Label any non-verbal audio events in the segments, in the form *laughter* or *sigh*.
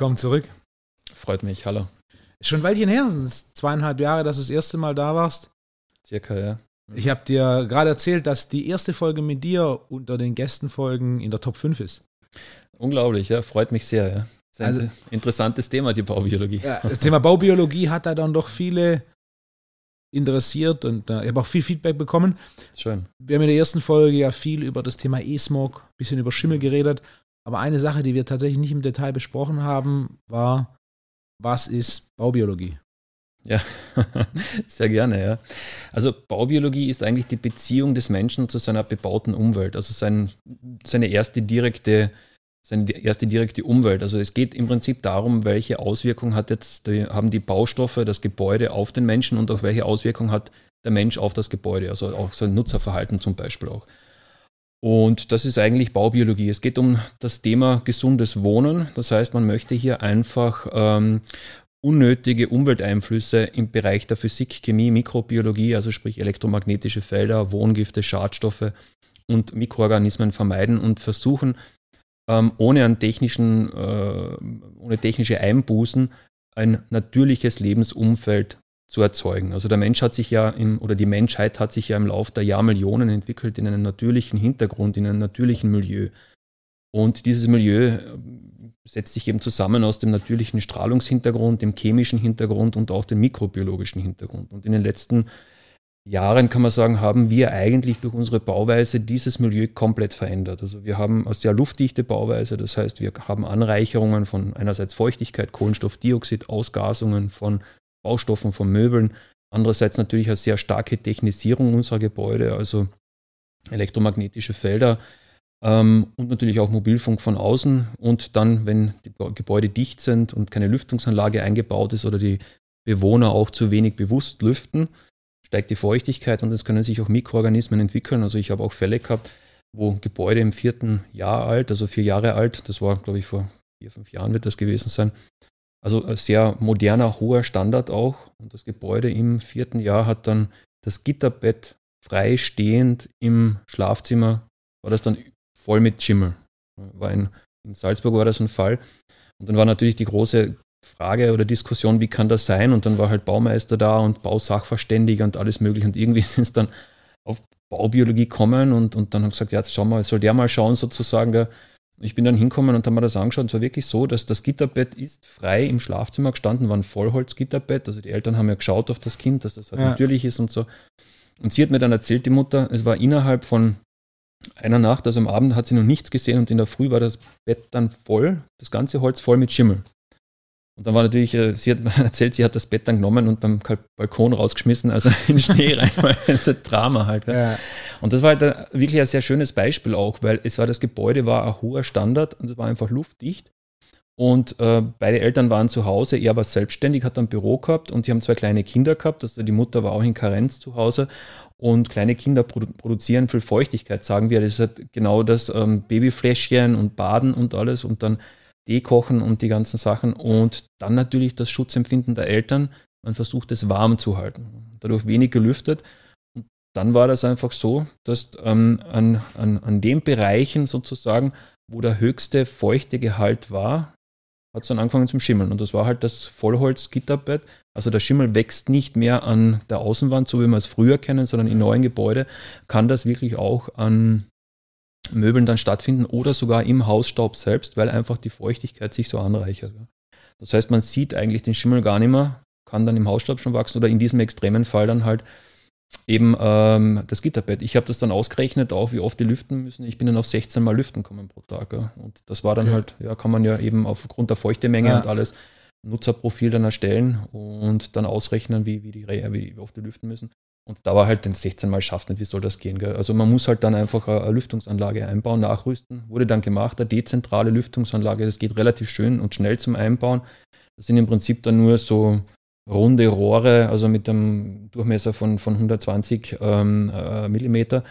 Willkommen zurück. Freut mich, hallo. Schon ein Weilchen her, sind es zweieinhalb Jahre, dass du das erste Mal da warst. Circa, ja. Ich habe dir gerade erzählt, dass die erste Folge mit dir unter den Gästenfolgen in der Top 5 ist. Unglaublich, ja, freut mich sehr, ja. Ein also, interessantes Thema, die Baubiologie. Ja, das Thema Baubiologie hat da dann doch viele interessiert und äh, ich habe auch viel Feedback bekommen. Schön. Wir haben in der ersten Folge ja viel über das Thema E-Smog, ein bisschen über Schimmel geredet. Aber eine Sache, die wir tatsächlich nicht im Detail besprochen haben, war, was ist Baubiologie? Ja, *laughs* sehr gerne, ja. Also Baubiologie ist eigentlich die Beziehung des Menschen zu seiner bebauten Umwelt, also sein, seine erste direkte seine erste direkte Umwelt. Also es geht im Prinzip darum, welche Auswirkungen hat jetzt die, haben die Baustoffe, das Gebäude auf den Menschen und auch welche Auswirkungen hat der Mensch auf das Gebäude, also auch sein Nutzerverhalten zum Beispiel auch. Und das ist eigentlich Baubiologie. Es geht um das Thema gesundes Wohnen. Das heißt, man möchte hier einfach ähm, unnötige Umwelteinflüsse im Bereich der Physik, Chemie, Mikrobiologie, also sprich elektromagnetische Felder, Wohngifte, Schadstoffe und Mikroorganismen vermeiden und versuchen, ähm, ohne, einen technischen, äh, ohne technische Einbußen ein natürliches Lebensumfeld zu erzeugen. Also der Mensch hat sich ja im, oder die Menschheit hat sich ja im Laufe der Jahrmillionen entwickelt in einem natürlichen Hintergrund, in einem natürlichen Milieu. Und dieses Milieu äh, setzt sich eben zusammen aus dem natürlichen Strahlungshintergrund, dem chemischen Hintergrund und auch dem mikrobiologischen Hintergrund. Und in den letzten Jahren kann man sagen, haben wir eigentlich durch unsere Bauweise dieses Milieu komplett verändert. Also wir haben eine sehr luftdichte Bauweise, das heißt, wir haben Anreicherungen von einerseits Feuchtigkeit, Kohlenstoffdioxid, Ausgasungen von Baustoffen, von Möbeln. Andererseits natürlich eine sehr starke Technisierung unserer Gebäude, also elektromagnetische Felder ähm, und natürlich auch Mobilfunk von außen. Und dann, wenn die Gebäude dicht sind und keine Lüftungsanlage eingebaut ist oder die Bewohner auch zu wenig bewusst lüften, steigt die Feuchtigkeit und es können sich auch Mikroorganismen entwickeln. Also ich habe auch Fälle gehabt, wo Gebäude im vierten Jahr alt, also vier Jahre alt, das war, glaube ich, vor vier, fünf Jahren wird das gewesen sein, also ein sehr moderner, hoher Standard auch. Und das Gebäude im vierten Jahr hat dann das Gitterbett freistehend im Schlafzimmer, war das dann voll mit Schimmel. War in, in Salzburg war das ein Fall. Und dann war natürlich die große Frage oder Diskussion, wie kann das sein? Und dann war halt Baumeister da und Bausachverständiger und alles mögliche. Und irgendwie *laughs* sind es dann auf Baubiologie kommen und, und dann haben gesagt, ja, jetzt schau mal, soll der mal schauen sozusagen, ich bin dann hinkommen und habe mir das angeschaut. Es war wirklich so, dass das Gitterbett ist frei im Schlafzimmer gestanden, war ein Vollholzgitterbett. Also die Eltern haben ja geschaut auf das Kind, dass das halt ja. natürlich ist und so. Und sie hat mir dann erzählt, die Mutter, es war innerhalb von einer Nacht, also am Abend hat sie noch nichts gesehen und in der Früh war das Bett dann voll, das ganze Holz voll mit Schimmel. Und dann war natürlich, äh, sie hat *laughs* mir erzählt, sie hat das Bett dann genommen und beim Balkon rausgeschmissen, also *laughs* in den Schnee *laughs* rein, weil es ein Drama halt. Ja. Und das war halt wirklich ein sehr schönes Beispiel auch, weil es war das Gebäude war ein hoher Standard und es war einfach luftdicht. Und äh, beide Eltern waren zu Hause, er war selbstständig, hat ein Büro gehabt und die haben zwei kleine Kinder gehabt. Also die Mutter war auch in Karenz zu Hause und kleine Kinder produ produzieren viel Feuchtigkeit, sagen wir. Das ist halt genau das ähm, Babyfläschchen und Baden und alles. Und dann Tee kochen und die ganzen Sachen und dann natürlich das Schutzempfinden der Eltern. Man versucht es warm zu halten, dadurch wenig gelüftet. Und dann war das einfach so, dass ähm, an, an, an den Bereichen sozusagen, wo der höchste feuchte Gehalt war, hat es dann angefangen zum Schimmeln. Und das war halt das Vollholz-Gitterbett. Also der Schimmel wächst nicht mehr an der Außenwand, so wie wir es früher kennen, sondern in neuen Gebäuden kann das wirklich auch an Möbeln dann stattfinden oder sogar im Hausstaub selbst, weil einfach die Feuchtigkeit sich so anreichert. Das heißt, man sieht eigentlich den Schimmel gar nicht mehr, kann dann im Hausstaub schon wachsen oder in diesem extremen Fall dann halt eben ähm, das Gitterbett. Ich habe das dann ausgerechnet, auch wie oft die lüften müssen. Ich bin dann auf 16 Mal lüften kommen pro Tag. Ja. Und das war dann okay. halt, ja, kann man ja eben aufgrund der Feuchtemenge ja. und alles Nutzerprofil dann erstellen und dann ausrechnen, wie, wie, die, wie oft die lüften müssen. Und da war halt den 16 Mal schafft nicht, wie soll das gehen? Gell? Also man muss halt dann einfach eine Lüftungsanlage einbauen, nachrüsten. Wurde dann gemacht, eine dezentrale Lüftungsanlage. Das geht relativ schön und schnell zum Einbauen. Das sind im Prinzip dann nur so runde Rohre, also mit einem Durchmesser von, von 120 ähm, äh, Millimeter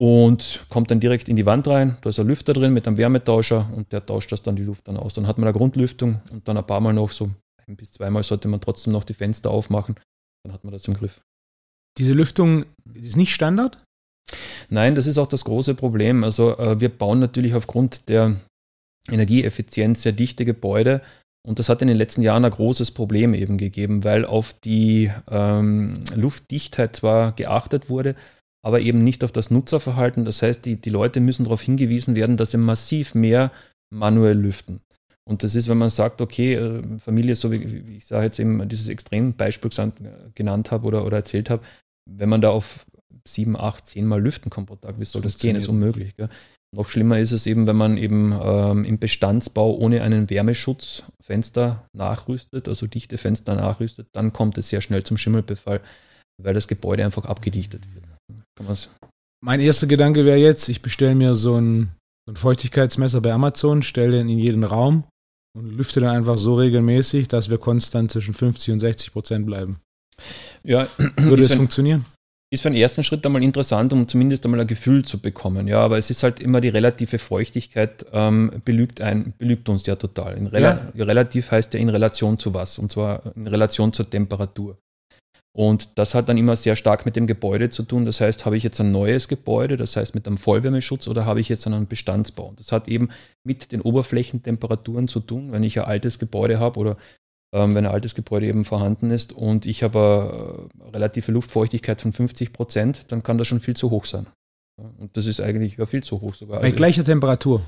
und kommt dann direkt in die Wand rein. Da ist ein Lüfter drin mit einem Wärmetauscher und der tauscht das dann die Luft dann aus. Dann hat man eine Grundlüftung und dann ein paar Mal noch so ein bis zweimal sollte man trotzdem noch die Fenster aufmachen. Dann hat man das im Griff. Diese Lüftung ist nicht Standard? Nein, das ist auch das große Problem. Also äh, wir bauen natürlich aufgrund der Energieeffizienz sehr dichte Gebäude Und das hat in den letzten Jahren ein großes Problem eben gegeben, weil auf die ähm, Luftdichtheit zwar geachtet wurde, aber eben nicht auf das Nutzerverhalten. Das heißt, die, die Leute müssen darauf hingewiesen werden, dass sie massiv mehr manuell lüften. Und das ist, wenn man sagt, okay, äh, Familie, so wie, wie ich sage jetzt eben dieses Extrembeispiel genannt habe oder, oder erzählt habe, wenn man da auf sieben, acht, zehn Mal lüften kann pro Tag, wie soll das gehen? Ist unmöglich. Gell? Noch schlimmer ist es eben, wenn man eben ähm, im Bestandsbau ohne einen Wärmeschutz Fenster nachrüstet, also dichte Fenster nachrüstet, dann kommt es sehr schnell zum Schimmelbefall, weil das Gebäude einfach abgedichtet wird. mein erster Gedanke wäre jetzt, ich bestelle mir so ein, so ein Feuchtigkeitsmesser bei Amazon, stelle den in jeden Raum und lüfte dann einfach so regelmäßig, dass wir konstant zwischen 50 und 60 Prozent bleiben. Ja, würde das funktionieren? ist für den ersten Schritt einmal interessant, um zumindest einmal ein Gefühl zu bekommen. Ja, aber es ist halt immer die relative Feuchtigkeit ähm, belügt, ein, belügt uns ja total. In Rela ja. Relativ heißt ja in Relation zu was und zwar in Relation zur Temperatur. Und das hat dann immer sehr stark mit dem Gebäude zu tun. Das heißt, habe ich jetzt ein neues Gebäude, das heißt mit einem Vollwärmeschutz oder habe ich jetzt einen Bestandsbau? Das hat eben mit den Oberflächentemperaturen zu tun. Wenn ich ein altes Gebäude habe oder ähm, wenn ein altes Gebäude eben vorhanden ist und ich habe äh, relative Luftfeuchtigkeit von 50 Prozent, dann kann das schon viel zu hoch sein. Und das ist eigentlich ja viel zu hoch sogar. Bei also, gleicher Temperatur?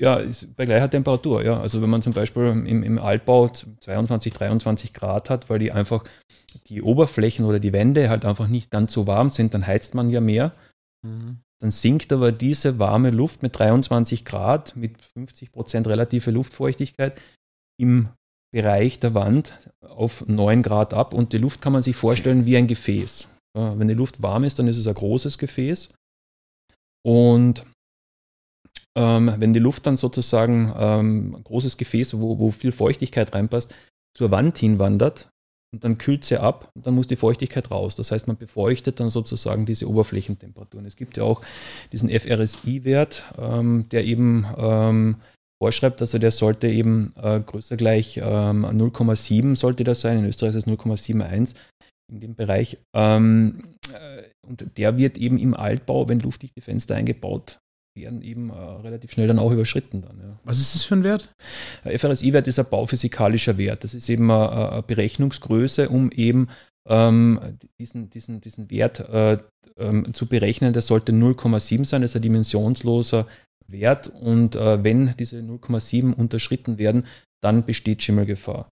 Ja, bei gleicher Temperatur, ja. Also wenn man zum Beispiel im, im Altbau 22, 23 Grad hat, weil die einfach die Oberflächen oder die Wände halt einfach nicht ganz so warm sind, dann heizt man ja mehr. Mhm. Dann sinkt aber diese warme Luft mit 23 Grad, mit 50 Prozent relative Luftfeuchtigkeit im Bereich der Wand auf 9 Grad ab und die Luft kann man sich vorstellen wie ein Gefäß. wenn die Luft warm ist, dann ist es ein großes Gefäß. Und ähm, wenn die Luft dann sozusagen ähm, ein großes Gefäß, wo, wo viel Feuchtigkeit reinpasst, zur Wand hinwandert und dann kühlt sie ab und dann muss die Feuchtigkeit raus. Das heißt, man befeuchtet dann sozusagen diese Oberflächentemperaturen. Es gibt ja auch diesen FRSI-Wert, ähm, der eben ähm, vorschreibt, also der sollte eben äh, größer gleich ähm, 0,7 sollte das sein, in Österreich ist es 0,71 in dem Bereich. Ähm, äh, und der wird eben im Altbau, wenn luftdichte Fenster eingebaut werden, eben äh, relativ schnell dann auch überschritten. Dann, ja. Was ist das für ein Wert? FRSI-Wert ist ein bauphysikalischer Wert. Das ist eben eine, eine Berechnungsgröße, um eben ähm, diesen, diesen, diesen Wert äh, ähm, zu berechnen. Der sollte 0,7 sein, das ist ein dimensionsloser Wert und äh, wenn diese 0,7 unterschritten werden, dann besteht Schimmelgefahr.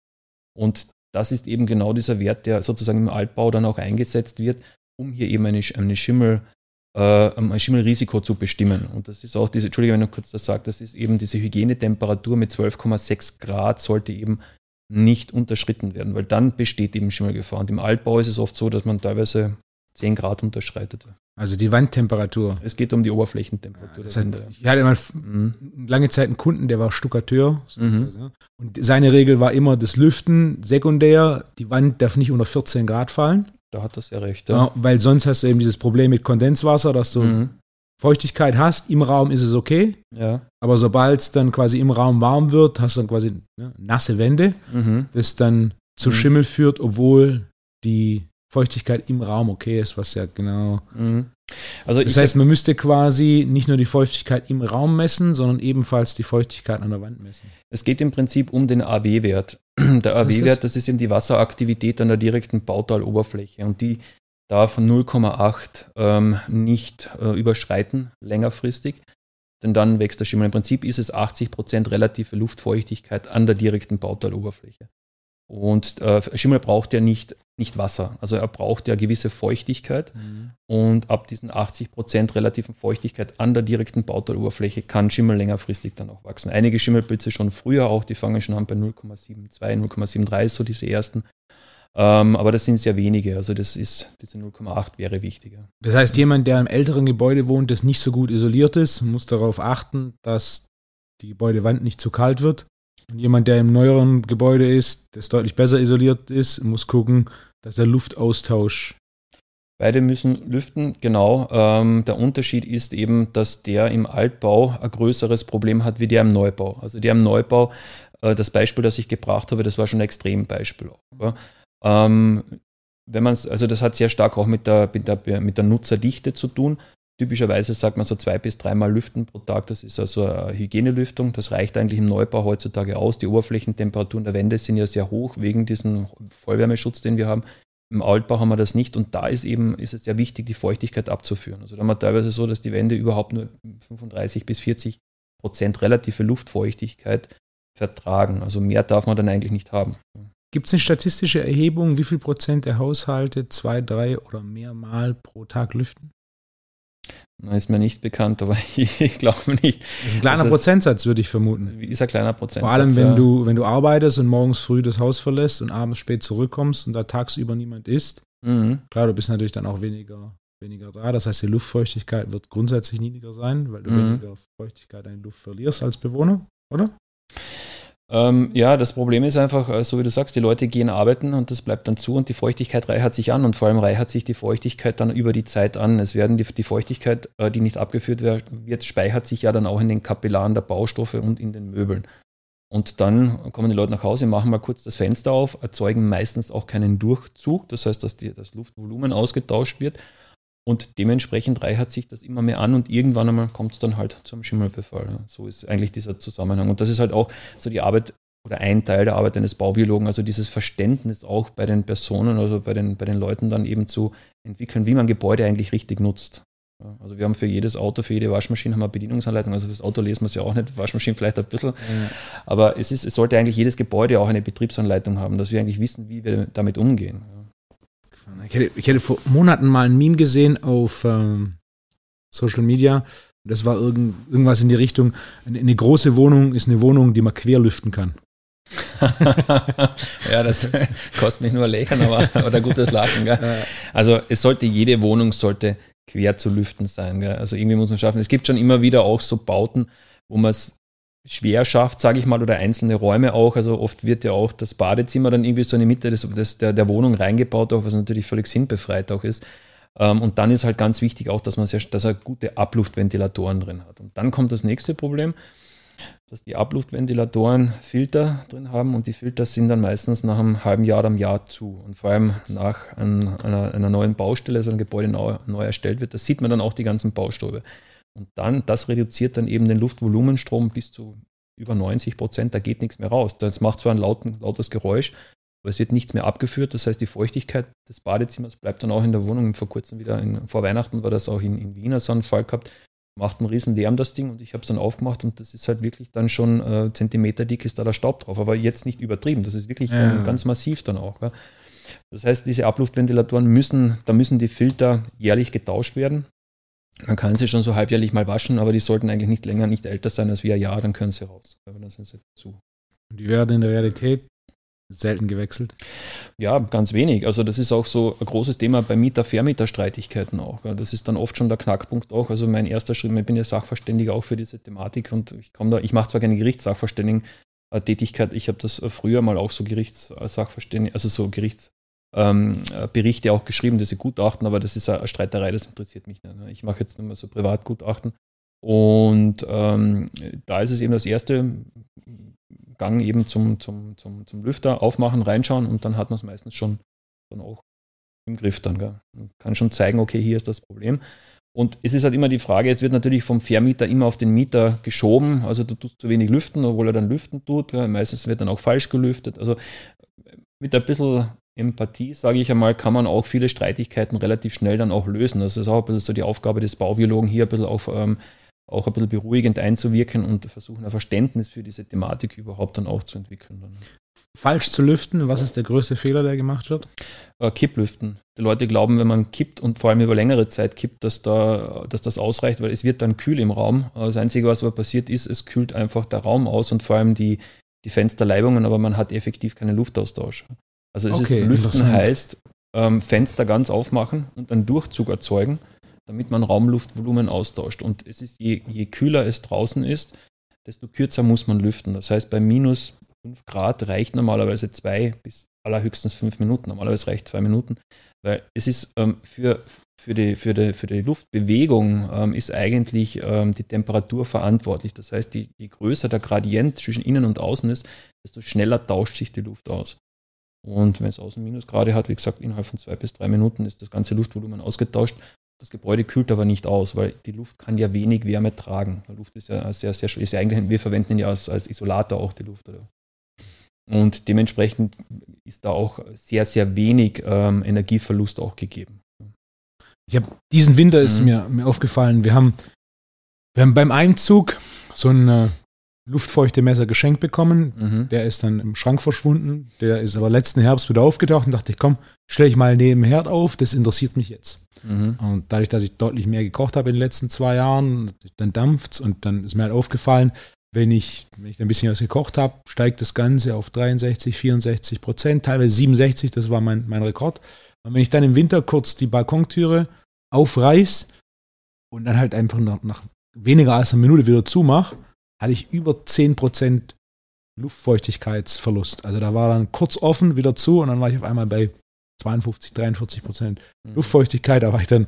Und das ist eben genau dieser Wert, der sozusagen im Altbau dann auch eingesetzt wird, um hier eben eine, eine Schimmel, äh, ein Schimmelrisiko zu bestimmen. Und das ist auch diese, Entschuldige, wenn ich kurz das sage, das ist eben diese Hygienetemperatur mit 12,6 Grad sollte eben nicht unterschritten werden, weil dann besteht eben Schimmelgefahr. Und im Altbau ist es oft so, dass man teilweise 10 Grad unterschreitet. Also die Wandtemperatur. Es geht um die Oberflächentemperatur. Das heißt, ich hatte mal mhm. lange Zeit einen Kunden, der war Stuckateur. Mhm. Und seine Regel war immer das Lüften sekundär. Die Wand darf nicht unter 14 Grad fallen. Da hat das ja recht. Ja. Ja, weil sonst hast du eben dieses Problem mit Kondenswasser, dass du mhm. Feuchtigkeit hast. Im Raum ist es okay. Ja. Aber sobald es dann quasi im Raum warm wird, hast du dann quasi ne, nasse Wände, mhm. das dann zu mhm. Schimmel führt, obwohl die Feuchtigkeit im Raum okay ist, was ja genau. Mhm. Also das heißt, man müsste quasi nicht nur die Feuchtigkeit im Raum messen, sondern ebenfalls die Feuchtigkeit an der Wand messen. Es geht im Prinzip um den AW-Wert. *clears throat* Der AW-Wert, das ist eben die Wasseraktivität an der direkten Bauteiloberfläche und die darf 0,8 ähm, nicht äh, überschreiten, längerfristig, denn dann wächst der Schimmel. Im Prinzip ist es 80% relative Luftfeuchtigkeit an der direkten Bauteiloberfläche. Und äh, Schimmel braucht ja nicht, nicht Wasser. Also er braucht ja gewisse Feuchtigkeit. Mhm. Und ab diesen 80% relativen Feuchtigkeit an der direkten Bauteiloberfläche kann Schimmel längerfristig dann auch wachsen. Einige Schimmelpilze schon früher auch, die fangen schon an bei 0,72, 0,73, so diese ersten. Ähm, aber das sind sehr wenige. Also das ist, diese 0,8 wäre wichtiger. Das heißt, jemand, der im älteren Gebäude wohnt, das nicht so gut isoliert ist, muss darauf achten, dass die Gebäudewand nicht zu kalt wird und jemand, der im neueren Gebäude ist, das deutlich besser isoliert ist, muss gucken, dass der Luftaustausch. Beide müssen lüften, genau. Ähm, der Unterschied ist eben, dass der im Altbau ein größeres Problem hat wie der im Neubau. Also der im Neubau, äh, das Beispiel, das ich gebracht habe, das war schon ein Extrembeispiel. Ähm, wenn man also das hat sehr stark auch mit der, mit der, mit der Nutzerdichte zu tun. Typischerweise sagt man so zwei bis dreimal lüften pro Tag. Das ist also eine Hygienelüftung. Das reicht eigentlich im Neubau heutzutage aus. Die Oberflächentemperaturen der Wände sind ja sehr hoch wegen diesem Vollwärmeschutz, den wir haben. Im Altbau haben wir das nicht und da ist eben ist es sehr wichtig, die Feuchtigkeit abzuführen. Also da haben wir teilweise so, dass die Wände überhaupt nur 35 bis 40 Prozent relative Luftfeuchtigkeit vertragen. Also mehr darf man dann eigentlich nicht haben. Gibt es eine statistische Erhebung, wie viel Prozent der Haushalte zwei, drei oder mehr Mal pro Tag lüften? Ist mir nicht bekannt, aber *laughs* ich, glaube nicht. Das ist ein kleiner das Prozentsatz, würde ich vermuten. Ist ein kleiner Prozentsatz. Vor allem, wenn, ja. du, wenn du arbeitest und morgens früh das Haus verlässt und abends spät zurückkommst und da tagsüber niemand ist. Mhm. Klar, du bist natürlich dann auch weniger, weniger da. Das heißt, die Luftfeuchtigkeit wird grundsätzlich niedriger sein, weil du mhm. weniger Feuchtigkeit in die Luft verlierst als Bewohner, oder? Ähm, ja, das Problem ist einfach, äh, so wie du sagst, die Leute gehen arbeiten und das bleibt dann zu und die Feuchtigkeit reichert sich an und vor allem reichert sich die Feuchtigkeit dann über die Zeit an. Es werden die, die Feuchtigkeit, äh, die nicht abgeführt wird, speichert sich ja dann auch in den Kapillaren der Baustoffe und in den Möbeln. Und dann kommen die Leute nach Hause, machen mal kurz das Fenster auf, erzeugen meistens auch keinen Durchzug, das heißt, dass die, das Luftvolumen ausgetauscht wird und dementsprechend reichert sich das immer mehr an und irgendwann einmal kommt es dann halt zum Schimmelbefall. So ist eigentlich dieser Zusammenhang. Und das ist halt auch so die Arbeit oder ein Teil der Arbeit eines Baubiologen, also dieses Verständnis auch bei den Personen, also bei den, bei den Leuten dann eben zu entwickeln, wie man Gebäude eigentlich richtig nutzt. Also wir haben für jedes Auto, für jede Waschmaschine haben wir Bedienungsanleitung. Also fürs Auto lesen wir es ja auch nicht, Waschmaschine vielleicht ein bisschen. Ja. Aber es, ist, es sollte eigentlich jedes Gebäude auch eine Betriebsanleitung haben, dass wir eigentlich wissen, wie wir damit umgehen. Ich hätte, ich hätte vor Monaten mal ein Meme gesehen auf ähm, Social Media. Das war irgend, irgendwas in die Richtung, eine, eine große Wohnung ist eine Wohnung, die man quer lüften kann. *laughs* ja, das *laughs* kostet mich nur Lächeln, aber oder gutes Lachen. Gell? Also es sollte jede Wohnung sollte quer zu lüften sein. Gell? Also irgendwie muss man schaffen. Es gibt schon immer wieder auch so Bauten, wo man es schwer schafft, sage ich mal, oder einzelne Räume auch. Also oft wird ja auch das Badezimmer dann irgendwie so in die Mitte des, des, der, der Wohnung reingebaut, auch was natürlich völlig sinnbefreit auch ist. Ähm, und dann ist halt ganz wichtig auch, dass man sehr, dass er gute Abluftventilatoren drin hat. Und dann kommt das nächste Problem, dass die Abluftventilatoren Filter drin haben und die Filter sind dann meistens nach einem halben Jahr oder einem Jahr zu. Und vor allem nach einer, einer neuen Baustelle, so ein Gebäude neu, neu erstellt wird, da sieht man dann auch die ganzen Baustäube. Und dann, das reduziert dann eben den Luftvolumenstrom bis zu über 90 Prozent, da geht nichts mehr raus. Das macht zwar ein lauten, lautes Geräusch, aber es wird nichts mehr abgeführt. Das heißt, die Feuchtigkeit des Badezimmers bleibt dann auch in der Wohnung. Vor kurzem wieder, in, vor Weihnachten war das auch in, in Wiener so ein Fall gehabt. Macht einen riesen Lärm das Ding und ich habe es dann aufgemacht und das ist halt wirklich dann schon äh, Zentimeter dick ist da der Staub drauf. Aber jetzt nicht übertrieben, das ist wirklich ja. ganz massiv dann auch. Ja. Das heißt, diese Abluftventilatoren müssen, da müssen die Filter jährlich getauscht werden. Man kann sie schon so halbjährlich mal waschen, aber die sollten eigentlich nicht länger, nicht älter sein als wie ein Jahr, dann können sie raus. Aber dann sind sie zu. Die werden in der Realität selten gewechselt? Ja, ganz wenig. Also das ist auch so ein großes Thema bei Mieter-Vermieter-Streitigkeiten auch. Das ist dann oft schon der Knackpunkt auch. Also mein erster Schritt, ich bin ja Sachverständiger auch für diese Thematik und ich komme da, ich mache zwar keine Gerichtssachverständigen-Tätigkeit, ich habe das früher mal auch so Gerichtssachverständigen, also so Gerichts ähm, Berichte auch geschrieben, diese Gutachten, aber das ist eine Streiterei, das interessiert mich nicht. Ne? Ich mache jetzt nur mal so Privatgutachten. Und ähm, da ist es eben das erste Gang eben zum, zum, zum, zum Lüfter aufmachen, reinschauen und dann hat man es meistens schon dann auch im Griff dann. Gell? Man kann schon zeigen, okay, hier ist das Problem. Und es ist halt immer die Frage, es wird natürlich vom Vermieter immer auf den Mieter geschoben. Also du tust zu wenig lüften, obwohl er dann lüften tut. Meistens wird dann auch falsch gelüftet. Also mit ein bisschen Empathie, sage ich einmal, kann man auch viele Streitigkeiten relativ schnell dann auch lösen. Das ist auch ein bisschen so die Aufgabe des Baubiologen, hier ein bisschen auf, ähm, auch ein bisschen beruhigend einzuwirken und versuchen, ein Verständnis für diese Thematik überhaupt dann auch zu entwickeln. Dann. Falsch zu lüften, was ist der größte Fehler, der gemacht wird? Äh, Kipplüften. Die Leute glauben, wenn man kippt und vor allem über längere Zeit kippt, dass, da, dass das ausreicht, weil es wird dann kühl im Raum. Das Einzige, was aber passiert ist, es kühlt einfach der Raum aus und vor allem die, die Fensterleibungen, aber man hat effektiv keinen Luftaustausch. Also es okay, ist Lüften heißt ähm, Fenster ganz aufmachen und einen Durchzug erzeugen, damit man Raumluftvolumen austauscht. Und es ist, je, je kühler es draußen ist, desto kürzer muss man lüften. Das heißt, bei minus 5 Grad reicht normalerweise zwei bis allerhöchstens fünf Minuten. Normalerweise reicht zwei Minuten, weil es ist ähm, für, für, die, für, die, für die Luftbewegung ähm, ist eigentlich ähm, die Temperatur verantwortlich. Das heißt, je, je größer der Gradient zwischen innen und außen ist, desto schneller tauscht sich die Luft aus. Und wenn es außen Minusgrade hat, wie gesagt, innerhalb von zwei bis drei Minuten ist das ganze Luftvolumen ausgetauscht. Das Gebäude kühlt aber nicht aus, weil die Luft kann ja wenig Wärme tragen. Die Luft ist ja sehr, sehr, ist ja eigentlich, wir verwenden ihn ja als, als Isolator auch die Luft. Oder? Und dementsprechend ist da auch sehr, sehr wenig ähm, Energieverlust auch gegeben. Ich habe diesen Winter ist mhm. mir, mir aufgefallen, wir haben, wir haben beim Einzug so ein äh, luftfeuchte Messer geschenkt bekommen. Mhm. Der ist dann im Schrank verschwunden. Der ist aber letzten Herbst wieder aufgetaucht und dachte ich, komm, stelle ich mal neben Herd auf, das interessiert mich jetzt. Mhm. Und dadurch, dass ich deutlich mehr gekocht habe in den letzten zwei Jahren, dann dampft es und dann ist mir halt aufgefallen, wenn ich, wenn ich ein bisschen was gekocht habe, steigt das Ganze auf 63, 64 Prozent, teilweise 67, das war mein, mein Rekord. Und wenn ich dann im Winter kurz die Balkontüre aufreiß und dann halt einfach nach, nach weniger als einer Minute wieder zumache, hatte ich über 10 Prozent Luftfeuchtigkeitsverlust. Also da war dann kurz offen, wieder zu und dann war ich auf einmal bei 52, 43 Prozent mhm. Luftfeuchtigkeit. Da war ich dann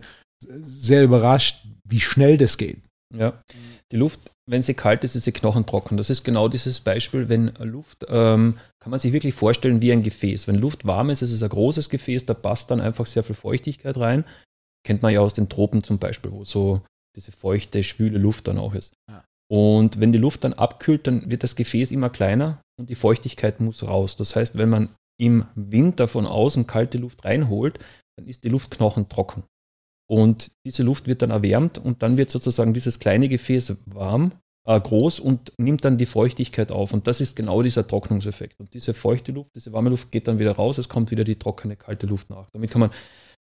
sehr überrascht, wie schnell das geht. Ja, die Luft, wenn sie kalt ist, ist sie knochentrocken. Das ist genau dieses Beispiel, wenn Luft, ähm, kann man sich wirklich vorstellen wie ein Gefäß. Wenn Luft warm ist, ist es ein großes Gefäß, da passt dann einfach sehr viel Feuchtigkeit rein. Kennt man ja aus den Tropen zum Beispiel, wo so diese feuchte, schwüle Luft dann auch ist. Ja. Und wenn die Luft dann abkühlt, dann wird das Gefäß immer kleiner und die Feuchtigkeit muss raus. Das heißt, wenn man im Winter von außen kalte Luft reinholt, dann ist die Luft knochentrocken. Und diese Luft wird dann erwärmt und dann wird sozusagen dieses kleine Gefäß warm, äh, groß und nimmt dann die Feuchtigkeit auf. Und das ist genau dieser Trocknungseffekt. Und diese feuchte Luft, diese warme Luft geht dann wieder raus, es kommt wieder die trockene, kalte Luft nach. Damit kann man,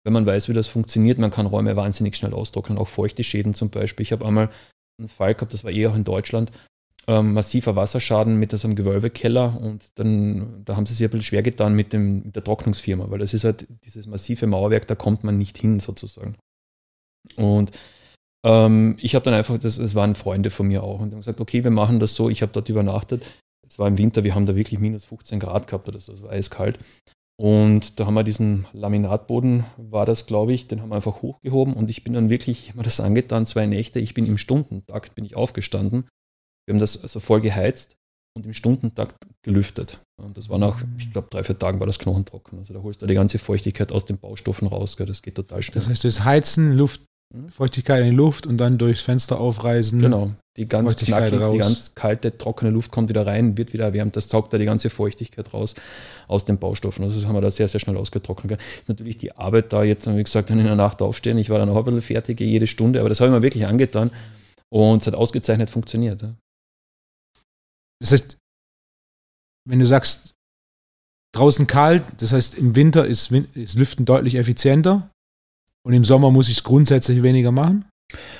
wenn man weiß, wie das funktioniert, man kann Räume wahnsinnig schnell austrocknen, auch feuchte Schäden zum Beispiel. Ich habe einmal einen Fall gehabt, das war eh auch in Deutschland, ähm, massiver Wasserschaden mit einem Gewölbekeller und dann, da haben sie sich ein bisschen schwer getan mit, dem, mit der Trocknungsfirma, weil das ist halt dieses massive Mauerwerk, da kommt man nicht hin sozusagen. Und ähm, ich habe dann einfach, das, das waren Freunde von mir auch und haben gesagt, okay, wir machen das so, ich habe dort übernachtet. Es war im Winter, wir haben da wirklich minus 15 Grad gehabt oder so, es war eiskalt. Und da haben wir diesen Laminatboden, war das, glaube ich, den haben wir einfach hochgehoben und ich bin dann wirklich, ich habe mir das angetan, zwei Nächte, ich bin im Stundentakt, bin ich aufgestanden. Wir haben das also voll geheizt und im Stundentakt gelüftet. Und das war nach, ich glaube, drei, vier Tagen war das knochentrocken. Also da holst du die ganze Feuchtigkeit aus den Baustoffen raus, gell? das geht total schnell. Das heißt, das Heizen, Luft, hm? Feuchtigkeit in die Luft und dann durchs Fenster aufreißen. Genau. Die ganz knackig, raus. die ganz kalte, trockene Luft kommt wieder rein, wird wieder erwärmt. Das saugt da die ganze Feuchtigkeit raus aus den Baustoffen. Also das haben wir da sehr, sehr schnell ausgetrocknet. Ist natürlich die Arbeit da jetzt, wie gesagt, dann in der Nacht aufstehen. Ich war dann auch ein bisschen fertig jede Stunde, aber das habe ich mir wirklich angetan und es hat ausgezeichnet funktioniert. Das heißt, wenn du sagst, draußen kalt, das heißt im Winter ist, ist Lüften deutlich effizienter und im Sommer muss ich es grundsätzlich weniger machen?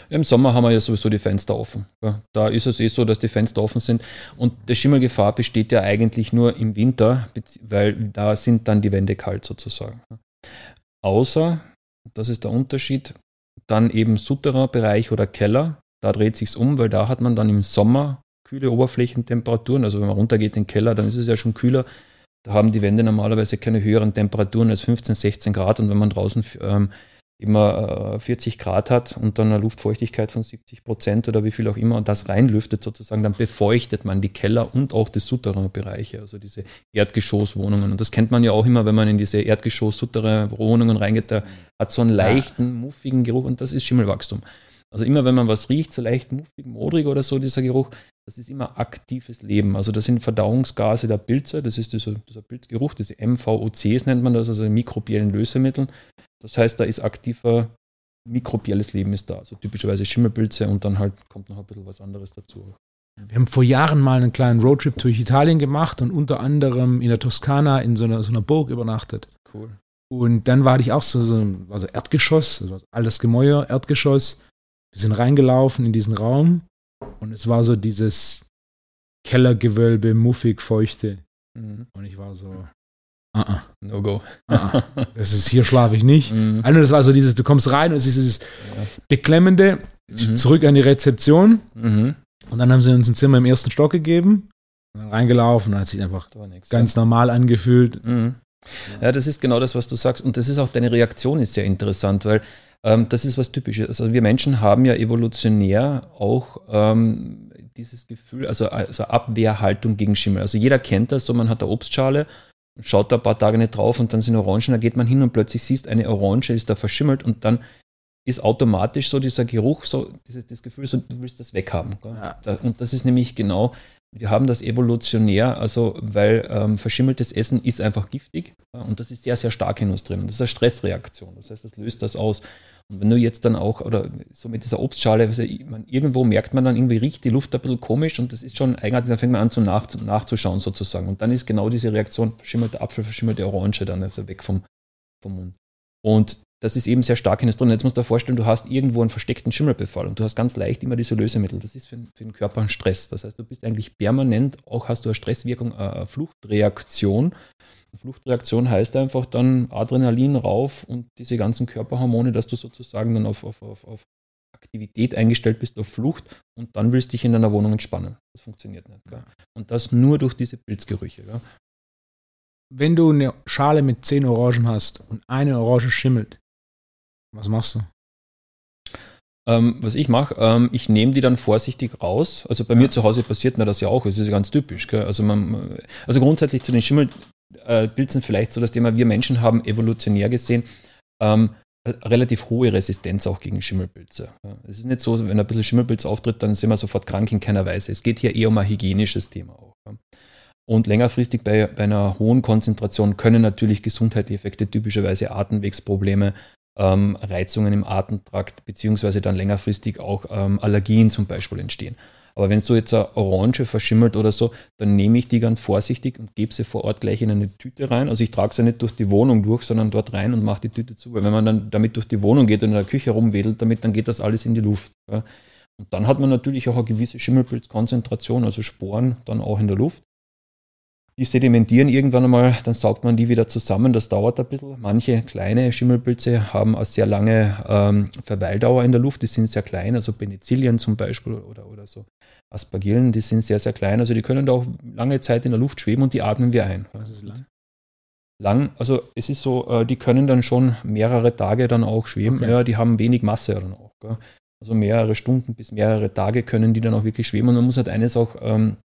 Im Sommer haben wir ja sowieso die Fenster offen. Da ist es eh so, dass die Fenster offen sind. Und die Schimmelgefahr besteht ja eigentlich nur im Winter, weil da sind dann die Wände kalt sozusagen. Außer, das ist der Unterschied, dann eben Souterrain-Bereich oder Keller. Da dreht sich um, weil da hat man dann im Sommer kühle Oberflächentemperaturen. Also wenn man runtergeht in den Keller, dann ist es ja schon kühler. Da haben die Wände normalerweise keine höheren Temperaturen als 15, 16 Grad. Und wenn man draußen ähm, immer 40 Grad hat und dann eine Luftfeuchtigkeit von 70 Prozent oder wie viel auch immer und das reinlüftet sozusagen, dann befeuchtet man die Keller und auch die Souterrain-Bereiche, also diese Erdgeschosswohnungen. Und das kennt man ja auch immer, wenn man in diese Erdgeschoss-Souterrain-Wohnungen reingeht, da hat so einen leichten, muffigen Geruch und das ist Schimmelwachstum. Also immer wenn man was riecht, so leicht muffig, modrig oder so, dieser Geruch, das ist immer aktives Leben. Also das sind Verdauungsgase der Pilze, das ist dieser, dieser Pilzgeruch, diese MVOCs nennt man das, also mikrobiellen Lösemittel. Das heißt, da ist aktiver mikrobielles Leben ist da. Also typischerweise Schimmelpilze und dann halt kommt noch ein bisschen was anderes dazu. Wir haben vor Jahren mal einen kleinen Roadtrip durch Italien gemacht und unter anderem in der Toskana in so einer, so einer Burg übernachtet. Cool. Und dann war ich auch so, so also Erdgeschoss, also alles Gemäuer, Erdgeschoss. Wir sind reingelaufen in diesen Raum und es war so dieses Kellergewölbe, muffig, feuchte. Mhm. Und ich war so, Uh -uh. No go. Uh *laughs* das ist hier schlafe ich nicht. Mhm. Also das war so dieses, du kommst rein und es ist dieses beklemmende, mhm. zurück an die Rezeption. Mhm. Und dann haben sie uns ein Zimmer im ersten Stock gegeben. Dann reingelaufen und hat sich einfach nix, ganz ja. normal angefühlt. Mhm. Ja, das ist genau das, was du sagst. Und das ist auch deine Reaktion ist sehr interessant, weil ähm, das ist was Typisches. Also wir Menschen haben ja evolutionär auch ähm, dieses Gefühl, also, also Abwehrhaltung gegen Schimmel. Also jeder kennt das, so man hat eine Obstschale schaut da ein paar Tage nicht drauf und dann sind Orangen, da geht man hin und plötzlich siehst, eine Orange ist da verschimmelt und dann ist automatisch so dieser Geruch, so dieses, das Gefühl, so, du willst das weghaben. Ja. Und das ist nämlich genau, wir haben das evolutionär, also weil ähm, verschimmeltes Essen ist einfach giftig und das ist sehr, sehr stark in uns drin. Das ist eine Stressreaktion. Das heißt, das löst das aus. Und wenn du jetzt dann auch, oder so mit dieser Obstschale, also man, irgendwo merkt man dann irgendwie, riecht die Luft ein bisschen komisch und das ist schon eigenartig, dann fängt man an zu nach, nachzuschauen sozusagen. Und dann ist genau diese Reaktion, verschimmelte Apfel, verschimmelte Orange dann, also weg vom, vom Mund. Und das ist eben sehr stark in es drin. Jetzt musst du dir vorstellen, du hast irgendwo einen versteckten Schimmelbefall und du hast ganz leicht immer diese Lösemittel. Das ist für, für den Körper ein Stress. Das heißt, du bist eigentlich permanent, auch hast du eine Stresswirkung, eine Fluchtreaktion. Fluchtreaktion heißt einfach dann Adrenalin rauf und diese ganzen Körperhormone, dass du sozusagen dann auf, auf, auf, auf Aktivität eingestellt bist, auf Flucht und dann willst du dich in deiner Wohnung entspannen. Das funktioniert nicht. Gell? Und das nur durch diese Pilzgerüche. Gell? Wenn du eine Schale mit zehn Orangen hast und eine Orange schimmelt, was machst du? Ähm, was ich mache, ähm, ich nehme die dann vorsichtig raus. Also bei ja. mir zu Hause passiert mir das ja auch. Das ist ja ganz typisch. Gell? Also, man, also grundsätzlich zu den Schimmelpilzen äh, vielleicht so das Thema, wir Menschen haben evolutionär gesehen ähm, relativ hohe Resistenz auch gegen Schimmelpilze. Es ist nicht so, wenn ein bisschen Schimmelpilz auftritt, dann sind wir sofort krank in keiner Weise. Es geht hier eher um ein hygienisches Thema auch. Und längerfristig bei, bei einer hohen Konzentration können natürlich gesundheitliche Effekte, typischerweise Atemwegsprobleme, ähm, Reizungen im Atemtrakt, beziehungsweise dann längerfristig auch ähm, Allergien zum Beispiel entstehen. Aber wenn so jetzt eine Orange verschimmelt oder so, dann nehme ich die ganz vorsichtig und gebe sie vor Ort gleich in eine Tüte rein. Also ich trage sie nicht durch die Wohnung durch, sondern dort rein und mache die Tüte zu. Weil wenn man dann damit durch die Wohnung geht und in der Küche rumwedelt, damit, dann geht das alles in die Luft. Ja. Und dann hat man natürlich auch eine gewisse Schimmelpilzkonzentration, also Sporen dann auch in der Luft. Die sedimentieren irgendwann einmal, dann saugt man die wieder zusammen. Das dauert ein bisschen. Manche kleine Schimmelpilze haben eine sehr lange ähm, Verweildauer in der Luft. Die sind sehr klein, also Penicillien zum Beispiel oder, oder so Aspergillen, die sind sehr, sehr klein. Also die können da auch lange Zeit in der Luft schweben und die atmen wir ein. Was ist lang? Lang, also es ist so, äh, die können dann schon mehrere Tage dann auch schweben. Okay. Ja, die haben wenig Masse dann auch. Gell? Also mehrere Stunden bis mehrere Tage können die dann auch wirklich schweben. Und man muss halt eines auch ähm,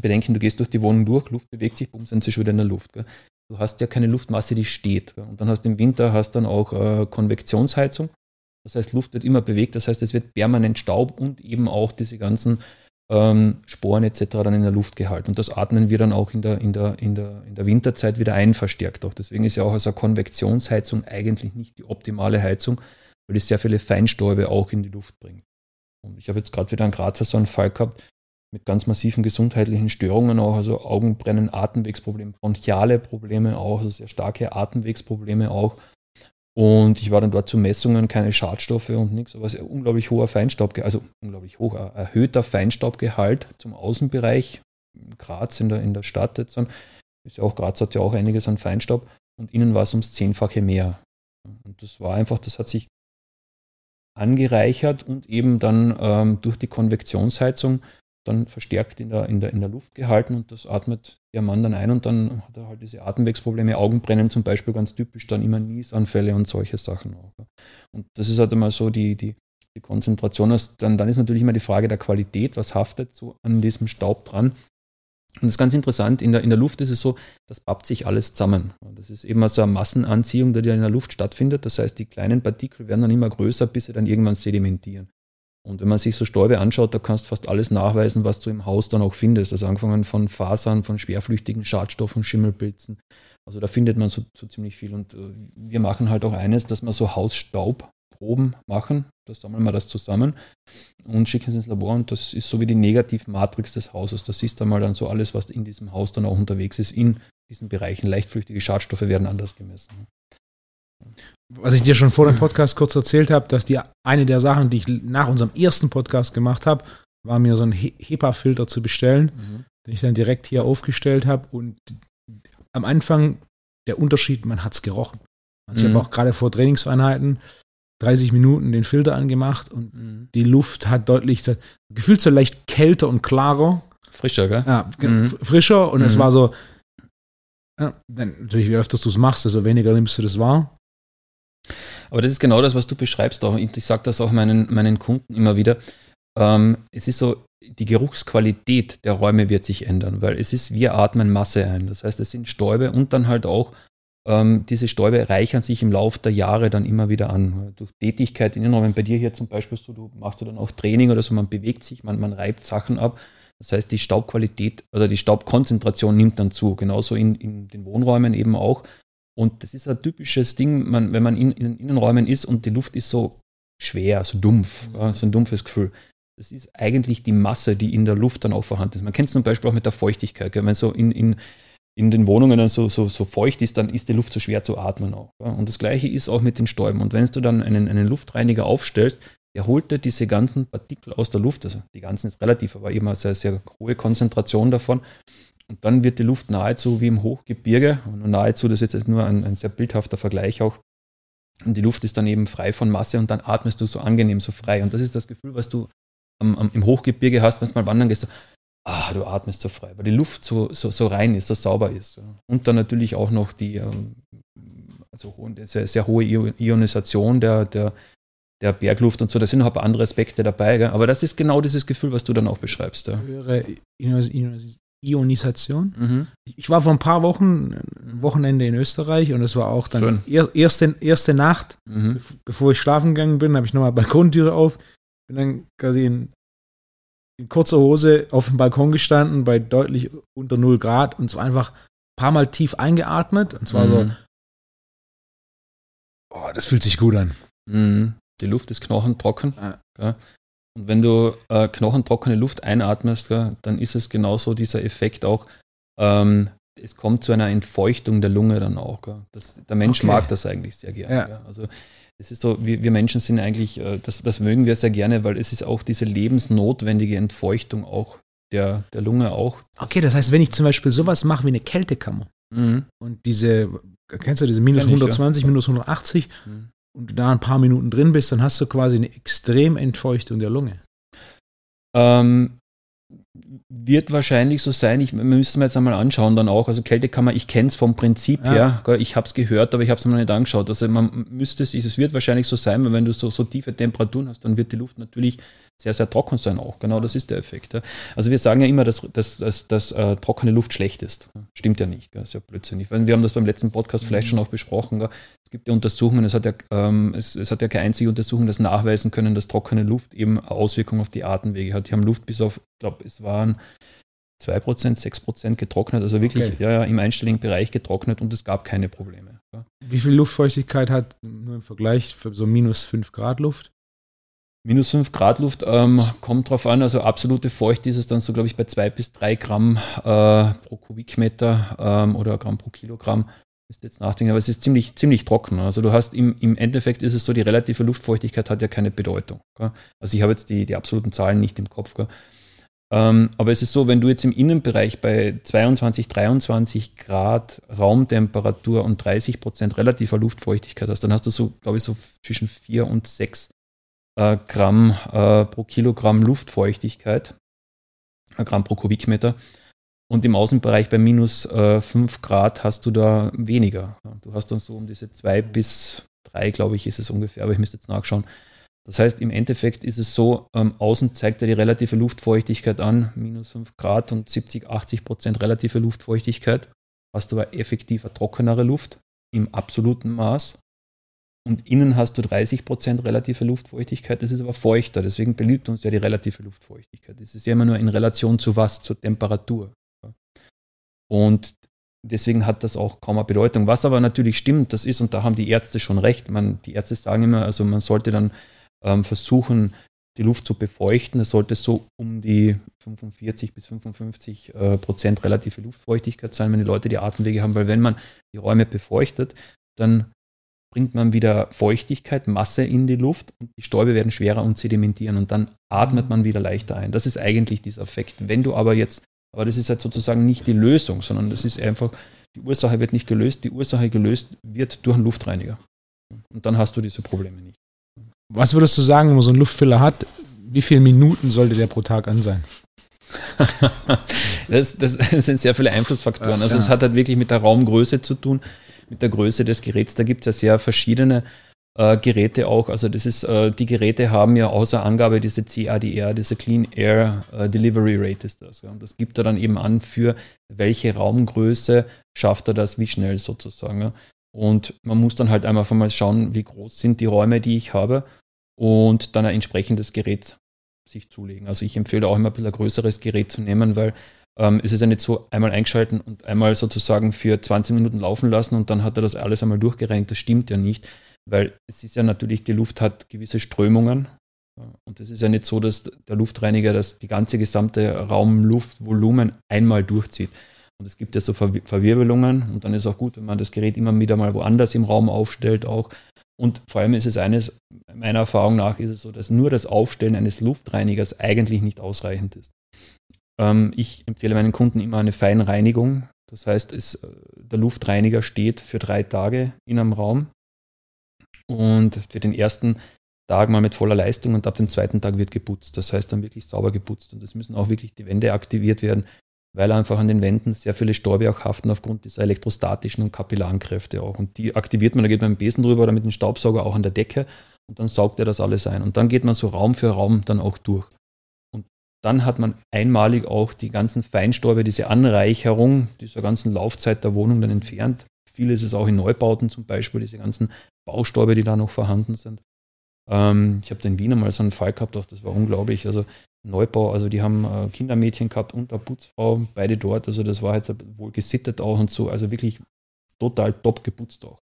bedenken, du gehst durch die Wohnung durch, Luft bewegt sich, bumm, sind sie schon wieder in der Luft. Gell? Du hast ja keine Luftmasse, die steht. Gell? Und dann hast du im Winter hast dann auch äh, Konvektionsheizung. Das heißt, Luft wird immer bewegt, das heißt, es wird permanent Staub und eben auch diese ganzen ähm, Sporen etc. dann in der Luft gehalten. Und das atmen wir dann auch in der, in der, in der, in der Winterzeit wieder ein, verstärkt auch. Deswegen ist ja auch also eine Konvektionsheizung eigentlich nicht die optimale Heizung, weil es sehr viele Feinstäube auch in die Luft bringt. Und ich habe jetzt gerade wieder einen Grazer so einen Fall gehabt, mit ganz massiven gesundheitlichen Störungen auch, also Augenbrennen, Atemwegsprobleme, bronchiale Probleme auch, also sehr starke Atemwegsprobleme auch. Und ich war dann dort zu Messungen, keine Schadstoffe und nichts, aber sehr unglaublich hoher Feinstaubgehalt, also unglaublich hoch, erhöhter Feinstaubgehalt zum Außenbereich, Graz in der, in der Stadt jetzt dann, ist ja auch, Graz hat ja auch einiges an Feinstaub und innen war es ums Zehnfache mehr. Und das war einfach, das hat sich angereichert und eben dann ähm, durch die Konvektionsheizung dann verstärkt in der, in, der, in der Luft gehalten und das atmet der Mann dann ein und dann hat er halt diese Atemwegsprobleme, Augenbrennen zum Beispiel ganz typisch, dann immer Niesanfälle und solche Sachen auch. Und das ist halt immer so die, die, die Konzentration. Dann, dann ist natürlich immer die Frage der Qualität, was haftet so an diesem Staub dran. Und das ist ganz interessant, in der, in der Luft ist es so, das pappt sich alles zusammen. Das ist eben so eine Massenanziehung, die in der Luft stattfindet. Das heißt, die kleinen Partikel werden dann immer größer, bis sie dann irgendwann sedimentieren. Und wenn man sich so Stäube anschaut, da kannst du fast alles nachweisen, was du im Haus dann auch findest. Also angefangen von Fasern, von schwerflüchtigen Schadstoffen, Schimmelpilzen. Also da findet man so, so ziemlich viel. Und äh, wir machen halt auch eines, dass wir so Hausstaubproben machen. Da sammeln wir das zusammen und schicken es ins Labor. Und das ist so wie die Negativmatrix des Hauses. Da siehst du mal dann so alles, was in diesem Haus dann auch unterwegs ist, in diesen Bereichen. Leichtflüchtige Schadstoffe werden anders gemessen was ich dir schon vor dem Podcast kurz erzählt habe, dass die eine der Sachen, die ich nach unserem ersten Podcast gemacht habe, war mir so einen HEPA-Filter zu bestellen, mhm. den ich dann direkt hier aufgestellt habe. Und am Anfang der Unterschied, man hat es gerochen. Also mhm. Ich habe auch gerade vor Trainingseinheiten 30 Minuten den Filter angemacht und mhm. die Luft hat deutlich, gefühlt so leicht kälter und klarer. Frischer, gell? Ja, mhm. frischer und es mhm. war so, ja, natürlich, wie öfters du es machst, desto weniger nimmst du das wahr. Aber das ist genau das, was du beschreibst auch. Ich sage das auch meinen, meinen Kunden immer wieder. Ähm, es ist so, die Geruchsqualität der Räume wird sich ändern, weil es ist, wir atmen Masse ein. Das heißt, es sind Stäube und dann halt auch ähm, diese Stäube reichern sich im Laufe der Jahre dann immer wieder an. Durch Tätigkeit in Innenräumen, bei dir hier zum Beispiel, so, du machst du dann auch Training oder so, man bewegt sich, man, man reibt Sachen ab. Das heißt, die Staubqualität oder die Staubkonzentration nimmt dann zu, genauso in, in den Wohnräumen eben auch. Und das ist ein typisches Ding, man, wenn man in, in Innenräumen ist und die Luft ist so schwer, so dumpf, mhm. so ein dumpfes Gefühl. Das ist eigentlich die Masse, die in der Luft dann auch vorhanden ist. Man kennt es zum Beispiel auch mit der Feuchtigkeit. Gell? Wenn so in, in, in den Wohnungen dann so, so, so feucht ist, dann ist die Luft so schwer zu atmen auch. Ja? Und das gleiche ist auch mit den Stäuben. Und wenn du dann einen, einen Luftreiniger aufstellst, der holt dir diese ganzen Partikel aus der Luft, also die ganzen ist relativ, aber immer sehr, sehr hohe Konzentration davon. Und dann wird die Luft nahezu wie im Hochgebirge, und nahezu, das ist jetzt nur ein, ein sehr bildhafter Vergleich auch, und die Luft ist dann eben frei von Masse und dann atmest du so angenehm, so frei. Und das ist das Gefühl, was du am, am, im Hochgebirge hast, wenn du mal wandern gehst. So, ah, du atmest so frei, weil die Luft so, so, so rein ist, so sauber ist. Und dann natürlich auch noch die ähm, also sehr, sehr hohe Ionisation der, der, der Bergluft und so. Da sind noch ein paar andere Aspekte dabei. Gell? Aber das ist genau dieses Gefühl, was du dann auch beschreibst. Ja. Höhere Ionisation. Mhm. Ich war vor ein paar Wochen, Wochenende in Österreich und es war auch dann er, erste, erste Nacht, mhm. bevor ich schlafen gegangen bin, habe ich nochmal Balkontüre auf, bin dann quasi in, in, kurzer Hose auf dem Balkon gestanden bei deutlich unter 0 Grad und zwar einfach ein paar Mal tief eingeatmet und zwar mhm. so, oh, das fühlt sich gut an. Mhm. Die Luft ist knochentrocken. Ja. Und wenn du äh, knochentrockene Luft einatmest, ja, dann ist es genauso dieser Effekt auch. Ähm, es kommt zu einer Entfeuchtung der Lunge dann auch. Das, der Mensch okay. mag das eigentlich sehr gerne. Ja. Also es ist so, wir, wir Menschen sind eigentlich, äh, das, das mögen wir sehr gerne, weil es ist auch diese lebensnotwendige Entfeuchtung auch der, der Lunge auch. Okay, das heißt, wenn ich zum Beispiel sowas mache wie eine Kältekammer mhm. und diese, kennst du diese minus ich, 120, ja. minus 180, mhm und du da ein paar Minuten drin bist, dann hast du quasi eine extrem Entfeuchtung der Lunge. Ähm, wird wahrscheinlich so sein. Ich müsste mir jetzt einmal anschauen dann auch. Also Kältekammer, ich kenne es vom Prinzip ja. her. Ich habe es gehört, aber ich habe es mir noch nicht angeschaut. Also man müsste es, es wird wahrscheinlich so sein, weil wenn du so, so tiefe Temperaturen hast, dann wird die Luft natürlich sehr, sehr trocken sein auch. Genau das ist der Effekt. Ja. Also wir sagen ja immer, dass, dass, dass, dass äh, trockene Luft schlecht ist. Stimmt ja nicht. Gell? Das ist ja blödsinnig. Wir haben das beim letzten Podcast mhm. vielleicht schon auch besprochen. Gell? Es gibt ja Untersuchungen, es hat ja, ähm, es, es, hat ja keine einzige Untersuchung, das nachweisen können, dass trockene Luft eben Auswirkungen auf die Atemwege hat. Die haben Luft bis auf, ich glaube, es waren 2%, 6% getrocknet, also wirklich okay. ja, ja, im einstelligen Bereich getrocknet und es gab keine Probleme. Wie viel Luftfeuchtigkeit hat nur im Vergleich für so minus 5 Grad Luft? Minus 5 Grad Luft ähm, kommt drauf an, also absolute Feucht ist es dann so, glaube ich, bei 2 bis 3 Gramm äh, pro Kubikmeter ähm, oder Gramm pro Kilogramm. Ist jetzt nachdenken, aber es ist ziemlich, ziemlich trocken. Also du hast im, im Endeffekt ist es so, die relative Luftfeuchtigkeit hat ja keine Bedeutung. Gell? Also ich habe jetzt die, die absoluten Zahlen nicht im Kopf. Gell? Ähm, aber es ist so, wenn du jetzt im Innenbereich bei 22, 23 Grad Raumtemperatur und 30 Prozent relativer Luftfeuchtigkeit hast, dann hast du so, glaube ich, so zwischen 4 und 6 äh, Gramm äh, pro Kilogramm Luftfeuchtigkeit, äh, Gramm pro Kubikmeter. Und im Außenbereich bei minus äh, 5 Grad hast du da weniger. Du hast dann so um diese 2 bis 3, glaube ich, ist es ungefähr, aber ich müsste jetzt nachschauen. Das heißt, im Endeffekt ist es so, ähm, außen zeigt er die relative Luftfeuchtigkeit an, minus 5 Grad und 70, 80 Prozent relative Luftfeuchtigkeit. Hast aber effektiver trockenere Luft im absoluten Maß. Und innen hast du 30 Prozent relative Luftfeuchtigkeit, das ist aber feuchter, deswegen beliebt uns ja die relative Luftfeuchtigkeit. Das ist ja immer nur in Relation zu was? Zur Temperatur. Und deswegen hat das auch kaum eine Bedeutung. Was aber natürlich stimmt, das ist, und da haben die Ärzte schon recht, man, die Ärzte sagen immer, also man sollte dann ähm, versuchen, die Luft zu befeuchten. Es sollte so um die 45 bis 55 äh, Prozent relative Luftfeuchtigkeit sein, wenn die Leute die Atemwege haben, weil wenn man die Räume befeuchtet, dann bringt man wieder Feuchtigkeit, Masse in die Luft und die Stäube werden schwerer und sedimentieren und dann atmet man wieder leichter ein. Das ist eigentlich dieser Effekt. Wenn du aber jetzt, aber das ist halt sozusagen nicht die Lösung, sondern das ist einfach, die Ursache wird nicht gelöst, die Ursache gelöst wird durch einen Luftreiniger. Und dann hast du diese Probleme nicht. Was würdest du sagen, wenn man so einen Luftfiller hat, wie viele Minuten sollte der pro Tag an sein? *laughs* das, das, *laughs* sind sehr viele Einflussfaktoren. Also es hat halt wirklich mit der Raumgröße zu tun, mit der Größe des Geräts. Da gibt es ja sehr verschiedene äh, Geräte auch. Also das ist, äh, die Geräte haben ja außer Angabe diese CADR, diese Clean Air äh, Delivery Rate ist das. Ja. Und das gibt er dann eben an, für welche Raumgröße schafft er das, wie schnell sozusagen. Ja. Und man muss dann halt einfach mal schauen, wie groß sind die Räume, die ich habe und dann ein entsprechendes Gerät sich zulegen. Also ich empfehle auch immer ein bisschen ein größeres Gerät zu nehmen, weil ähm, es ist ja nicht so einmal eingeschalten und einmal sozusagen für 20 Minuten laufen lassen und dann hat er das alles einmal durchgereinigt. Das stimmt ja nicht, weil es ist ja natürlich, die Luft hat gewisse Strömungen und es ist ja nicht so, dass der Luftreiniger das die ganze gesamte Raumluftvolumen einmal durchzieht. Und es gibt ja so Verwirbelungen und dann ist auch gut, wenn man das Gerät immer wieder mal woanders im Raum aufstellt auch. Und vor allem ist es eines, meiner Erfahrung nach, ist es so, dass nur das Aufstellen eines Luftreinigers eigentlich nicht ausreichend ist. Ähm, ich empfehle meinen Kunden immer eine Feinreinigung. Das heißt, es, äh, der Luftreiniger steht für drei Tage in einem Raum und für den ersten Tag mal mit voller Leistung und ab dem zweiten Tag wird geputzt. Das heißt dann wirklich sauber geputzt und es müssen auch wirklich die Wände aktiviert werden, weil einfach an den Wänden sehr viele Stäube auch haften aufgrund dieser elektrostatischen und kapillaren Kräfte auch. Und die aktiviert man, da geht man mit dem Besen drüber oder mit dem Staubsauger auch an der Decke und dann saugt er das alles ein. Und dann geht man so Raum für Raum dann auch durch. Dann hat man einmalig auch die ganzen Feinstäube, diese Anreicherung dieser ganzen Laufzeit der Wohnung dann entfernt. Viel ist es auch in Neubauten zum Beispiel, diese ganzen Baustäube, die da noch vorhanden sind. Ähm, ich habe in Wien mal so einen Fall gehabt, auch das war unglaublich. Also Neubau, also die haben äh, Kindermädchen gehabt und eine Putzfrau, beide dort. Also das war jetzt wohl gesittet auch und so. Also wirklich total top geputzt auch.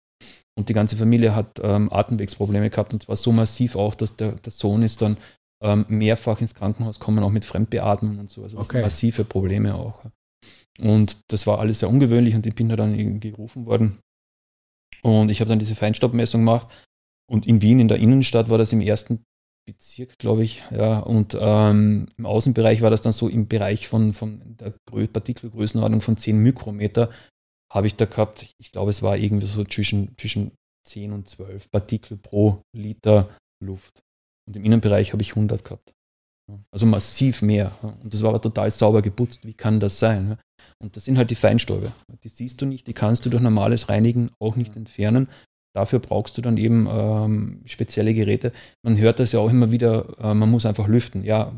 Und die ganze Familie hat ähm, Atemwegsprobleme gehabt und zwar so massiv auch, dass der, der Sohn ist dann ähm, mehrfach ins Krankenhaus gekommen, auch mit Fremdbeatmung und so. Also okay. massive Probleme auch. Und das war alles sehr ungewöhnlich und ich bin da dann gerufen worden. Und ich habe dann diese Feinstaubmessung gemacht. Und in Wien, in der Innenstadt, war das im ersten Bezirk, glaube ich. Ja, und ähm, im Außenbereich war das dann so im Bereich von, von der Partikelgrößenordnung von 10 Mikrometer habe ich da gehabt. Ich glaube, es war irgendwie so zwischen, zwischen 10 und 12 Partikel pro Liter Luft. Und im Innenbereich habe ich 100 gehabt. Also massiv mehr. Und das war aber total sauber geputzt. Wie kann das sein? Und das sind halt die Feinstäube. Die siehst du nicht, die kannst du durch normales Reinigen auch nicht entfernen. Dafür brauchst du dann eben ähm, spezielle Geräte. Man hört das ja auch immer wieder, äh, man muss einfach lüften. Ja,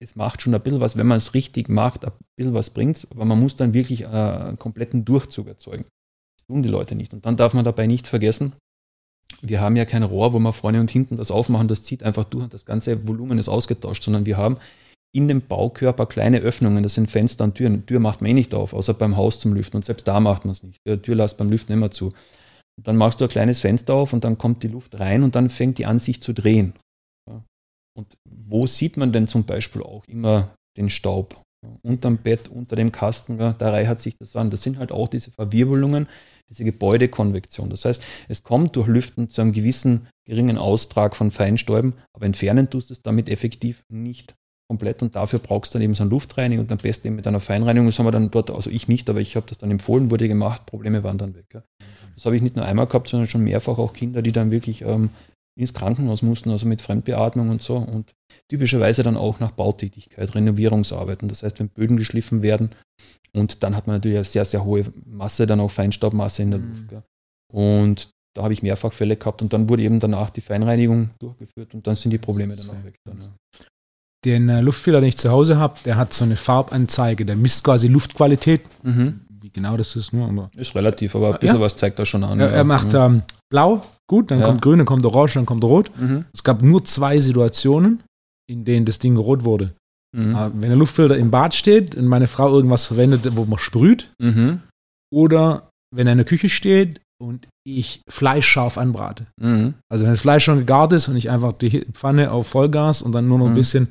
es macht schon ein bisschen was, wenn man es richtig macht, ein bisschen was bringt es, aber man muss dann wirklich äh, einen kompletten Durchzug erzeugen. Das tun die Leute nicht. Und dann darf man dabei nicht vergessen, wir haben ja kein Rohr, wo wir vorne und hinten das aufmachen, das zieht einfach durch und das ganze Volumen ist ausgetauscht, sondern wir haben in dem Baukörper kleine Öffnungen, das sind Fenster und Türen. Tür macht man eh nicht auf, außer beim Haus zum Lüften und selbst da macht man es nicht. Die Tür lässt beim Lüften immer zu. Dann machst du ein kleines Fenster auf und dann kommt die Luft rein und dann fängt die an sich zu drehen. Und wo sieht man denn zum Beispiel auch immer den Staub? Unterm Bett, unter dem Kasten, da reichert sich das an. Das sind halt auch diese Verwirbelungen, diese Gebäudekonvektion. Das heißt, es kommt durch Lüften zu einem gewissen geringen Austrag von Feinstäuben, aber entfernen tust du es damit effektiv nicht komplett und dafür brauchst du dann eben so eine Luftreinigung und am besten eben mit einer Feinreinigung. Das haben wir dann dort, also ich nicht, aber ich habe das dann empfohlen, wurde gemacht, Probleme waren dann weg. Das habe ich nicht nur einmal gehabt, sondern schon mehrfach auch Kinder, die dann wirklich ähm, ins Krankenhaus mussten, also mit Fremdbeatmung und so und typischerweise dann auch nach Bautätigkeit, Renovierungsarbeiten. Das heißt, wenn Böden geschliffen werden und dann hat man natürlich eine sehr, sehr hohe Masse, dann auch Feinstaubmasse in der mhm. Luft. Ja. Und da habe ich mehrfach Fälle gehabt und dann wurde eben danach die Feinreinigung durchgeführt und dann sind die Probleme dann auch weg. Dann, ja den äh, Luftfilter, den ich zu Hause habe, der hat so eine Farbanzeige. Der misst quasi Luftqualität. Mhm. Genau das ist, nur. Aber ist relativ, aber ein bisschen ja. was zeigt er schon an. Ja, er macht mhm. ähm, blau, gut, dann kommt grün, dann kommt orange, dann kommt rot. Mhm. Es gab nur zwei Situationen, in denen das Ding rot wurde. Mhm. Äh, wenn der Luftfilter im Bad steht und meine Frau irgendwas verwendet, wo man sprüht, mhm. oder wenn er in der Küche steht und ich Fleisch scharf anbrate. Mhm. Also wenn das Fleisch schon gegart ist und ich einfach die Pfanne auf Vollgas und dann nur noch ein bisschen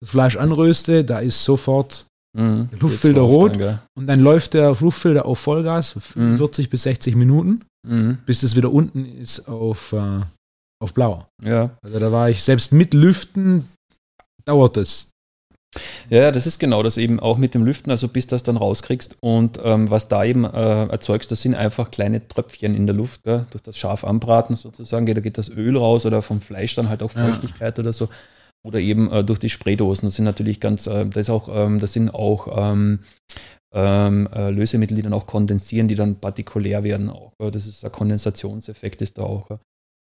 das Fleisch anröste, da ist sofort mhm. Luftfilter rot dann, und dann läuft der Luftfilter auf Vollgas für mhm. 40 bis 60 Minuten, mhm. bis es wieder unten ist auf, äh, auf blau. Ja. Also da war ich selbst mit Lüften, dauert es. Ja, das ist genau das eben auch mit dem Lüften, also bis das dann rauskriegst. Und ähm, was da eben äh, erzeugst, das sind einfach kleine Tröpfchen in der Luft, gell? durch das scharf anbraten sozusagen, da geht das Öl raus oder vom Fleisch dann halt auch Feuchtigkeit ja. oder so oder eben äh, durch die Spraydosen. Das sind natürlich ganz, äh, das, auch, ähm, das sind auch ähm, ähm, äh, Lösemittel, die dann auch kondensieren, die dann partikulär werden auch. Das ist ein Kondensationseffekt ist da auch.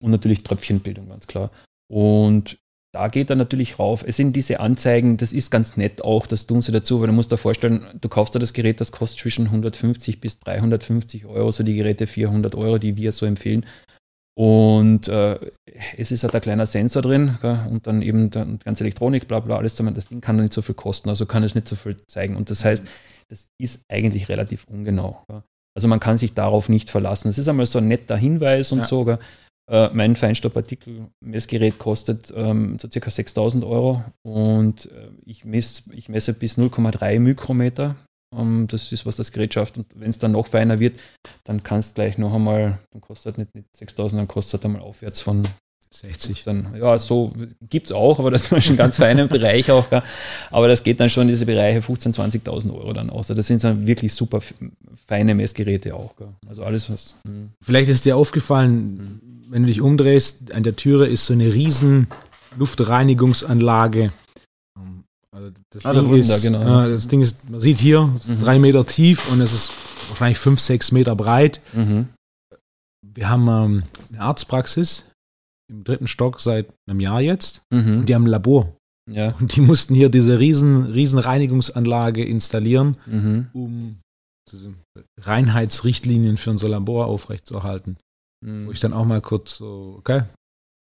Und natürlich Tröpfchenbildung, ganz klar. Und da geht er natürlich rauf. Es sind diese Anzeigen, das ist ganz nett auch, das tun sie dazu, weil du musst dir vorstellen, du kaufst da das Gerät, das kostet zwischen 150 bis 350 Euro, so die Geräte 400 Euro, die wir so empfehlen. Und äh, es ist halt ein kleiner Sensor drin gell, und dann eben die ganze Elektronik, bla bla, alles zusammen. Das Ding kann nicht so viel kosten, also kann es nicht so viel zeigen. Und das heißt, das ist eigentlich relativ ungenau. Gell. Also man kann sich darauf nicht verlassen. Es ist einmal so ein netter Hinweis und ja. so. Gell. Äh, mein Feinstaubpartikel-Messgerät kostet ähm, so circa 6000 Euro und äh, ich, mess, ich messe bis 0,3 Mikrometer das ist, was das Gerät schafft. Und wenn es dann noch feiner wird, dann kannst du gleich noch einmal, dann kostet nicht, nicht 6000, dann kostet einmal aufwärts von 60. Dann, ja, so gibt es auch, aber das ist schon ganz feiner *laughs* Bereich auch. Ja. Aber das geht dann schon in diese Bereiche 15.000, 20.000 Euro dann aus. Also das sind dann wirklich super feine Messgeräte auch. Gell. Also alles, was. Mh. Vielleicht ist dir aufgefallen, mhm. wenn du dich umdrehst, an der Türe ist so eine riesen Luftreinigungsanlage also das, ah, Ding ist, da, genau. äh, das Ding ist, man sieht hier, mhm. drei Meter tief und es ist wahrscheinlich fünf, sechs Meter breit. Mhm. Wir haben ähm, eine Arztpraxis im dritten Stock seit einem Jahr jetzt mhm. und die haben ein Labor. Ja. Und die mussten hier diese riesen, riesen Reinigungsanlage installieren, mhm. um Reinheitsrichtlinien für unser Labor aufrechtzuerhalten. Mhm. Wo ich dann auch mal kurz so, okay,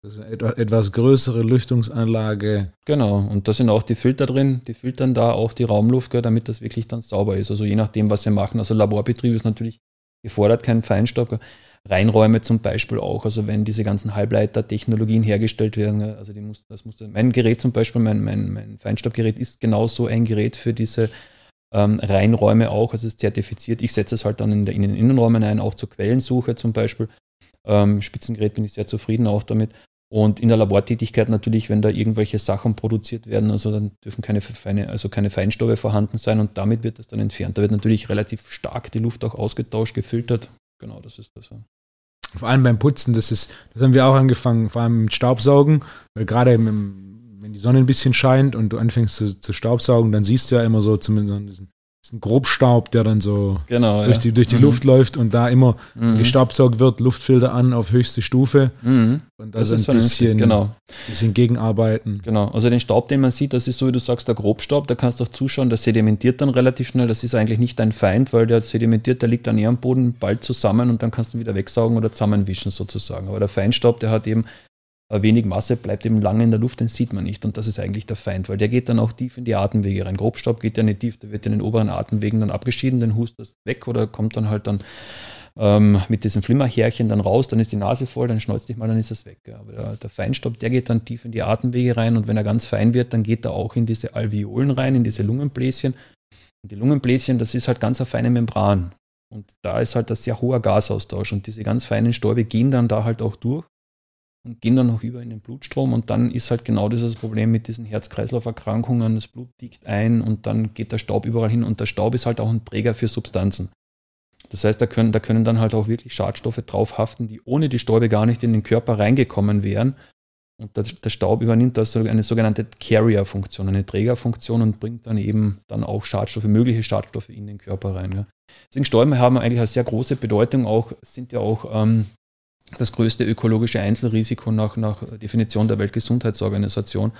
das ist eine etwas größere Lüftungsanlage. Genau, und da sind auch die Filter drin, die filtern da auch die Raumluft, damit das wirklich dann sauber ist. Also je nachdem, was sie machen. Also Laborbetrieb ist natürlich gefordert, kein Feinstaub. Reinräume zum Beispiel auch, also wenn diese ganzen Halbleiter-Technologien hergestellt werden, also die muss, das muss, mein Gerät zum Beispiel, mein, mein, mein Feinstaubgerät ist genauso ein Gerät für diese ähm, Reinräume auch, also es ist zertifiziert. Ich setze es halt dann in, der, in den Innenräumen ein, auch zur Quellensuche zum Beispiel. Ähm, Spitzengerät bin ich sehr zufrieden auch damit. Und in der Labortätigkeit natürlich, wenn da irgendwelche Sachen produziert werden, also dann dürfen keine, feine, also keine Feinstaube vorhanden sein und damit wird das dann entfernt. Da wird natürlich relativ stark die Luft auch ausgetauscht, gefiltert. Genau, das ist das. Vor allem beim Putzen, das ist, das haben wir auch angefangen, vor allem mit Staubsaugen, weil gerade wenn die Sonne ein bisschen scheint und du anfängst zu, zu staubsaugen, dann siehst du ja immer so zumindest ist ein Grobstaub, der dann so genau, durch, ja. die, durch die mhm. Luft läuft und da immer mhm. gestaubsaugt wird, Luftfilter an auf höchste Stufe mhm. und da das ein bisschen, genau. bisschen gegenarbeiten. Genau, also den Staub, den man sieht, das ist so, wie du sagst, der Grobstaub, da kannst du auch zuschauen, der sedimentiert dann relativ schnell, das ist eigentlich nicht dein Feind, weil der sedimentiert, der liegt dann eher am Boden bald zusammen und dann kannst du ihn wieder wegsaugen oder zusammenwischen sozusagen. Aber der Feinstaub, der hat eben wenig Masse bleibt eben lange in der Luft, den sieht man nicht. Und das ist eigentlich der Feind, weil der geht dann auch tief in die Atemwege rein. Grobstaub geht ja nicht tief, der wird in den oberen Atemwegen dann abgeschieden, den hustest weg oder kommt dann halt dann ähm, mit diesem Flimmerhärchen dann raus, dann ist die Nase voll, dann schneuzt dich mal, dann ist es weg. Aber der, der, Feinstaub, der geht dann tief in die Atemwege rein und wenn er ganz fein wird, dann geht er auch in diese Alveolen rein, in diese Lungenbläschen. Und die Lungenbläschen, das ist halt ganz eine feine Membran. Und da ist halt das sehr hoher Gasaustausch und diese ganz feinen Stäube gehen dann da halt auch durch und gehen dann noch über in den Blutstrom und dann ist halt genau dieses Problem mit diesen Herz-Kreislauf-Erkrankungen, das Blut dickt ein und dann geht der Staub überall hin und der Staub ist halt auch ein Träger für Substanzen. Das heißt, da können, da können dann halt auch wirklich Schadstoffe drauf haften, die ohne die Stäube gar nicht in den Körper reingekommen wären. Und der, der Staub übernimmt da eine sogenannte Carrier-Funktion, eine Trägerfunktion und bringt dann eben dann auch Schadstoffe, mögliche Schadstoffe in den Körper rein. Ja. Deswegen Stäube haben eigentlich eine sehr große Bedeutung, auch sind ja auch ähm, das größte ökologische Einzelrisiko nach, nach Definition der Weltgesundheitsorganisation.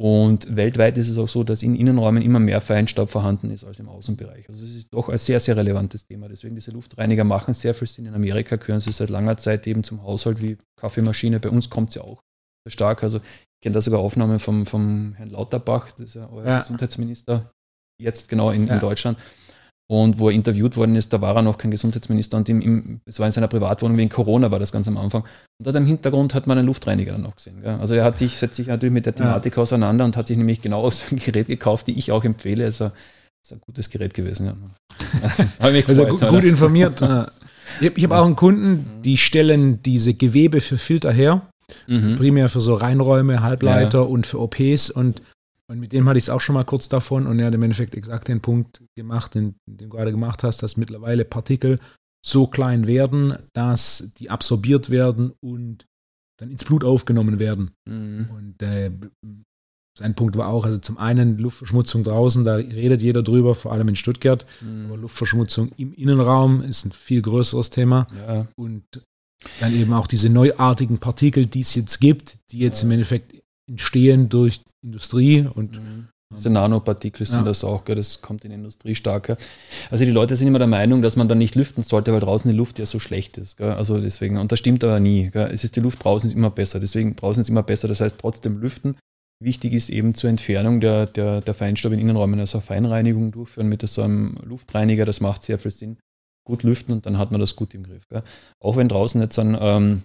Und weltweit ist es auch so, dass in Innenräumen immer mehr Feinstaub vorhanden ist als im Außenbereich. Also es ist doch ein sehr, sehr relevantes Thema. Deswegen diese Luftreiniger machen sehr viel Sinn. In Amerika gehören sie seit langer Zeit eben zum Haushalt wie Kaffeemaschine. Bei uns kommt sie auch sehr stark. Also ich kenne da sogar Aufnahmen vom, vom Herrn Lauterbach, das ist ja euer ja. Gesundheitsminister jetzt genau in, ja. in Deutschland. Und wo er interviewt worden ist, da war er noch kein Gesundheitsminister und im, im, es war in seiner Privatwohnung wegen Corona, war das ganz am Anfang. Und dort im Hintergrund hat man einen Luftreiniger dann noch gesehen. Gell? Also er hat sich, setzt sich natürlich mit der Thematik ja. auseinander und hat sich nämlich genau *laughs* so ein Gerät gekauft, die ich auch empfehle. Also ist ein gutes Gerät gewesen. Ja. *laughs* also gut, gut informiert. ich habe hab auch einen Kunden, die stellen diese Gewebe für Filter her. Mhm. Primär für so Reinräume, Halbleiter ja. und für OPs und und mit dem hatte ich es auch schon mal kurz davon und er hat im Endeffekt exakt den Punkt gemacht, den, den du gerade gemacht hast, dass mittlerweile Partikel so klein werden, dass die absorbiert werden und dann ins Blut aufgenommen werden. Mhm. Und äh, sein Punkt war auch, also zum einen Luftverschmutzung draußen, da redet jeder drüber, vor allem in Stuttgart. Mhm. Aber Luftverschmutzung im Innenraum ist ein viel größeres Thema. Ja. Und dann eben auch diese neuartigen Partikel, die es jetzt gibt, die jetzt ja. im Endeffekt entstehen durch Industrie und mhm. Diese Nanopartikel sind ja. das auch, gell? das kommt in der Industrie stark. Also die Leute sind immer der Meinung, dass man dann nicht lüften sollte, weil draußen die Luft ja so schlecht ist. Gell? Also deswegen, und das stimmt aber nie. Gell? Es ist die Luft draußen ist immer besser, deswegen draußen ist immer besser. Das heißt trotzdem lüften. Wichtig ist eben zur Entfernung der, der, der Feinstaub in Innenräumen, also Feinreinigung durchführen mit so einem Luftreiniger, das macht sehr viel Sinn. Gut lüften und dann hat man das gut im Griff. Gell? Auch wenn draußen jetzt ein ähm,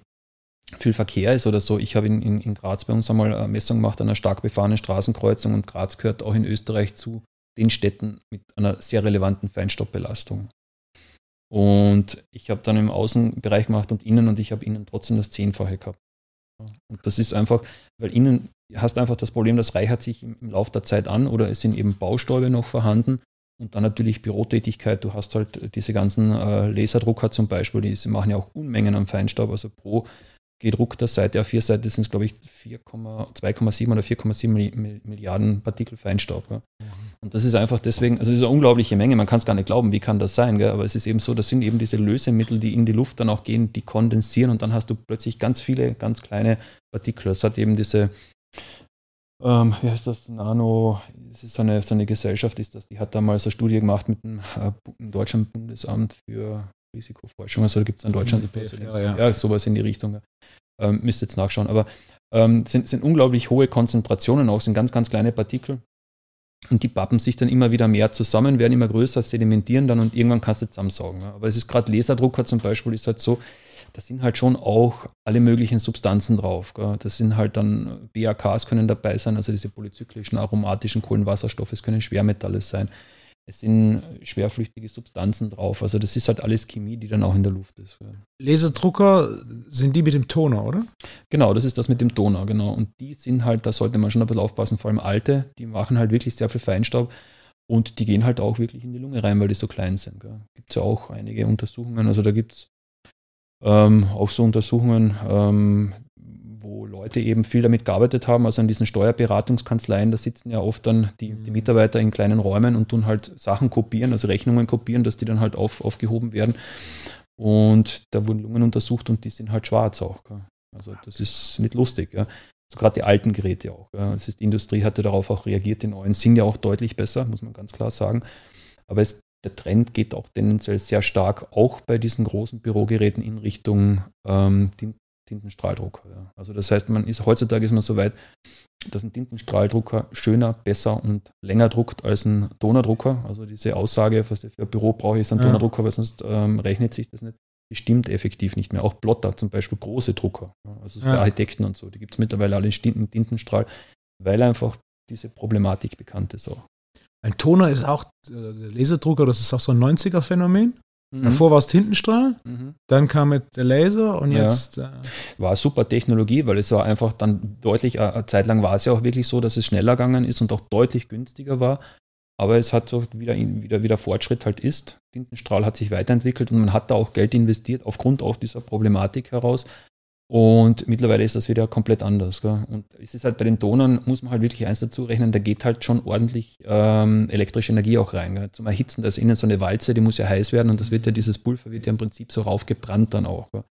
viel Verkehr ist oder so. Ich habe in, in, in Graz bei uns einmal eine Messung gemacht an einer stark befahrenen Straßenkreuzung und Graz gehört auch in Österreich zu den Städten mit einer sehr relevanten Feinstaubbelastung. Und ich habe dann im Außenbereich gemacht und innen und ich habe innen trotzdem das Zehnfache gehabt. Und das ist einfach, weil innen hast einfach das Problem, das reichert sich im, im Laufe der Zeit an oder es sind eben Baustäube noch vorhanden und dann natürlich Bürotätigkeit. Du hast halt diese ganzen äh, Laserdrucker zum Beispiel, die machen ja auch Unmengen an Feinstaub. Also pro gedruckter Seite, A4-Seite sind es, glaube ich, 2,7 oder 4,7 Milliarden Partikel Feinstaub. Gell? Mhm. Und das ist einfach deswegen, also das ist eine unglaubliche Menge, man kann es gar nicht glauben, wie kann das sein, gell? aber es ist eben so, das sind eben diese Lösemittel, die in die Luft dann auch gehen, die kondensieren und dann hast du plötzlich ganz viele, ganz kleine Partikel. Das hat eben diese, ähm, wie heißt das, Nano, das ist so eine, so eine Gesellschaft, ist das, die hat da mal so eine Studie gemacht mit dem, äh, Deutschen Bundesamt für Risikoforschung. Also da gibt es in Deutschland BF, ja, ja. ja, sowas in die Richtung. Ähm, müsst jetzt nachschauen. Aber ähm, sind, sind unglaublich hohe Konzentrationen auch, sind ganz, ganz kleine Partikel. Und die pappen sich dann immer wieder mehr zusammen, werden immer größer, sedimentieren dann und irgendwann kannst du zusammensaugen. Aber es ist gerade Laserdrucker zum Beispiel, ist halt so, da sind halt schon auch alle möglichen Substanzen drauf. Gell. Das sind halt dann BAKs können dabei sein, also diese polyzyklischen aromatischen Kohlenwasserstoffe, es können Schwermetalle sein. Es sind schwerflüchtige Substanzen drauf. Also das ist halt alles Chemie, die dann auch in der Luft ist. Laserdrucker sind die mit dem Toner, oder? Genau, das ist das mit dem Toner, genau. Und die sind halt, da sollte man schon ein bisschen aufpassen, vor allem alte, die machen halt wirklich sehr viel Feinstaub und die gehen halt auch wirklich in die Lunge rein, weil die so klein sind. Gibt es ja auch einige Untersuchungen, also da gibt es ähm, auch so Untersuchungen, ähm, wo Leute eben viel damit gearbeitet haben, also an diesen Steuerberatungskanzleien, da sitzen ja oft dann die, die, mhm. Mitarbeiter in kleinen Räumen und tun halt Sachen kopieren, also Rechnungen kopieren, dass die dann halt auf, aufgehoben werden. Und da wurden Lungen untersucht und die sind halt schwarz auch. Also das ist nicht lustig. Ja? Also gerade die alten Geräte auch. Ja? Das ist, die Industrie hatte darauf auch reagiert, die neuen sind ja auch deutlich besser, muss man ganz klar sagen. Aber es, der Trend geht auch tendenziell sehr stark, auch bei diesen großen Bürogeräten in Richtung ähm, Tintenstrahldrucker. Ja. Also das heißt, man ist heutzutage ist man so weit, dass ein Tintenstrahldrucker schöner, besser und länger druckt als ein Donerdrucker. Also diese Aussage, was für ein Büro brauche ich, ist ein ja. Donerdrucker, weil sonst ähm, rechnet sich das nicht. Die stimmt effektiv nicht mehr. Auch Plotter, zum Beispiel große Drucker, ja, also für ja. Architekten und so, die gibt es mittlerweile alle in Tintenstrahl, weil einfach diese Problematik bekannt ist auch. Ein Toner ist auch, äh, der Laserdrucker, das ist auch so ein 90er-Phänomen. Mhm. Davor war es Tintenstrahl, mhm. dann kam mit der Laser und jetzt. Äh war super Technologie, weil es war einfach dann deutlich, äh, eine Zeit lang war es ja auch wirklich so, dass es schneller gegangen ist und auch deutlich günstiger war. Aber es hat so wieder, wieder, wieder Fortschritt halt ist. Tintenstrahl hat sich weiterentwickelt und man hat da auch Geld investiert, aufgrund auch dieser Problematik heraus. Und mittlerweile ist das wieder komplett anders. Gell? Und es ist halt bei den Tonern, muss man halt wirklich eins dazu rechnen, da geht halt schon ordentlich ähm, elektrische Energie auch rein. Gell? Zum Erhitzen, da ist innen so eine Walze, die muss ja heiß werden und das wird ja, dieses Pulver wird ja im Prinzip so raufgebrannt dann auch. Gell?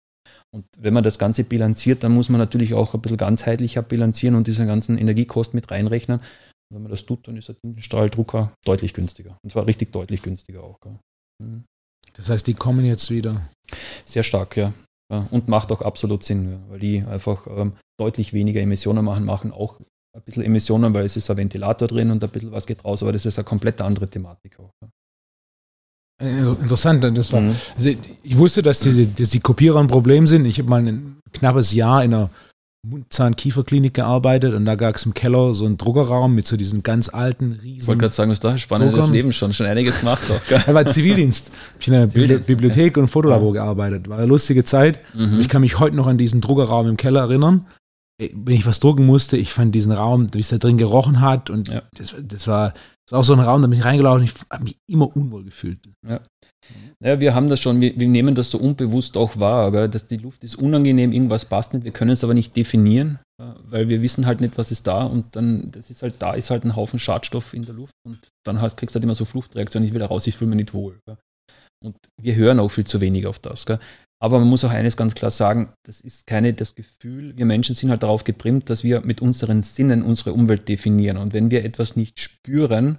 Und wenn man das Ganze bilanziert, dann muss man natürlich auch ein bisschen ganzheitlicher bilanzieren und diese ganzen Energiekosten mit reinrechnen. Und wenn man das tut, dann ist der Tintenstrahldrucker deutlich günstiger. Und zwar richtig deutlich günstiger auch. Mhm. Das heißt, die kommen jetzt wieder. Sehr stark, ja und macht auch absolut Sinn, weil die einfach ähm, deutlich weniger Emissionen machen, machen auch ein bisschen Emissionen, weil es ist ein Ventilator drin und ein bisschen was geht raus, aber das ist eine komplett andere Thematik auch. Interessant, das war, mhm. also ich wusste, dass diese, dass die Kopierer ein Problem sind. Ich habe mal ein knappes Jahr in einer Mund-Zahn-Kieferklinik gearbeitet und da gab es im Keller so einen Druckerraum mit so diesen ganz alten, riesen. Ich wollte gerade sagen, was da spannendes Druckern. Leben schon, schon einiges gemacht. Doch, *laughs* war Zivildienst. Ich habe in der Bibliothek und Fotolabor gearbeitet. War eine lustige Zeit. Mhm. Ich kann mich heute noch an diesen Druckerraum im Keller erinnern. Wenn ich was drucken musste, ich fand diesen Raum, wie es da drin gerochen hat und ja. das, das, war, das war auch so ein Raum, da bin ich reingelaufen und ich habe mich immer unwohl gefühlt. Ja. Ja, wir haben das schon, wir, wir, nehmen das so unbewusst auch wahr, gell? dass die Luft ist unangenehm, irgendwas passt nicht, wir können es aber nicht definieren, weil wir wissen halt nicht, was ist da und dann, das ist halt, da ist halt ein Haufen Schadstoff in der Luft und dann hast, kriegst du halt immer so Fluchtreaktion, ich will raus, ich fühle mich nicht wohl. Gell? Und wir hören auch viel zu wenig auf das. Gell? Aber man muss auch eines ganz klar sagen, das ist keine das Gefühl, wir Menschen sind halt darauf getrimmt, dass wir mit unseren Sinnen unsere Umwelt definieren. Und wenn wir etwas nicht spüren,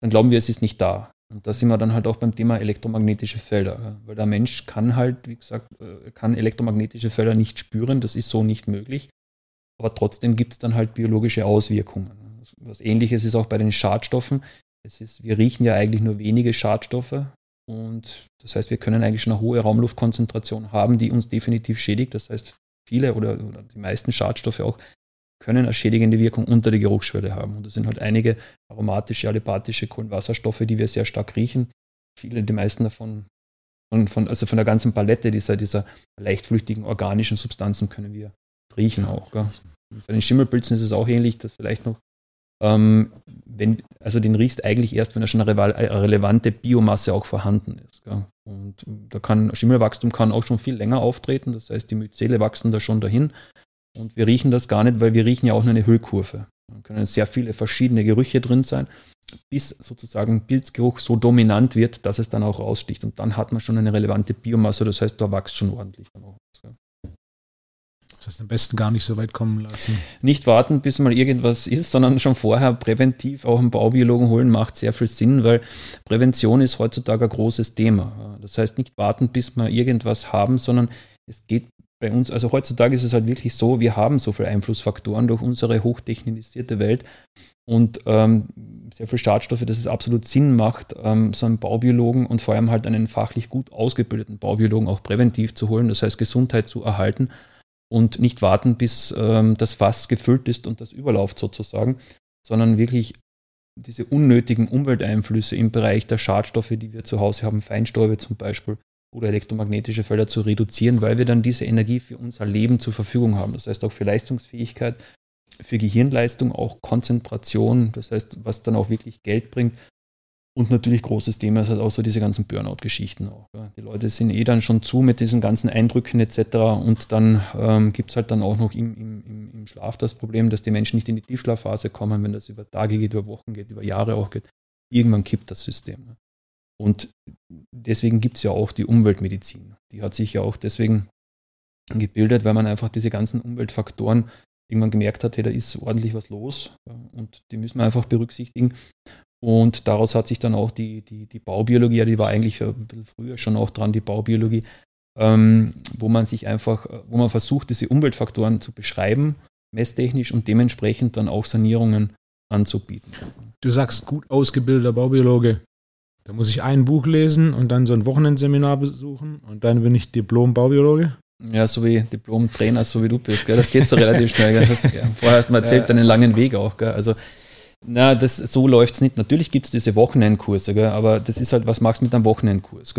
dann glauben wir, es ist nicht da. Und da sind wir dann halt auch beim Thema elektromagnetische Felder. Weil der Mensch kann halt, wie gesagt, äh, kann elektromagnetische Felder nicht spüren, das ist so nicht möglich. Aber trotzdem gibt es dann halt biologische Auswirkungen. Was ähnliches ist auch bei den Schadstoffen. Es ist, wir riechen ja eigentlich nur wenige Schadstoffe. Und das heißt, wir können eigentlich eine hohe Raumluftkonzentration haben, die uns definitiv schädigt. Das heißt, viele oder, oder die meisten Schadstoffe auch können eine schädigende Wirkung unter der Geruchsschwelle haben. Und das sind halt einige aromatische, alipathische Kohlenwasserstoffe, die wir sehr stark riechen. Viele, die meisten davon, von, von, also von der ganzen Palette dieser, dieser leichtflüchtigen organischen Substanzen können wir riechen auch. Gell? Bei den Schimmelpilzen ist es auch ähnlich, das vielleicht noch. Ähm, wenn, also den riechst eigentlich erst, wenn da schon eine relevante Biomasse auch vorhanden ist. Gell? Und da kann Schimmelwachstum kann auch schon viel länger auftreten. Das heißt, die Myzele wachsen da schon dahin. Und wir riechen das gar nicht, weil wir riechen ja auch nur eine Hüllkurve. Da können sehr viele verschiedene Gerüche drin sein, bis sozusagen Pilzgeruch so dominant wird, dass es dann auch raussticht. Und dann hat man schon eine relevante Biomasse, das heißt, da wächst schon ordentlich. Das heißt, am besten gar nicht so weit kommen lassen. Nicht warten, bis mal irgendwas ist, sondern schon vorher präventiv auch einen Baubiologen holen, macht sehr viel Sinn, weil Prävention ist heutzutage ein großes Thema. Das heißt, nicht warten, bis wir irgendwas haben, sondern es geht bei uns, also heutzutage ist es halt wirklich so, wir haben so viele Einflussfaktoren durch unsere hochtechnisierte Welt und ähm, sehr viele Schadstoffe, dass es absolut Sinn macht, ähm, so einen Baubiologen und vor allem halt einen fachlich gut ausgebildeten Baubiologen auch präventiv zu holen, das heißt Gesundheit zu erhalten und nicht warten, bis ähm, das Fass gefüllt ist und das überläuft sozusagen, sondern wirklich diese unnötigen Umwelteinflüsse im Bereich der Schadstoffe, die wir zu Hause haben, Feinstäube zum Beispiel, oder elektromagnetische Felder zu reduzieren, weil wir dann diese Energie für unser Leben zur Verfügung haben. Das heißt auch für Leistungsfähigkeit, für Gehirnleistung, auch Konzentration, das heißt, was dann auch wirklich Geld bringt. Und natürlich großes Thema ist halt auch so diese ganzen Burnout-Geschichten auch. Ja. Die Leute sind eh dann schon zu mit diesen ganzen Eindrücken etc. Und dann ähm, gibt es halt dann auch noch im, im, im Schlaf das Problem, dass die Menschen nicht in die Tiefschlafphase kommen, wenn das über Tage geht, über Wochen geht, über Jahre auch geht. Irgendwann kippt das System. Ja. Und deswegen gibt es ja auch die Umweltmedizin. Die hat sich ja auch deswegen gebildet, weil man einfach diese ganzen Umweltfaktoren irgendwann gemerkt hat, hey, da ist ordentlich was los und die müssen wir einfach berücksichtigen. Und daraus hat sich dann auch die, die, die Baubiologie, ja, die war eigentlich ein bisschen früher schon auch dran, die Baubiologie, ähm, wo man sich einfach, wo man versucht, diese Umweltfaktoren zu beschreiben, messtechnisch und dementsprechend dann auch Sanierungen anzubieten. Du sagst gut ausgebildeter Baubiologe. Da muss ich ein Buch lesen und dann so ein Wochenendseminar besuchen und dann bin ich Diplom-Baubiologe. Ja, so wie Diplom-Trainer, so wie du bist. Gell? Das geht so relativ schnell. Gell? Das, ja, vorher hast du mal erzählt, ja. deinen langen Weg auch. Gell? Also, na, das, so läuft es nicht. Natürlich gibt es diese Wochenendkurse, gell? aber das ist halt, was machst du mit einem Wochenendkurs?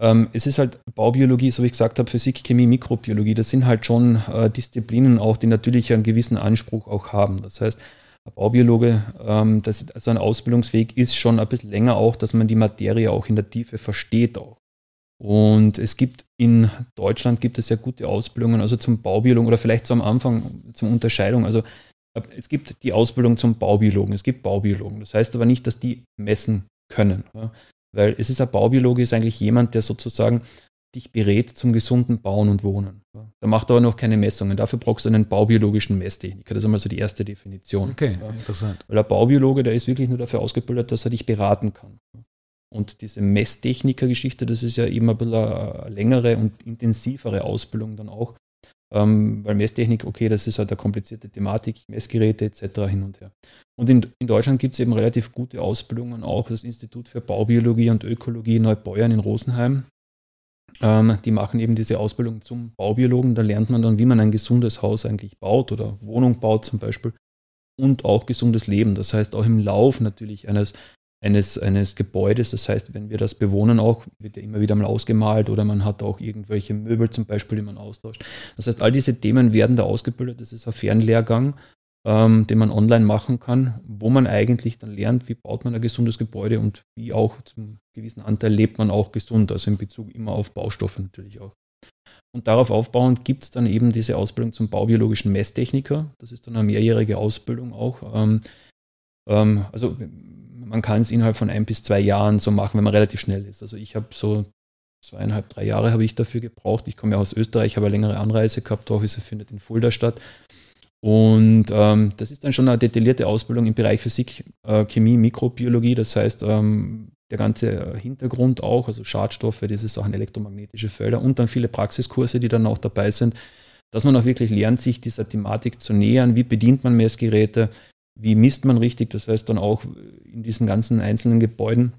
Ähm, es ist halt Baubiologie, so wie ich gesagt habe, Physik, Chemie, Mikrobiologie. Das sind halt schon äh, Disziplinen auch, die natürlich einen gewissen Anspruch auch haben. Das heißt, Baubiologe, ähm, das, also ein Ausbildungsweg ist schon ein bisschen länger auch, dass man die Materie auch in der Tiefe versteht auch. Und es gibt in Deutschland gibt es ja gute Ausbildungen, also zum Baubiologen oder vielleicht so am Anfang zum Unterscheidung. Also es gibt die Ausbildung zum Baubiologen, es gibt Baubiologen. Das heißt aber nicht, dass die messen können. Ja? Weil es ist ein Baubiologe, ist eigentlich jemand, der sozusagen dich berät zum gesunden Bauen und Wohnen. Da macht er aber noch keine Messungen. Dafür brauchst du einen baubiologischen Messtechniker. Das ist einmal so die erste Definition. Okay, ja. interessant. Weil der Baubiologe, der ist wirklich nur dafür ausgebildet, dass er dich beraten kann. Und diese Messtechniker-Geschichte, das ist ja immer ein bisschen eine längere und intensivere Ausbildung dann auch. Ähm, weil Messtechnik, okay, das ist halt eine komplizierte Thematik, Messgeräte etc. hin und her. Und in, in Deutschland gibt es eben relativ gute Ausbildungen, auch das Institut für Baubiologie und Ökologie Neubeuern in Rosenheim. Ähm, die machen eben diese Ausbildung zum Baubiologen. Da lernt man dann, wie man ein gesundes Haus eigentlich baut oder Wohnung baut zum Beispiel. Und auch gesundes Leben. Das heißt, auch im Lauf natürlich eines, eines, eines Gebäudes. Das heißt, wenn wir das bewohnen, auch wird ja immer wieder mal ausgemalt oder man hat auch irgendwelche Möbel zum Beispiel, die man austauscht. Das heißt, all diese Themen werden da ausgebildet. Das ist ein Fernlehrgang ähm, den man online machen kann, wo man eigentlich dann lernt, wie baut man ein gesundes Gebäude und wie auch zum gewissen Anteil lebt man auch gesund, also in Bezug immer auf Baustoffe natürlich auch. Und darauf aufbauend gibt es dann eben diese Ausbildung zum baubiologischen Messtechniker. Das ist dann eine mehrjährige Ausbildung auch. Ähm, ähm, also man kann es innerhalb von ein bis zwei Jahren so machen, wenn man relativ schnell ist. Also ich habe so zweieinhalb, drei Jahre habe ich dafür gebraucht. Ich komme ja aus Österreich, habe eine längere Anreise gehabt, Office findet in Fulda statt. Und ähm, das ist dann schon eine detaillierte Ausbildung im Bereich Physik, äh, Chemie, Mikrobiologie. Das heißt, ähm, der ganze Hintergrund auch, also Schadstoffe, diese Sachen, elektromagnetische Felder und dann viele Praxiskurse, die dann auch dabei sind, dass man auch wirklich lernt, sich dieser Thematik zu nähern. Wie bedient man Messgeräte? Wie misst man richtig? Das heißt dann auch in diesen ganzen einzelnen Gebäuden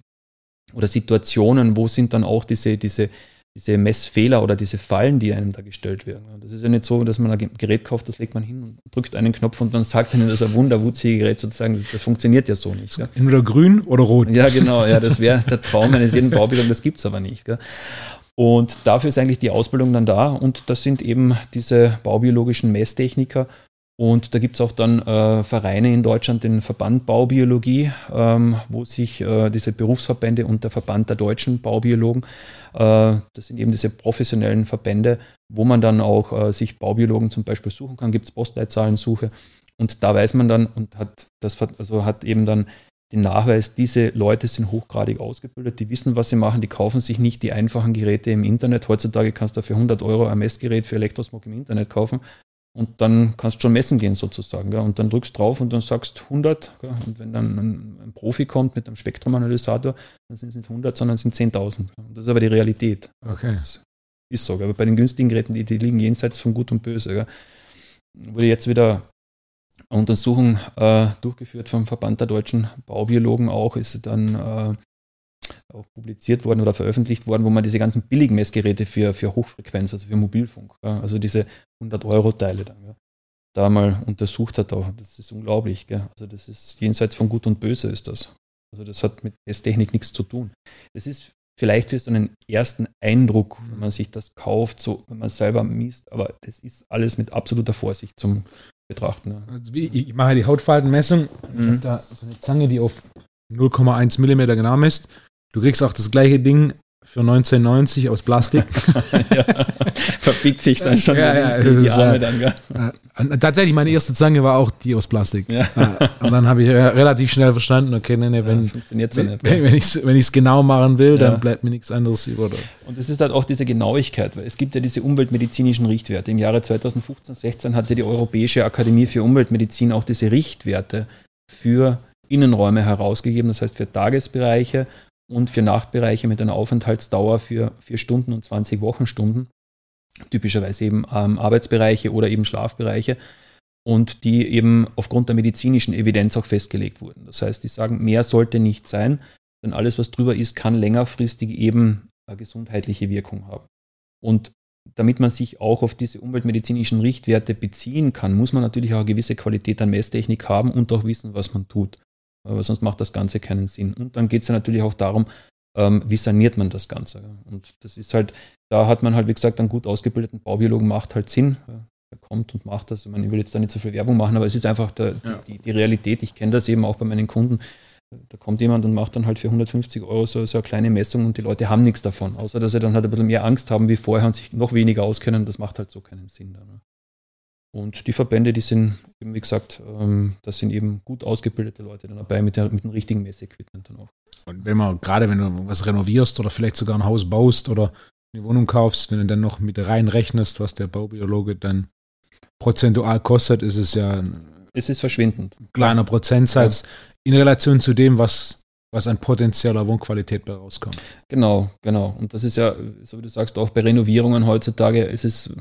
oder Situationen, wo sind dann auch diese, diese, diese Messfehler oder diese Fallen, die einem da gestellt werden. Das ist ja nicht so, dass man ein Gerät kauft, das legt man hin und drückt einen Knopf und dann sagt einem, das ist ein wunderwutzige Gerät sozusagen. Das, das, funktioniert ja so nicht. Gell? Entweder grün oder rot. Ja, genau. Ja, das wäre der Traum eines jeden Baubildung, das gibt es aber nicht. Gell? Und dafür ist eigentlich die Ausbildung dann da und das sind eben diese baubiologischen Messtechniker und da gibt es auch dann äh, Vereine in Deutschland, den Verband Baubiologie, ähm, wo sich äh, diese Berufsverbände und der Verband der deutschen Baubiologen, äh, das sind eben diese professionellen Verbände, wo man dann auch äh, sich Baubiologen zum Beispiel suchen kann, gibt es Postleitzahlensuche. Und da weiß man dann und hat das also hat eben dann den Nachweis, diese Leute sind hochgradig ausgebildet, die wissen, was sie machen, die kaufen sich nicht die einfachen Geräte im Internet. Heutzutage kannst du für 100 Euro ein Messgerät für Elektrosmog im Internet kaufen, und dann kannst du schon messen gehen sozusagen. Gell? Und dann drückst drauf und dann sagst 100. Gell? Und wenn dann ein, ein, Profi kommt mit einem Spektrumanalysator, dann sind es nicht 100, sondern sind 10.000. Das ist aber die Realität. Okay. Das ist so. Gell? Aber bei den günstigen Geräten, die, die liegen jenseits von Gut und Böse. Gell? Wurde jetzt wieder eine Untersuchung äh, durchgeführt vom Verband der deutschen Baubiologen auch, ist dann äh, auch publiziert worden oder veröffentlicht worden, wo man diese ganzen billigen Messgeräte für, für Hochfrequenz, also für Mobilfunk, ja, also diese 100-Euro-Teile dann, ja, da mal untersucht hat. Auch. Das ist unglaublich. Gell? Also das ist jenseits von Gut und Böse ist das. Also das hat mit Messtechnik nichts zu tun. Es ist vielleicht für so einen ersten Eindruck, wenn man sich das kauft, so wenn man selber misst, aber das ist alles mit absoluter Vorsicht zum Betrachten. Ja. Also ich mache die Hautfaltenmessung. Mhm. Ich habe da so eine Zange, die auf 0,1 mm genau misst. Du kriegst auch das gleiche Ding für 1990 aus Plastik. *laughs* ja, verbiegt sich dann schon ja, ja, die, die Arme dann. Äh, tatsächlich, meine erste Zange war auch die aus Plastik. Ja. und dann habe ich relativ schnell verstanden, okay, nee, nee, wenn, ja, so nicht, wenn, wenn ich es genau machen will, dann bleibt mir nichts anderes über. Und es ist halt auch diese Genauigkeit, weil es gibt ja diese umweltmedizinischen Richtwerte. Im Jahre 2015, 16 hatte die Europäische Akademie für Umweltmedizin auch diese Richtwerte für Innenräume herausgegeben, das heißt für Tagesbereiche und für Nachtbereiche mit einer Aufenthaltsdauer für vier Stunden und 20 Wochenstunden, typischerweise eben ähm, Arbeitsbereiche oder eben Schlafbereiche, und die eben aufgrund der medizinischen Evidenz auch festgelegt wurden. Das heißt, die sagen, mehr sollte nicht sein, denn alles, was drüber ist, kann längerfristig eben eine gesundheitliche Wirkung haben. Und damit man sich auch auf diese umweltmedizinischen Richtwerte beziehen kann, muss man natürlich auch eine gewisse Qualität an Messtechnik haben und auch wissen, was man tut aber sonst macht das Ganze keinen Sinn. Und dann geht es ja natürlich auch darum, ähm, wie saniert man das Ganze. Und das ist halt, da hat man halt, wie gesagt, einen gut ausgebildeten Baubiologen macht halt Sinn. Er kommt und macht das. Ich, meine, ich will jetzt da nicht so viel Werbung machen, aber es ist einfach der, ja. die, die, Realität. Ich kenne das eben auch bei meinen Kunden. Da kommt jemand und macht dann halt für 150 Euro so, so eine kleine Messung und die Leute haben nichts davon, außer dass sie dann halt ein bisschen mehr Angst haben wie vorher und sich noch weniger auskennen. Das macht halt so keinen Sinn. Dann, ne? Und die Verbände, die sind, wie gesagt, ähm, das sind eben gut ausgebildete Leute dann dabei mit, der, mit dem richtigen Messequipment dann auch. Und wenn man, gerade wenn du was renovierst oder vielleicht sogar ein Haus baust oder eine Wohnung kaufst, wenn du dann noch mit reinrechnest, was der Baubiologe dann prozentual kostet, ist es ja es ist verschwindend. Kleiner Prozentsatz ja. in Relation zu dem, was, was an potenzieller Wohnqualität bei rauskommt. Genau, genau. Und das ist ja, so wie du sagst, auch bei Renovierungen heutzutage, ist es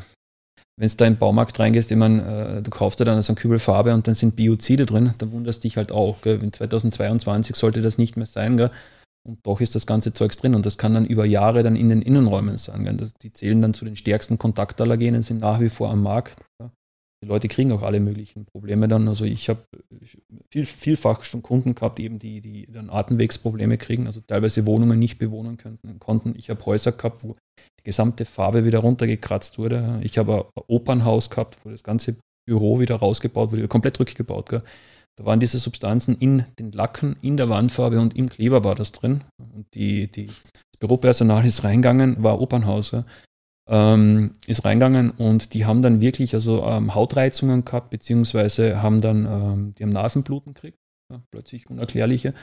wenn du da im Baumarkt reingehst, ich meine, äh, du kaufst dir dann so ein Kübel Farbe und dann sind Biozide drin, dann wunderst dich halt auch. Gell? In 2022 sollte das nicht mehr sein, gell? und doch ist das ganze Zeugs drin und das kann dann über Jahre dann in den Innenräumen sein. Gell? Das, die zählen dann zu den stärksten Kontaktallergenen, sind nach wie vor am Markt. Gell? Die Leute kriegen auch alle möglichen Probleme dann. Also ich habe viel, vielfach schon Kunden gehabt, eben die, die dann Atemwegsprobleme kriegen, also teilweise Wohnungen nicht bewohnen könnten, konnten. Ich habe Häuser gehabt, wo die gesamte Farbe wieder runtergekratzt wurde. Ich habe ein Opernhaus gehabt, wo das ganze Büro wieder rausgebaut wurde, komplett rückgebaut. Gell. Da waren diese Substanzen in den Lacken, in der Wandfarbe und im Kleber war das drin. Und die, die, das Büropersonal ist reingegangen, war Opernhaus. Ja ähm, ist reingegangen und die haben dann wirklich also ähm, Hautreizungen gehabt, beziehungsweise haben dann, ähm, die haben Nasenbluten gekriegt, ja, plötzlich unerklärliche,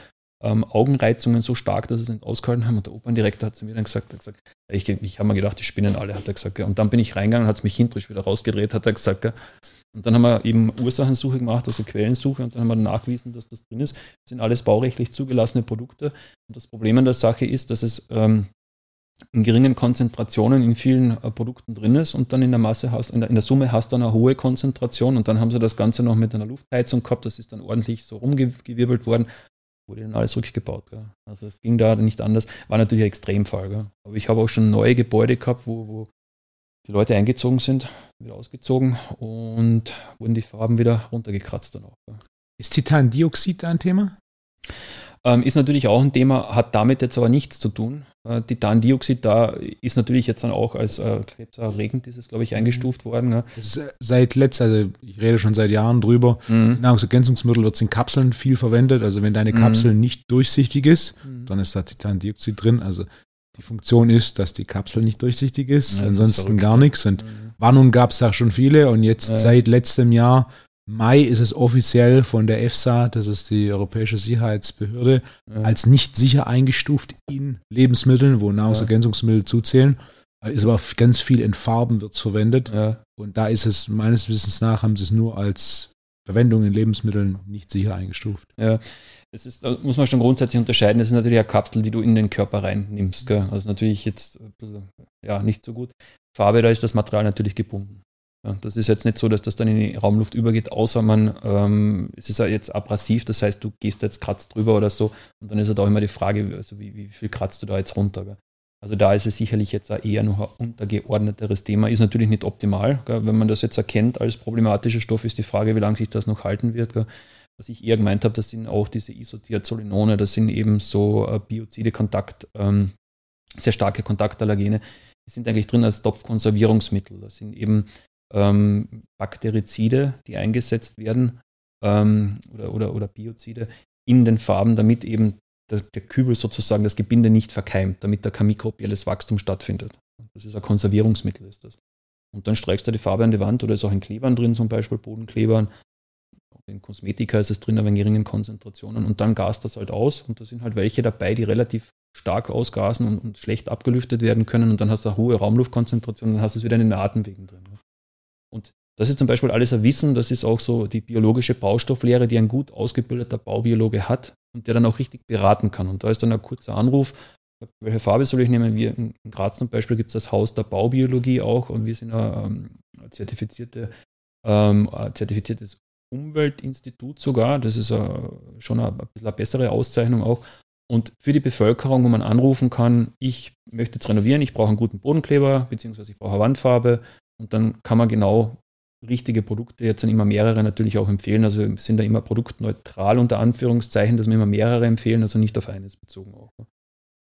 ähm, Augenreizungen so stark, dass sie es nicht ausgehalten haben. Und der Operndirektor hat zu mir dann gesagt, gesagt ich, ich habe mir gedacht, die spinnen alle, hat er gesagt. Und dann bin ich reingegangen, hat es mich hinterisch wieder rausgedreht, hat er gesagt. Und dann haben wir eben Ursachensuche gemacht, also Quellensuche, und dann haben wir nachgewiesen, dass das drin ist. Das sind alles baurechtlich zugelassene Produkte. Und das Problem an der Sache ist, dass es ähm, in geringen Konzentrationen in vielen äh, Produkten drin ist und dann in der Masse hast, in der, in der Summe hast du eine hohe Konzentration und dann haben sie das Ganze noch mit einer Luftheizung gehabt, das ist dann ordentlich so rumgewirbelt worden wurde dann alles rückgebaut. Gell. Also es ging da nicht anders. War natürlich ein Extremfall. Gell. Aber ich habe auch schon neue Gebäude gehabt, wo, wo die Leute eingezogen sind, wieder ausgezogen und wurden die Farben wieder runtergekratzt dann auch. Gell. Ist Titandioxid ein Thema? Ähm, ist natürlich auch ein Thema, hat damit jetzt aber nichts zu tun. Äh, Titandioxid da ist natürlich jetzt dann auch als äh, krebserregend, ist es, glaube ich, eingestuft worden. Ja. Seit letzter, also ich rede schon seit Jahren drüber, mhm. Nahrungsergänzungsmittel wird es in Kapseln viel verwendet. Also wenn deine Kapsel mhm. nicht durchsichtig ist, mhm. dann ist da Titandioxid drin. Also die Funktion ist, dass die Kapsel nicht durchsichtig ist, ja, ansonsten ist gar nichts. Und mhm. Warnungen gab es da schon viele und jetzt ja. seit letztem Jahr Mai ist es offiziell von der EFSA, das ist die Europäische Sicherheitsbehörde, ja. als nicht sicher eingestuft in Lebensmitteln, wo Nahrungsergänzungsmittel zuzählen. Ist aber ganz viel in Farben wird verwendet. Und da ist es meines Wissens nach, haben sie es nur als Verwendung in Lebensmitteln nicht sicher eingestuft. Ja, es ist, da muss man schon grundsätzlich unterscheiden. Das ist natürlich eine Kapsel, die du in den Körper reinnimmst. Gell? Also natürlich jetzt ja, nicht so gut. Farbe, da ist das Material natürlich gebunden. Ja, das ist jetzt nicht so, dass das dann in die Raumluft übergeht, außer man, ähm, es ist ja jetzt abrasiv, das heißt, du gehst jetzt kratzt drüber oder so und dann ist halt auch immer die Frage, also wie, wie viel kratzt du da jetzt runter. Gell? Also da ist es sicherlich jetzt eher noch ein untergeordneteres Thema, ist natürlich nicht optimal. Gell? Wenn man das jetzt erkennt als problematischer Stoff, ist die Frage, wie lange sich das noch halten wird. Gell? Was ich eher gemeint habe, das sind auch diese Isotiazolinone, das sind eben so äh, biozide Kontakt, ähm, sehr starke Kontaktallergene. Die sind eigentlich drin als Topfkonservierungsmittel. Das sind eben ähm, Bakterizide, die eingesetzt werden, ähm, oder, oder, oder Biozide in den Farben, damit eben der, der, Kübel sozusagen das Gebinde nicht verkeimt, damit da kein mikrobielles Wachstum stattfindet. Das ist ein Konservierungsmittel, ist das. Und dann streckst du die Farbe an die Wand oder ist auch in Klebern drin, zum Beispiel Bodenklebern. In Kosmetika ist es drin, aber in geringen Konzentrationen. Und dann gast das halt aus. Und da sind halt welche dabei, die relativ stark ausgasen und, und schlecht abgelüftet werden können. Und dann hast du eine hohe Raumluftkonzentration und dann hast du es wieder in den Atemwegen drin. Und das ist zum Beispiel alles ein Wissen, das ist auch so die biologische Baustofflehre, die ein gut ausgebildeter Baubiologe hat und der dann auch richtig beraten kann. Und da ist dann ein kurzer Anruf, welche Farbe soll ich nehmen? Wir in Graz zum Beispiel gibt es das Haus der Baubiologie auch und wir sind ein ähm, zertifizierte, ähm, ein zertifiziertes Umweltinstitut sogar. Das ist a, schon ein bisschen eine bessere Auszeichnung auch. Und für die Bevölkerung, wo man anrufen kann, ich möchte jetzt renovieren, ich brauche einen guten Bodenkleber, beziehungsweise ich brauche eine Wandfarbe, und dann kann man genau richtige Produkte, jetzt sind immer mehrere natürlich auch empfehlen. Also wir sind da immer produktneutral unter Anführungszeichen, dass wir immer mehrere empfehlen, also nicht auf eines bezogen auch.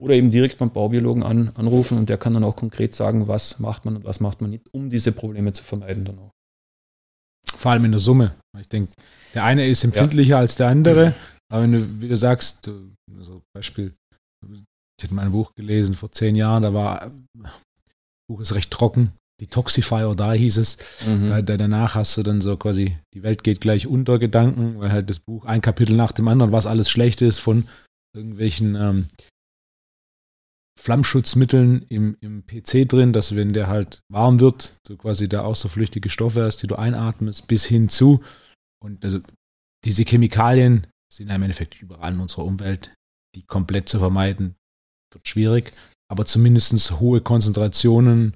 Oder eben direkt beim Baubiologen an, anrufen und der kann dann auch konkret sagen, was macht man und was macht man nicht, um diese Probleme zu vermeiden dann auch. Vor allem in der Summe. Ich denke, der eine ist empfindlicher ja. als der andere, aber wenn du, wie du sagst, also Beispiel, ich hatte mein Buch gelesen vor zehn Jahren, da war, das Buch ist recht trocken, die Toxifier da hieß es. Mhm. Da, da, danach hast du dann so quasi, die Welt geht gleich unter Gedanken, weil halt das Buch ein Kapitel nach dem anderen, was alles schlecht ist von irgendwelchen ähm, Flammschutzmitteln im, im PC drin, dass wenn der halt warm wird, du quasi da auch so flüchtige Stoffe hast, die du einatmest, bis hin zu. Und also diese Chemikalien sind im Endeffekt überall in unserer Umwelt. Die komplett zu vermeiden, wird schwierig. Aber zumindest hohe Konzentrationen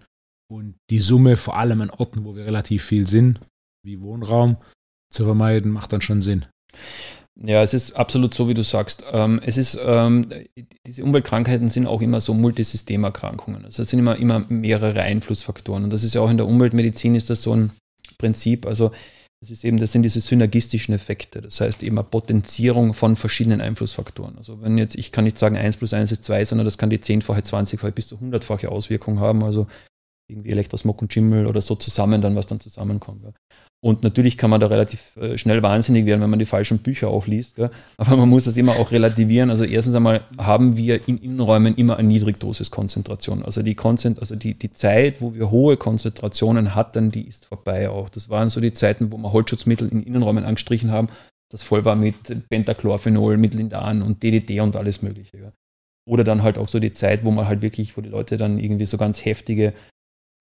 und die Summe vor allem an Orten, wo wir relativ viel sind, wie Wohnraum, zu vermeiden, macht dann schon Sinn. Ja, es ist absolut so, wie du sagst. Ähm, es ist, ähm, diese Umweltkrankheiten sind auch immer so Multisystemerkrankungen. Also es sind immer, immer mehrere Einflussfaktoren. Und das ist ja auch in der Umweltmedizin ist das so ein Prinzip. Also das ist eben, das sind diese synergistischen Effekte. Das heißt eben eine Potenzierung von verschiedenen Einflussfaktoren. Also wenn jetzt, ich kann nicht sagen 1 plus 1 ist 2, sondern das kann die zehnfache, 20-fache bis zu 100-fache Auswirkung haben. Also irgendwie Elektrosmog und Schimmel oder so zusammen, dann was dann zusammenkommt. Ja. Und natürlich kann man da relativ äh, schnell wahnsinnig werden, wenn man die falschen Bücher auch liest. Gell? Aber man muss das immer auch relativieren. Also erstens einmal haben wir in Innenräumen immer eine Niedrigdosiskonzentration. Also die Konzent also die, die Zeit, wo wir hohe Konzentrationen hatten, die ist vorbei auch. Das waren so die Zeiten, wo wir Holzschutzmittel in Innenräumen angestrichen haben das voll war mit Pentachlorphenol, mit Lindan und DDT und alles Mögliche. Ja. Oder dann halt auch so die Zeit, wo man halt wirklich, wo die Leute dann irgendwie so ganz heftige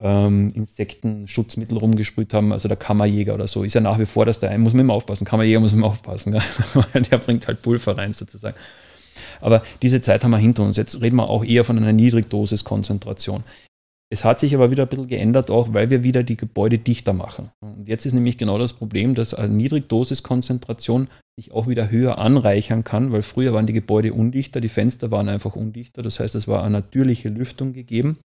ähm, Insektenschutzmittel rumgesprüht haben, also der Kammerjäger oder so, ist ja nach wie vor, dass der ein, muss man immer aufpassen, Kammerjäger muss man aufpassen, ja. *laughs* der bringt halt Pulver rein sozusagen. Aber diese Zeit haben wir hinter uns. Jetzt reden wir auch eher von einer Niedrigdosis-Konzentration. Es hat sich aber wieder ein bisschen geändert, auch weil wir wieder die Gebäude dichter machen. Und jetzt ist nämlich genau das Problem, dass eine Niedrigdosis-Konzentration sich auch wieder höher anreichern kann, weil früher waren die Gebäude undichter, die Fenster waren einfach undichter. Das heißt, es war eine natürliche Lüftung gegeben.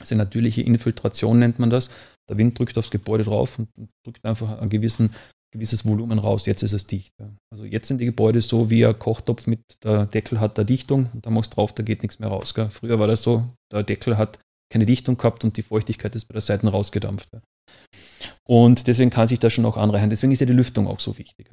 Also natürliche Infiltration nennt man das. Der Wind drückt aufs Gebäude drauf und drückt einfach ein gewissen, gewisses Volumen raus. Jetzt ist es dicht. Also jetzt sind die Gebäude so wie ein Kochtopf mit der Deckel hat der Dichtung und da machst du drauf, da geht nichts mehr raus. Früher war das so, der Deckel hat keine Dichtung gehabt und die Feuchtigkeit ist bei der Seite rausgedampft. Und deswegen kann sich das schon auch anreichern. Deswegen ist ja die Lüftung auch so wichtig.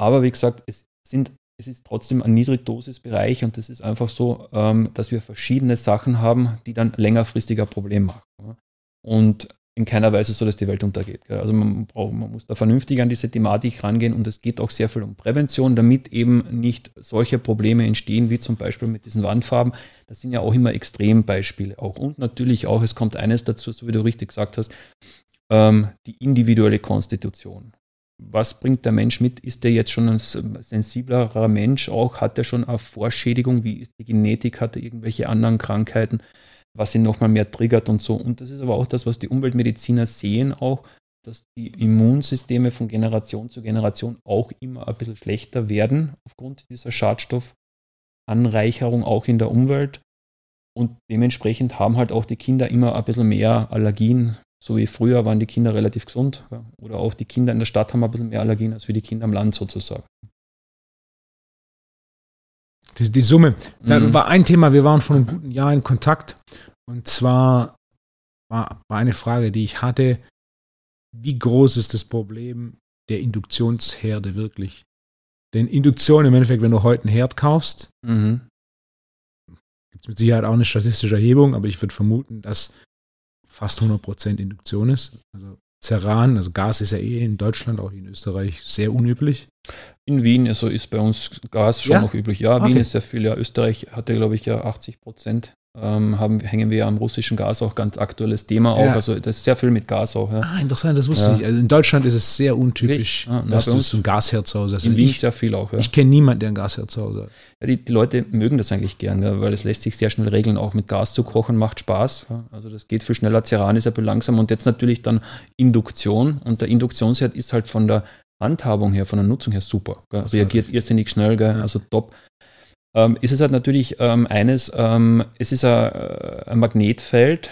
Aber wie gesagt, es, sind, es ist trotzdem ein Niedrigdosisbereich und es ist einfach so, ähm, dass wir verschiedene Sachen haben, die dann längerfristiger Problem machen. Und in keiner Weise so, dass die Welt untergeht. Also man, braucht, man muss da vernünftig an diese Thematik rangehen und es geht auch sehr viel um Prävention, damit eben nicht solche Probleme entstehen, wie zum Beispiel mit diesen Wandfarben. Das sind ja auch immer Extrembeispiele auch. Und natürlich auch, es kommt eines dazu, so wie du richtig gesagt hast, ähm, die individuelle Konstitution. Was bringt der Mensch mit? Ist der jetzt schon ein sensiblerer Mensch auch? Hat er schon eine Vorschädigung? Wie ist die Genetik? Hat er irgendwelche anderen Krankheiten? was ihn nochmal mehr triggert und so. Und das ist aber auch das, was die Umweltmediziner sehen auch, dass die Immunsysteme von Generation zu Generation auch immer ein bisschen schlechter werden aufgrund dieser Schadstoffanreicherung auch in der Umwelt. Und dementsprechend haben halt auch die Kinder immer ein bisschen mehr Allergien. So wie früher waren die Kinder relativ gesund. Oder auch die Kinder in der Stadt haben ein bisschen mehr Allergien als wie die Kinder am Land sozusagen. Die, die Summe. Da mhm. war ein Thema, wir waren vor einem guten Jahr in Kontakt. Und zwar war, war eine Frage, die ich hatte, wie groß ist das Problem der Induktionsherde wirklich? Denn Induktion im Endeffekt, wenn du heute einen Herd kaufst, mhm. gibt es mit Sicherheit auch eine statistische Erhebung, aber ich würde vermuten, dass fast 100% Induktion ist. Also Ceran, also Gas ist ja eh in Deutschland, auch in Österreich sehr unüblich. In Wien also ist bei uns Gas schon ja? noch üblich. Ja, okay. Wien ist sehr viel. Ja, Österreich hatte, glaube ich, ja 80 Prozent. Ähm, haben, hängen wir ja am russischen Gas auch ganz aktuelles Thema auch. Ja. Also das ist sehr viel mit Gas auch. Ja. Ah, interessant, das wusste ja. ich. Also in Deutschland ist es sehr untypisch, ah, dass du so ein Gasherd zu Hause hast. In also Wien ich, sehr viel auch. Ich kenne niemanden, der ein Gasherd zu Hause hat. Die, die, Leute mögen das eigentlich gern, weil es lässt sich sehr schnell regeln. Auch mit Gas zu kochen macht Spaß. Also das geht viel schneller. Ceran ist aber langsam und jetzt natürlich dann Induktion. Und der Induktionsherd ist halt von der Handhabung her, von der Nutzung her super. Reagiert irrsinnig schnell, also top. Ähm, ist es halt natürlich ähm, eines, ähm, es ist ein, äh, ein, Magnetfeld,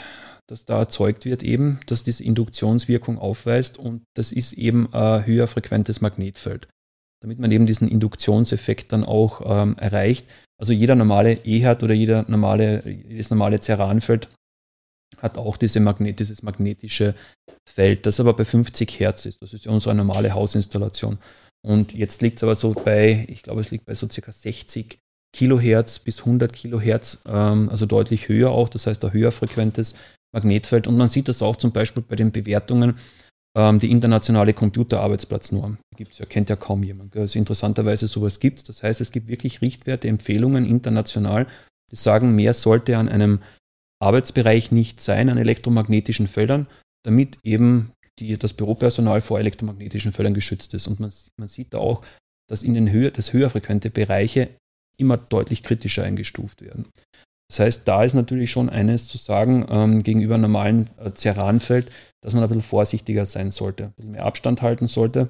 das da erzeugt wird eben, das diese Induktionswirkung aufweist und das ist eben ein höher frequentes Magnetfeld. Damit man eben diesen Induktionseffekt dann auch ähm, erreicht. Also jeder normale E-Herd oder jeder normale, jedes normale Ceranfeld hat auch diese Magnet, dieses magnetische Feld, das aber bei 50 Hertz ist. Das ist ja unsere normale Hausinstallation. Und jetzt liegt es aber so bei, ich glaube, es liegt bei so circa 60 Kilohertz bis 100 Kilohertz, ähm, also deutlich höher auch, das heißt ein höher frequentes Magnetfeld. Und man sieht das auch zum Beispiel bei den Bewertungen, ähm, die internationale Computerarbeitsplatznorm. Die gibt es ja, kennt ja kaum jemand. Also interessanterweise sowas gibt es. Das heißt, es gibt wirklich Richtwerte, Empfehlungen international, die sagen, mehr sollte an einem Arbeitsbereich nicht sein an elektromagnetischen Feldern, damit eben die, das Büropersonal vor elektromagnetischen Feldern geschützt ist. Und man, man sieht da auch, dass in den höher, das höher frequente Bereiche immer deutlich kritischer eingestuft werden. Das heißt, da ist natürlich schon eines zu sagen ähm, gegenüber normalen äh, Ceranfeld, dass man ein bisschen vorsichtiger sein sollte, ein bisschen mehr Abstand halten sollte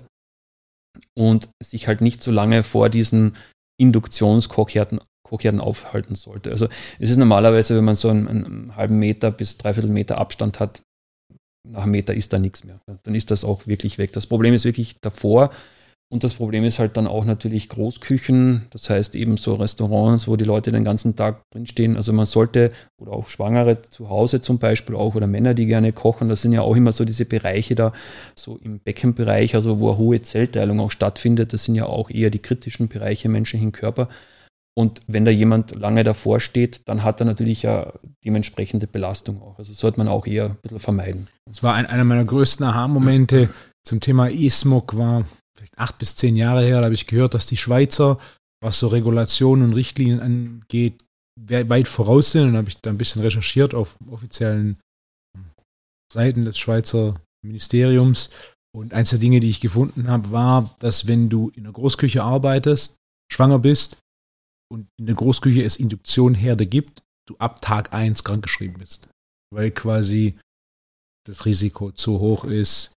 und sich halt nicht so lange vor diesen Induktionskochherden Hochherden aufhalten sollte. Also es ist normalerweise, wenn man so einen, einen halben Meter bis dreiviertel Meter Abstand hat, nach einem Meter ist da nichts mehr. Dann ist das auch wirklich weg. Das Problem ist wirklich davor. Und das Problem ist halt dann auch natürlich Großküchen, das heißt eben so Restaurants, wo die Leute den ganzen Tag drinstehen. Also man sollte, oder auch Schwangere zu Hause zum Beispiel auch, oder Männer, die gerne kochen, das sind ja auch immer so diese Bereiche da, so im Beckenbereich, also wo eine hohe Zellteilung auch stattfindet, das sind ja auch eher die kritischen Bereiche im menschlichen Körper. Und wenn da jemand lange davor steht, dann hat er natürlich ja dementsprechende Belastung auch. Also sollte man auch eher ein bisschen vermeiden. Das war ein, einer meiner größten Aha-Momente zum Thema E-Smog war, vielleicht acht bis zehn Jahre her, da habe ich gehört, dass die Schweizer, was so Regulationen und Richtlinien angeht, weit voraus sind. Und habe ich da ein bisschen recherchiert auf offiziellen Seiten des Schweizer Ministeriums. Und eins der Dinge, die ich gefunden habe, war, dass wenn du in der Großküche arbeitest, schwanger bist und in der Großküche es Induktionherde gibt, du ab Tag 1 krankgeschrieben bist. Weil quasi das Risiko zu hoch ist,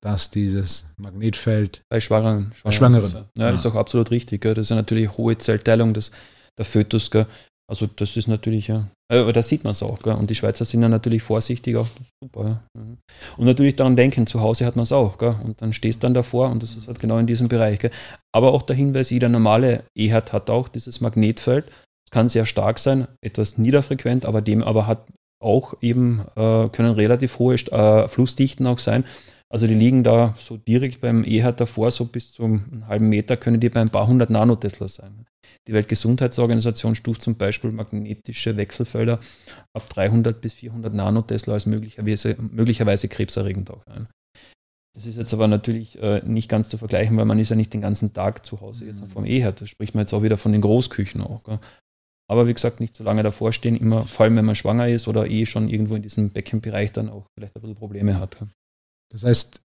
dass dieses Magnetfeld bei Schwangeren, Schwangeren, Schwangeren. Ist, ja, ja, ist auch absolut richtig. Gell? Das ist ja natürlich hohe Zellteilung des, der Fötus. Gell? Also das ist natürlich ja, aber da sieht man es auch. Gell? Und die Schweizer sind ja natürlich vorsichtig auch. Super, ja. Mhm. Und natürlich daran denken, zu Hause hat man es auch. Gell? Und dann stehst du dann davor und das ist halt genau in diesem Bereich. Gell? Aber auch der Hinweis, jeder normale EHAT hat auch dieses Magnetfeld. Es kann sehr stark sein, etwas niederfrequent, aber dem aber hat auch eben, äh, können relativ hohe äh, Flussdichten auch sein. Also die liegen da so direkt beim EHAT davor, so bis zum halben Meter können die bei ein paar hundert Nanotesla sein. Die Weltgesundheitsorganisation stuft zum Beispiel magnetische Wechselfelder ab 300 bis 400 Nanotesla als möglicherweise, möglicherweise krebserregend auch ein. Das ist jetzt aber natürlich äh, nicht ganz zu vergleichen, weil man ist ja nicht den ganzen Tag zu Hause jetzt mhm. vom EHAT. Da spricht man jetzt auch wieder von den Großküchen auch. Gell? Aber wie gesagt, nicht so lange davor stehen, immer, vor allem wenn man schwanger ist oder eh schon irgendwo in diesem Beckenbereich dann auch vielleicht ein bisschen Probleme hat. Das heißt,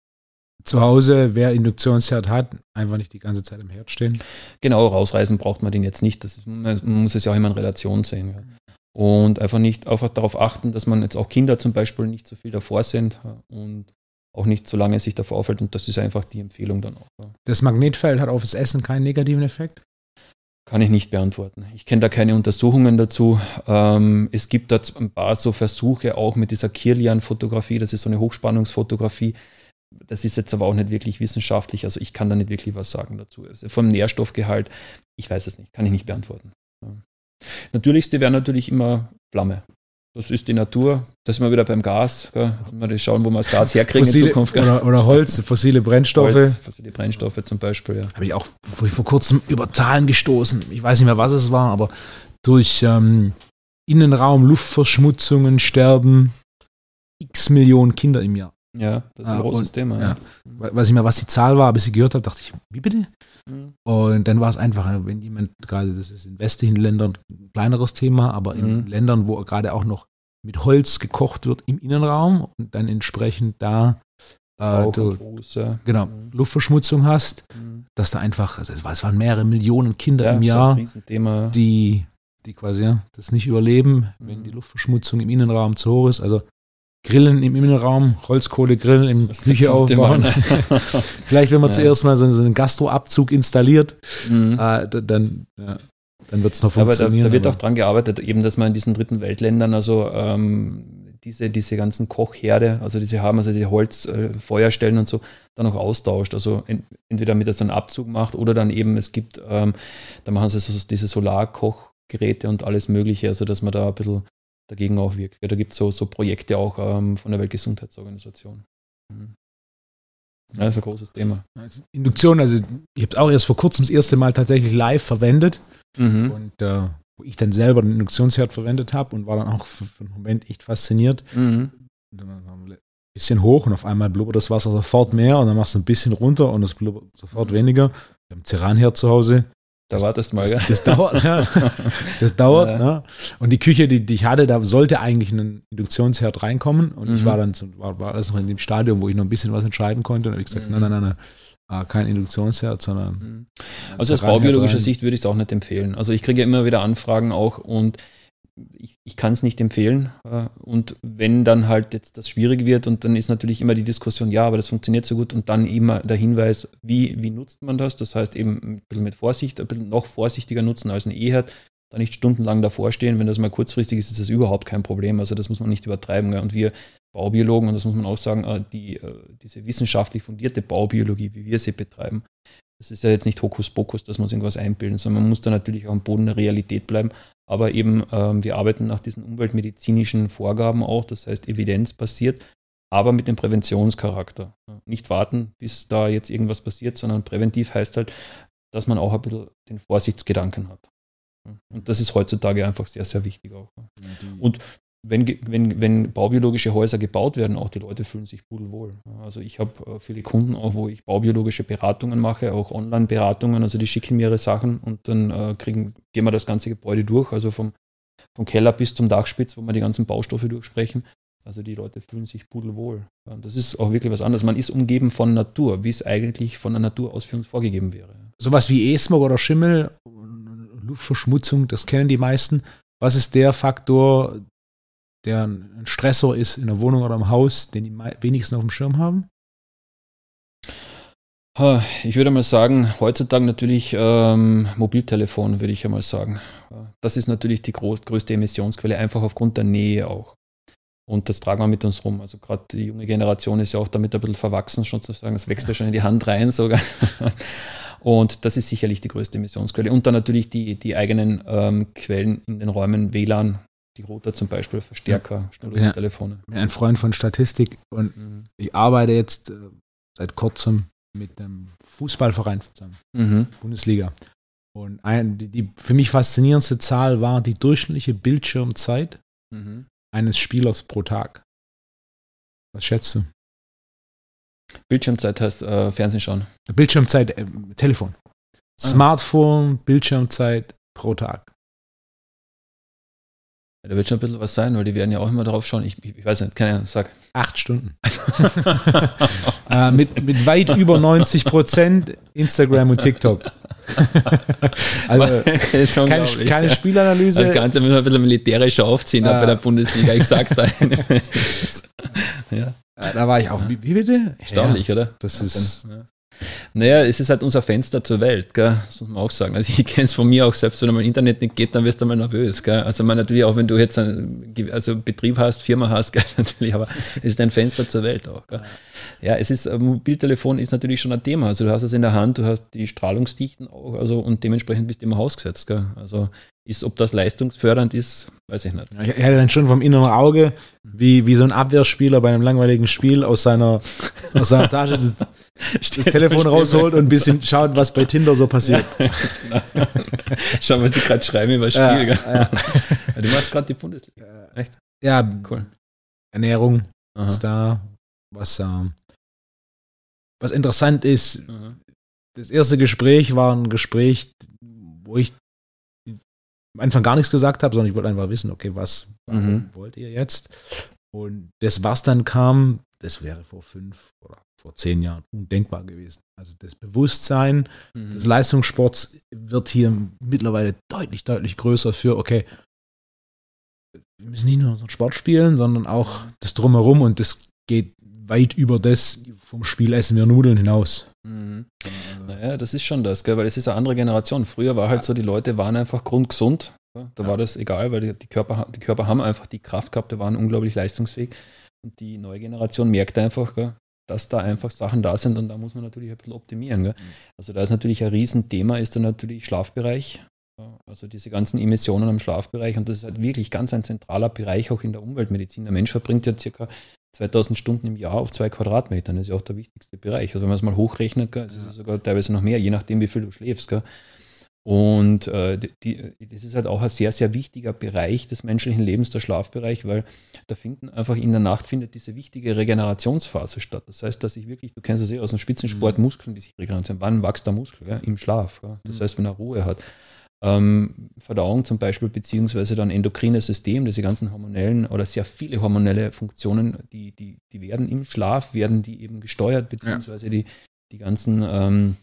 zu Hause, wer Induktionsherd hat, einfach nicht die ganze Zeit im Herd stehen. Genau, rausreißen braucht man den jetzt nicht. Das man muss es ja auch immer in Relation sehen. Ja. Und einfach nicht einfach darauf achten, dass man jetzt auch Kinder zum Beispiel nicht so viel davor sind und auch nicht so lange sich davor aufhält. Und das ist einfach die Empfehlung dann auch. Ja. Das Magnetfeld hat auf das Essen keinen negativen Effekt? Kann ich nicht beantworten. Ich kenne da keine Untersuchungen dazu. Ähm, es gibt da ein paar so Versuche auch mit dieser Kirlian-Fotografie, das ist so eine Hochspannungsfotografie, das ist jetzt aber auch nicht wirklich wissenschaftlich, also ich kann da nicht wirklich was sagen dazu. Also vom Nährstoffgehalt, ich weiß es nicht, kann ich nicht beantworten. Ja. Natürlichste wäre natürlich immer Flamme. Das ist die Natur. Da sind wir wieder beim Gas. Gell? Mal schauen, wo wir das Gas herkriegen fossile, in Zukunft. Oder, oder, Holz, fossile Brennstoffe. Holz, fossile Brennstoffe zum Beispiel, ja. Habe ich auch vor, vor kurzem über Zahlen gestoßen. Ich weiß nicht mehr, was es war, aber durch ähm, Innenraum, Luftverschmutzungen sterben x Millionen Kinder im Jahr. Ja, das ist ein ah, großes und, Thema. Ja. Ja. Weiß ich mal, was die Zahl war, bis ich gehört habe, dachte ich, wie bitte? Mhm. Und dann war es einfach, wenn jemand gerade, das ist in westlichen Ländern ein kleineres Thema, aber in mhm. Ländern, wo gerade auch noch mit Holz gekocht wird im Innenraum und dann entsprechend da äh, du, genau, mhm. Luftverschmutzung hast, mhm. dass da einfach, also es waren mehrere Millionen Kinder ja, im Jahr, die, die quasi ja, das nicht überleben, wenn mhm. die Luftverschmutzung im Innenraum zu hoch ist. Also Grillen im Innenraum, Holzkohlegrillen im Küche aufbauen. *laughs* Vielleicht, wenn man ja. zuerst mal so, so einen Gastroabzug installiert, mhm. äh, dann, ja, dann wird es noch funktionieren. Aber da, da wird aber. auch dran gearbeitet, eben, dass man in diesen dritten Weltländern, also ähm, diese, diese ganzen Kochherde, also diese haben, also diese Holzfeuerstellen äh, und so, dann auch austauscht. Also ent, entweder mit das einen Abzug macht oder dann eben, es gibt, ähm, da machen sie so, diese Solarkochgeräte und alles Mögliche, also dass man da ein bisschen dagegen auch wirkt. Ja, da gibt es so, so Projekte auch ähm, von der Weltgesundheitsorganisation. Mhm. Ja, das ist ein großes Thema. Induktion, also ich habe es auch erst vor kurzem das erste Mal tatsächlich live verwendet. Mhm. Und äh, wo ich dann selber den Induktionsherd verwendet habe und war dann auch für, für einen Moment echt fasziniert. Mhm. Ein bisschen hoch und auf einmal blubbert das Wasser sofort mehr und dann machst du ein bisschen runter und es blubbert sofort mhm. weniger. Wir haben Ceranherd zu Hause. Da wartest mal, das, das dauert, *laughs* ja. Das dauert, ja. Ne? Und die Küche, die, die ich hatte, da sollte eigentlich ein Induktionsherd reinkommen. Und mhm. ich war dann war, war alles noch in dem Stadium, wo ich noch ein bisschen was entscheiden konnte. Und habe ich gesagt, mhm. nein, nein, nein, nein, kein Induktionsherd, sondern. Mhm. Also aus baubiologischer Sicht würde ich es auch nicht empfehlen. Also ich kriege ja immer wieder Anfragen auch und ich, ich kann es nicht empfehlen. Äh, und wenn dann halt jetzt das schwierig wird und dann ist natürlich immer die Diskussion, ja, aber das funktioniert so gut und dann immer der Hinweis, wie, wie nutzt man das? Das heißt eben ein bisschen mit Vorsicht, ein bisschen noch vorsichtiger nutzen als ein E-Herd, da nicht stundenlang davor stehen. Wenn das mal kurzfristig ist, ist das überhaupt kein Problem. Also das muss man nicht übertreiben. Und wir Baubiologen, und das muss man auch sagen, äh, die, äh, diese wissenschaftlich fundierte Baubiologie, wie wir sie betreiben, das ist ja jetzt nicht Hokuspokus, dass man uns irgendwas einbilden, sondern man muss da natürlich auch am Boden der Realität bleiben. Aber eben, ähm, wir arbeiten nach diesen umweltmedizinischen Vorgaben auch, das heißt evidenzbasiert, aber mit dem Präventionscharakter. Nicht warten, bis da jetzt irgendwas passiert, sondern präventiv heißt halt, dass man auch ein bisschen den Vorsichtsgedanken hat. Und das ist heutzutage einfach sehr, sehr wichtig auch. Und wenn, wenn, wenn baubiologische Häuser gebaut werden, auch die Leute fühlen sich pudelwohl. Also ich habe äh, viele Kunden auch, wo ich baubiologische Beratungen mache, auch Online-Beratungen, also die schicken mir ihre Sachen und dann äh, kriegen, gehen wir das ganze Gebäude durch, also vom, vom Keller bis zum Dachspitz, wo wir die ganzen Baustoffe durchsprechen. Also die Leute fühlen sich pudelwohl. Das ist auch wirklich was anderes. Man ist umgeben von Natur, wie es eigentlich von der Natur aus für uns vorgegeben wäre. Sowas wie E-Smog oder Schimmel, Luftverschmutzung, das kennen die meisten. Was ist der Faktor, der ein Stressor ist in der Wohnung oder im Haus, den die wenigsten auf dem Schirm haben? Ich würde mal sagen, heutzutage natürlich ähm, Mobiltelefon, würde ich ja mal sagen. Das ist natürlich die groß, größte Emissionsquelle, einfach aufgrund der Nähe auch. Und das tragen wir mit uns rum. Also gerade die junge Generation ist ja auch damit ein bisschen verwachsen, schon zu sagen, es wächst ja schon in die Hand rein sogar. *laughs* Und das ist sicherlich die größte Emissionsquelle. Und dann natürlich die, die eigenen ähm, Quellen in den Räumen, WLAN, die Router zum Beispiel, Verstärker, ja. Telefone. Ich bin ein Freund von Statistik und mhm. ich arbeite jetzt äh, seit kurzem mit einem Fußballverein zusammen, mhm. Bundesliga. Und ein, die, die, für mich faszinierendste Zahl war die durchschnittliche Bildschirmzeit mhm. eines Spielers pro Tag. Was schätzt du? Bildschirmzeit heißt äh, Fernsehen schauen. Bildschirmzeit, äh, Telefon. Ah. Smartphone, Bildschirmzeit pro Tag. Ja, da wird schon ein bisschen was sein, weil die werden ja auch immer darauf schauen. Ich, ich, weiß nicht, keine Ahnung, sag. Acht Stunden. *laughs* *laughs* äh, mit, mit weit über 90 Prozent Instagram und TikTok. *laughs* also keine, keine Spielanalyse. Das Ganze müssen wir ein bisschen militärischer aufziehen äh, bei der Bundesliga, ich sag's da. ja. Da war ich auch. Wie, wie bitte? Erstaunlich, ja, oder? Das ist. Ja. Naja, es ist halt unser Fenster zur Welt, gell? das muss man auch sagen. Also ich *laughs* kenne es von mir auch, selbst wenn einmal Internet nicht geht, dann wirst du mal nervös. Gell? Also man natürlich auch, wenn du jetzt einen also Betrieb hast, Firma hast, *laughs* gell? natürlich, aber es ist ein Fenster zur Welt auch. Gell? Ja, es ist, Mobiltelefon ist natürlich schon ein Thema. Also du hast es in der Hand, du hast die Strahlungsdichten auch, also und dementsprechend bist du immer hausgesetzt. Gell? Also ist, ob das leistungsfördernd ist, weiß ich nicht. ich hätte dann schon vom inneren Auge, wie, wie so ein Abwehrspieler bei einem langweiligen Spiel aus seiner, aus seiner Tasche das, *laughs* das Telefon rausholt und ein bisschen schaut, was bei Tinder so passiert. Ja, *laughs* Schau, was die gerade schreiben über das Spiel. Ja, *laughs* ja. Du machst gerade die Bundesliga. Echt? Ja, cool. Ernährung Aha. ist da. Was, ähm, was interessant ist, Aha. das erste Gespräch war ein Gespräch, wo ich am Anfang gar nichts gesagt habe, sondern ich wollte einfach wissen, okay, was mhm. wollt ihr jetzt? Und das, was dann kam, das wäre vor fünf oder vor zehn Jahren undenkbar gewesen. Also das Bewusstsein mhm. des Leistungssports wird hier mittlerweile deutlich, deutlich größer für, okay, wir müssen nicht nur unseren Sport spielen, sondern auch das Drumherum und das geht weit über das vom Spiel essen wir Nudeln hinaus. Mhm. Naja, das ist schon das, gell? weil es ist eine andere Generation. Früher war halt so, die Leute waren einfach grundgesund. Da ja. war das egal, weil die, die, Körper, die Körper haben einfach die Kraft gehabt, die waren unglaublich leistungsfähig. Und die neue Generation merkt einfach, gell, dass da einfach Sachen da sind und da muss man natürlich ein bisschen optimieren. Gell? Mhm. Also da ist natürlich ein Riesenthema, ist dann natürlich Schlafbereich. Also diese ganzen Emissionen im Schlafbereich und das ist halt wirklich ganz ein zentraler Bereich auch in der Umweltmedizin. Der Mensch verbringt ja circa 2000 Stunden im Jahr auf zwei Quadratmetern. Das ist ja auch der wichtigste Bereich. Also wenn man es mal hochrechnet, ist es sogar teilweise noch mehr, je nachdem, wie viel du schläfst. Gell. Und äh, die, das ist halt auch ein sehr, sehr wichtiger Bereich des menschlichen Lebens, der Schlafbereich, weil da finden einfach in der Nacht findet diese wichtige Regenerationsphase statt. Das heißt, dass ich wirklich, du kennst es eh aus dem Spitzensport, mhm. Muskeln, die sich regenerieren. Wann wächst der Muskel? Im Schlaf. Das mhm. heißt, wenn er Ruhe hat ähm, Verdauung zum Beispiel, beziehungsweise dann endokrines System, diese ganzen hormonellen oder sehr viele hormonelle Funktionen, die, die, die werden im Schlaf, werden die eben gesteuert, beziehungsweise ja. die, die ganzen ähm,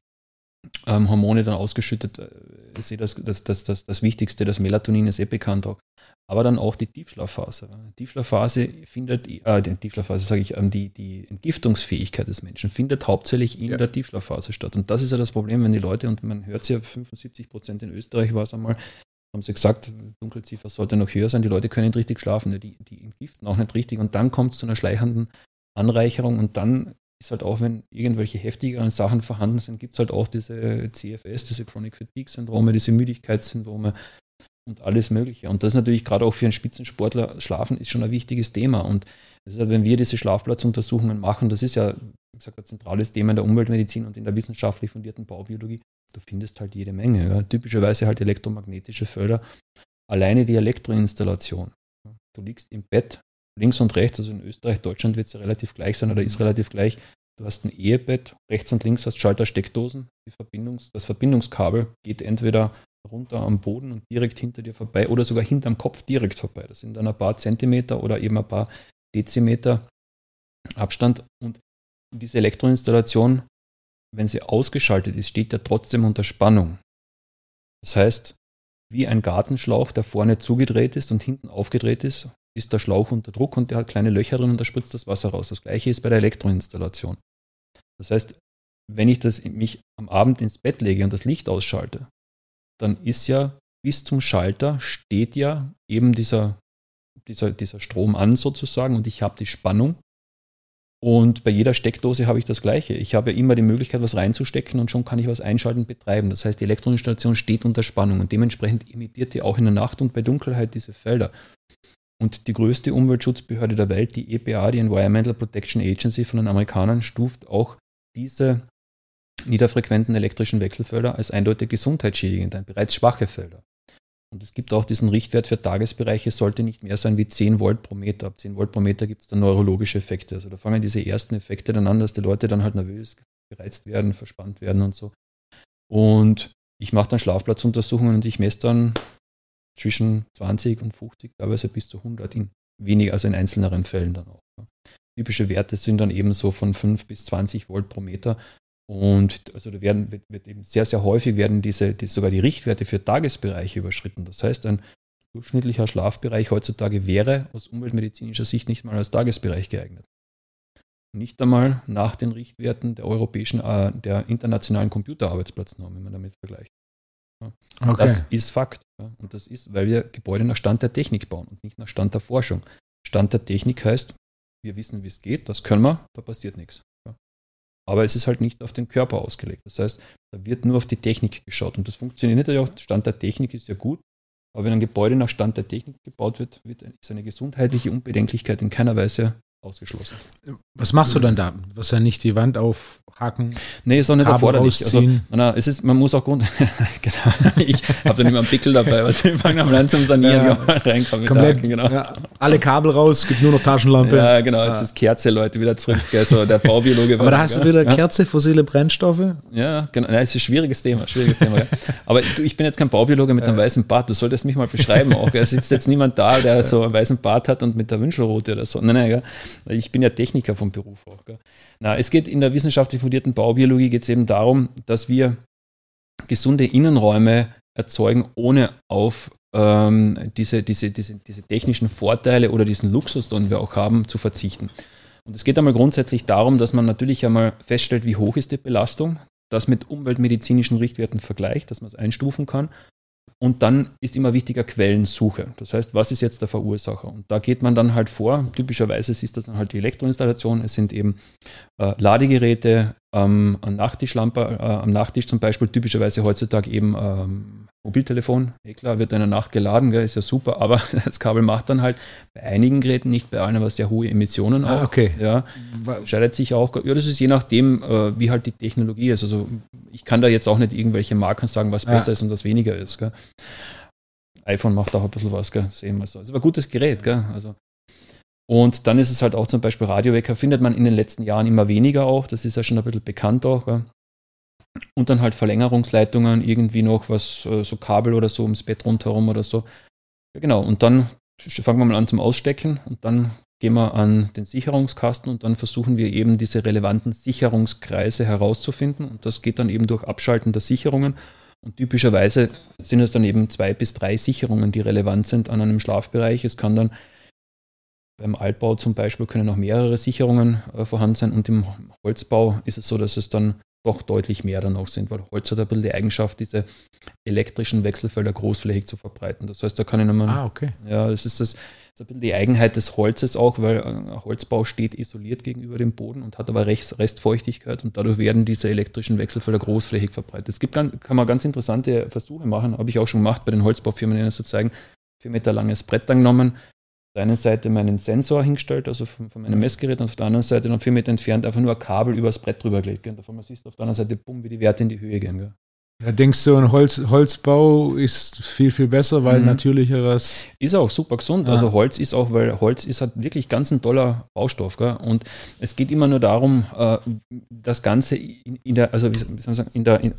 ähm, Hormone dann ausgeschüttet. Äh, ich sehe das, das, das, das, das Wichtigste, das Melatonin ist eh bekannt auch. Aber dann auch die Tiefschlafphase. Die Tiefschlafphase findet, äh, die Tiefschlafphase sage ich, ähm, die, die Entgiftungsfähigkeit des Menschen findet hauptsächlich in ja. der Tiefschlafphase statt. Und das ist ja das Problem, wenn die Leute, und man hört es ja, 75 Prozent in Österreich war es einmal, haben sie gesagt, Dunkelziffer sollte noch höher sein, die Leute können nicht richtig schlafen, die, die entgiften auch nicht richtig. Und dann kommt es zu einer schleichenden Anreicherung und dann ist halt auch, wenn irgendwelche heftigeren Sachen vorhanden sind, gibt es halt auch diese CFS, diese Chronic Fatigue Syndrome, diese Müdigkeitssyndrome und alles Mögliche. Und das ist natürlich gerade auch für einen Spitzensportler, Schlafen ist schon ein wichtiges Thema. Und halt, wenn wir diese Schlafplatzuntersuchungen machen, das ist ja, wie gesagt, ein zentrales Thema in der Umweltmedizin und in der wissenschaftlich fundierten Baubiologie, du findest halt jede Menge. Ja. Typischerweise halt elektromagnetische Felder. Alleine die Elektroinstallation du liegst im Bett, links und rechts, also in Österreich, Deutschland wird es ja relativ gleich sein oder ist relativ gleich. Du hast ein Ehebett, rechts und links hast Schaltersteckdosen. Verbindungs-, das Verbindungskabel geht entweder runter am Boden und direkt hinter dir vorbei oder sogar hinterm Kopf direkt vorbei. Das sind dann ein paar Zentimeter oder eben ein paar Dezimeter Abstand. Und diese Elektroinstallation, wenn sie ausgeschaltet ist, steht ja trotzdem unter Spannung. Das heißt, wie ein Gartenschlauch, der vorne zugedreht ist und hinten aufgedreht ist, ist der Schlauch unter Druck und der hat kleine Löcher drin und da spritzt das Wasser raus. Das gleiche ist bei der Elektroinstallation. Das heißt, wenn ich das mich am Abend ins Bett lege und das Licht ausschalte, dann ist ja bis zum Schalter steht ja eben dieser, dieser, dieser Strom an sozusagen und ich habe die Spannung. Und bei jeder Steckdose habe ich das Gleiche. Ich habe ja immer die Möglichkeit, was reinzustecken und schon kann ich was einschalten und betreiben. Das heißt, die Elektroinstallation steht unter Spannung und dementsprechend emittiert die auch in der Nacht und bei Dunkelheit diese Felder. Und die größte Umweltschutzbehörde der Welt, die EPA, die Environmental Protection Agency von den Amerikanern, stuft auch diese niederfrequenten elektrischen Wechselfelder als eindeutig gesundheitsschädigend ein, bereits schwache Felder. Und es gibt auch diesen Richtwert für Tagesbereiche, sollte nicht mehr sein wie 10 Volt pro Meter. Ab 10 Volt pro Meter gibt es dann neurologische Effekte. Also da fangen diese ersten Effekte dann an, dass die Leute dann halt nervös, gereizt werden, verspannt werden und so. Und ich mache dann Schlafplatzuntersuchungen und ich messe dann zwischen 20 und 50, teilweise bis zu 100 in weniger, also in einzelneren Fällen dann auch. Typische Werte sind dann eben so von 5 bis 20 Volt pro Meter. Und also da werden, wird, wird, eben sehr, sehr häufig werden diese, die, sogar die Richtwerte für Tagesbereiche überschritten. Das heißt, ein durchschnittlicher Schlafbereich heutzutage wäre aus umweltmedizinischer Sicht nicht mal als Tagesbereich geeignet. Nicht einmal nach den Richtwerten der europäischen, äh, der internationalen Computerarbeitsplatznorm, wenn man damit vergleicht. Okay. Das ist Fakt. Und das ist, weil wir Gebäude nach Stand der Technik bauen und nicht nach Stand der Forschung. Stand der Technik heißt, wir wissen, wie es geht, das können wir, da passiert nichts. Aber es ist halt nicht auf den Körper ausgelegt. Das heißt, da wird nur auf die Technik geschaut. Und das funktioniert ja auch. Stand der Technik ist ja gut. Aber wenn ein Gebäude nach Stand der Technik gebaut wird, wird seine gesundheitliche Unbedenklichkeit in keiner Weise ausgeschlossen. Was machst du dann da? Was ja nicht die Wand aufhaken? Nee, ist auch nicht erforderlich. Also, na, es ist, man muss auch Grund. *laughs* genau. Ich habe dann immer einen Pickel dabei, was ich fange an zum Sanieren ja, *laughs* reinkommen. Komplett, Haken, genau. Ja, alle Kabel raus, gibt nur noch Taschenlampe. Ja, genau, jetzt ja. ist Kerze, Leute, wieder zurück. Also der Baubiologe Aber da hast du wieder Kerze, fossile Brennstoffe. Ja, genau. Ja, es ist ein schwieriges Thema, schwieriges Thema. Aber du, ich bin jetzt kein Baubiologe mit einem weißen Bart. Du solltest mich mal beschreiben. Auch. Es sitzt jetzt niemand da, der so einen weißen Bart hat und mit der Wünschelroute oder so. Nein, nein, ich bin ja Techniker vom Beruf auch. Gell. Na, es geht in der wissenschaftlich fundierten Baubiologie geht es eben darum, dass wir gesunde Innenräume erzeugen, ohne auf ähm, diese, diese, diese, diese technischen Vorteile oder diesen Luxus, den wir auch haben, zu verzichten. Und es geht einmal grundsätzlich darum, dass man natürlich einmal feststellt, wie hoch ist die Belastung, das mit umweltmedizinischen Richtwerten vergleicht, dass man es einstufen kann und dann ist immer wichtiger Quellensuche. Das heißt, was ist jetzt der Verursacher? Und da geht man dann halt vor. Typischerweise ist das dann halt die Elektroinstallation. Es sind eben äh, Ladegeräte, ähm, am Nachttischlampe, äh, am Nachttisch zum Beispiel, typischerweise heutzutage eben ähm, Mobiltelefon, eh klar, wird in der Nacht geladen, gell, ist ja super, *laughs* aber das Kabel macht dann halt bei einigen Geräten, nicht bei allen, aber sehr hohe Emissionen ah, auch. Okay. Ja, scheidet sich auch, ja, das ist je nachdem, äh, wie halt die Technologie ist. Also ich kann da jetzt auch nicht irgendwelche Marken sagen, was besser ist und was weniger ist. Gell. iPhone macht auch ein bisschen was, gell, sehen wir so. Es war ein gutes Gerät, gell, also und dann ist es halt auch zum Beispiel Radiowecker, findet man in den letzten Jahren immer weniger auch. Das ist ja schon ein bisschen bekannt auch. Gell? Und dann halt Verlängerungsleitungen, irgendwie noch was, äh, so Kabel oder so ums Bett rundherum oder so. Ja, genau. Und dann fangen wir mal an zum Ausstecken und dann gehen wir an den Sicherungskasten und dann versuchen wir eben diese relevanten Sicherungskreise herauszufinden. Und das geht dann eben durch Abschalten der Sicherungen. Und typischerweise sind es dann eben zwei bis drei Sicherungen, die relevant sind an einem Schlafbereich. Es kann dann beim Altbau zum Beispiel können auch mehrere Sicherungen äh, vorhanden sein und im Holzbau ist es so, dass es dann doch deutlich mehr dann auch sind, weil Holz hat ein bisschen die Eigenschaft, diese elektrischen Wechselfelder großflächig zu verbreiten. Das heißt, da kann ich nochmal. Ah, okay. Ja, das ist das, das ist ein bisschen die Eigenheit des Holzes auch, weil ein Holzbau steht isoliert gegenüber dem Boden und hat aber Rest, Restfeuchtigkeit und dadurch werden diese elektrischen Wechselfelder großflächig verbreitet. Es gibt kann man ganz interessante Versuche machen, habe ich auch schon gemacht bei den Holzbaufirmen, ihnen zu zeigen, vier Meter langes Brett genommen, der einen Seite meinen Sensor hingestellt, also von, von meinem Messgerät, und auf der anderen Seite dann vier Meter entfernt einfach nur ein Kabel übers Brett drüber gelegt. Gell. Davon siehst du auf der anderen Seite, bumm, wie die Werte in die Höhe gehen. Gell. Da denkst du, ein Holz, Holzbau ist viel, viel besser, weil mhm. natürlicheres. Ist auch super gesund. Ja. Also Holz ist auch, weil Holz ist halt wirklich ganz ein toller Baustoff. Gell? Und es geht immer nur darum, äh, das Ganze in, in, der, also wie soll man sagen, in der, in,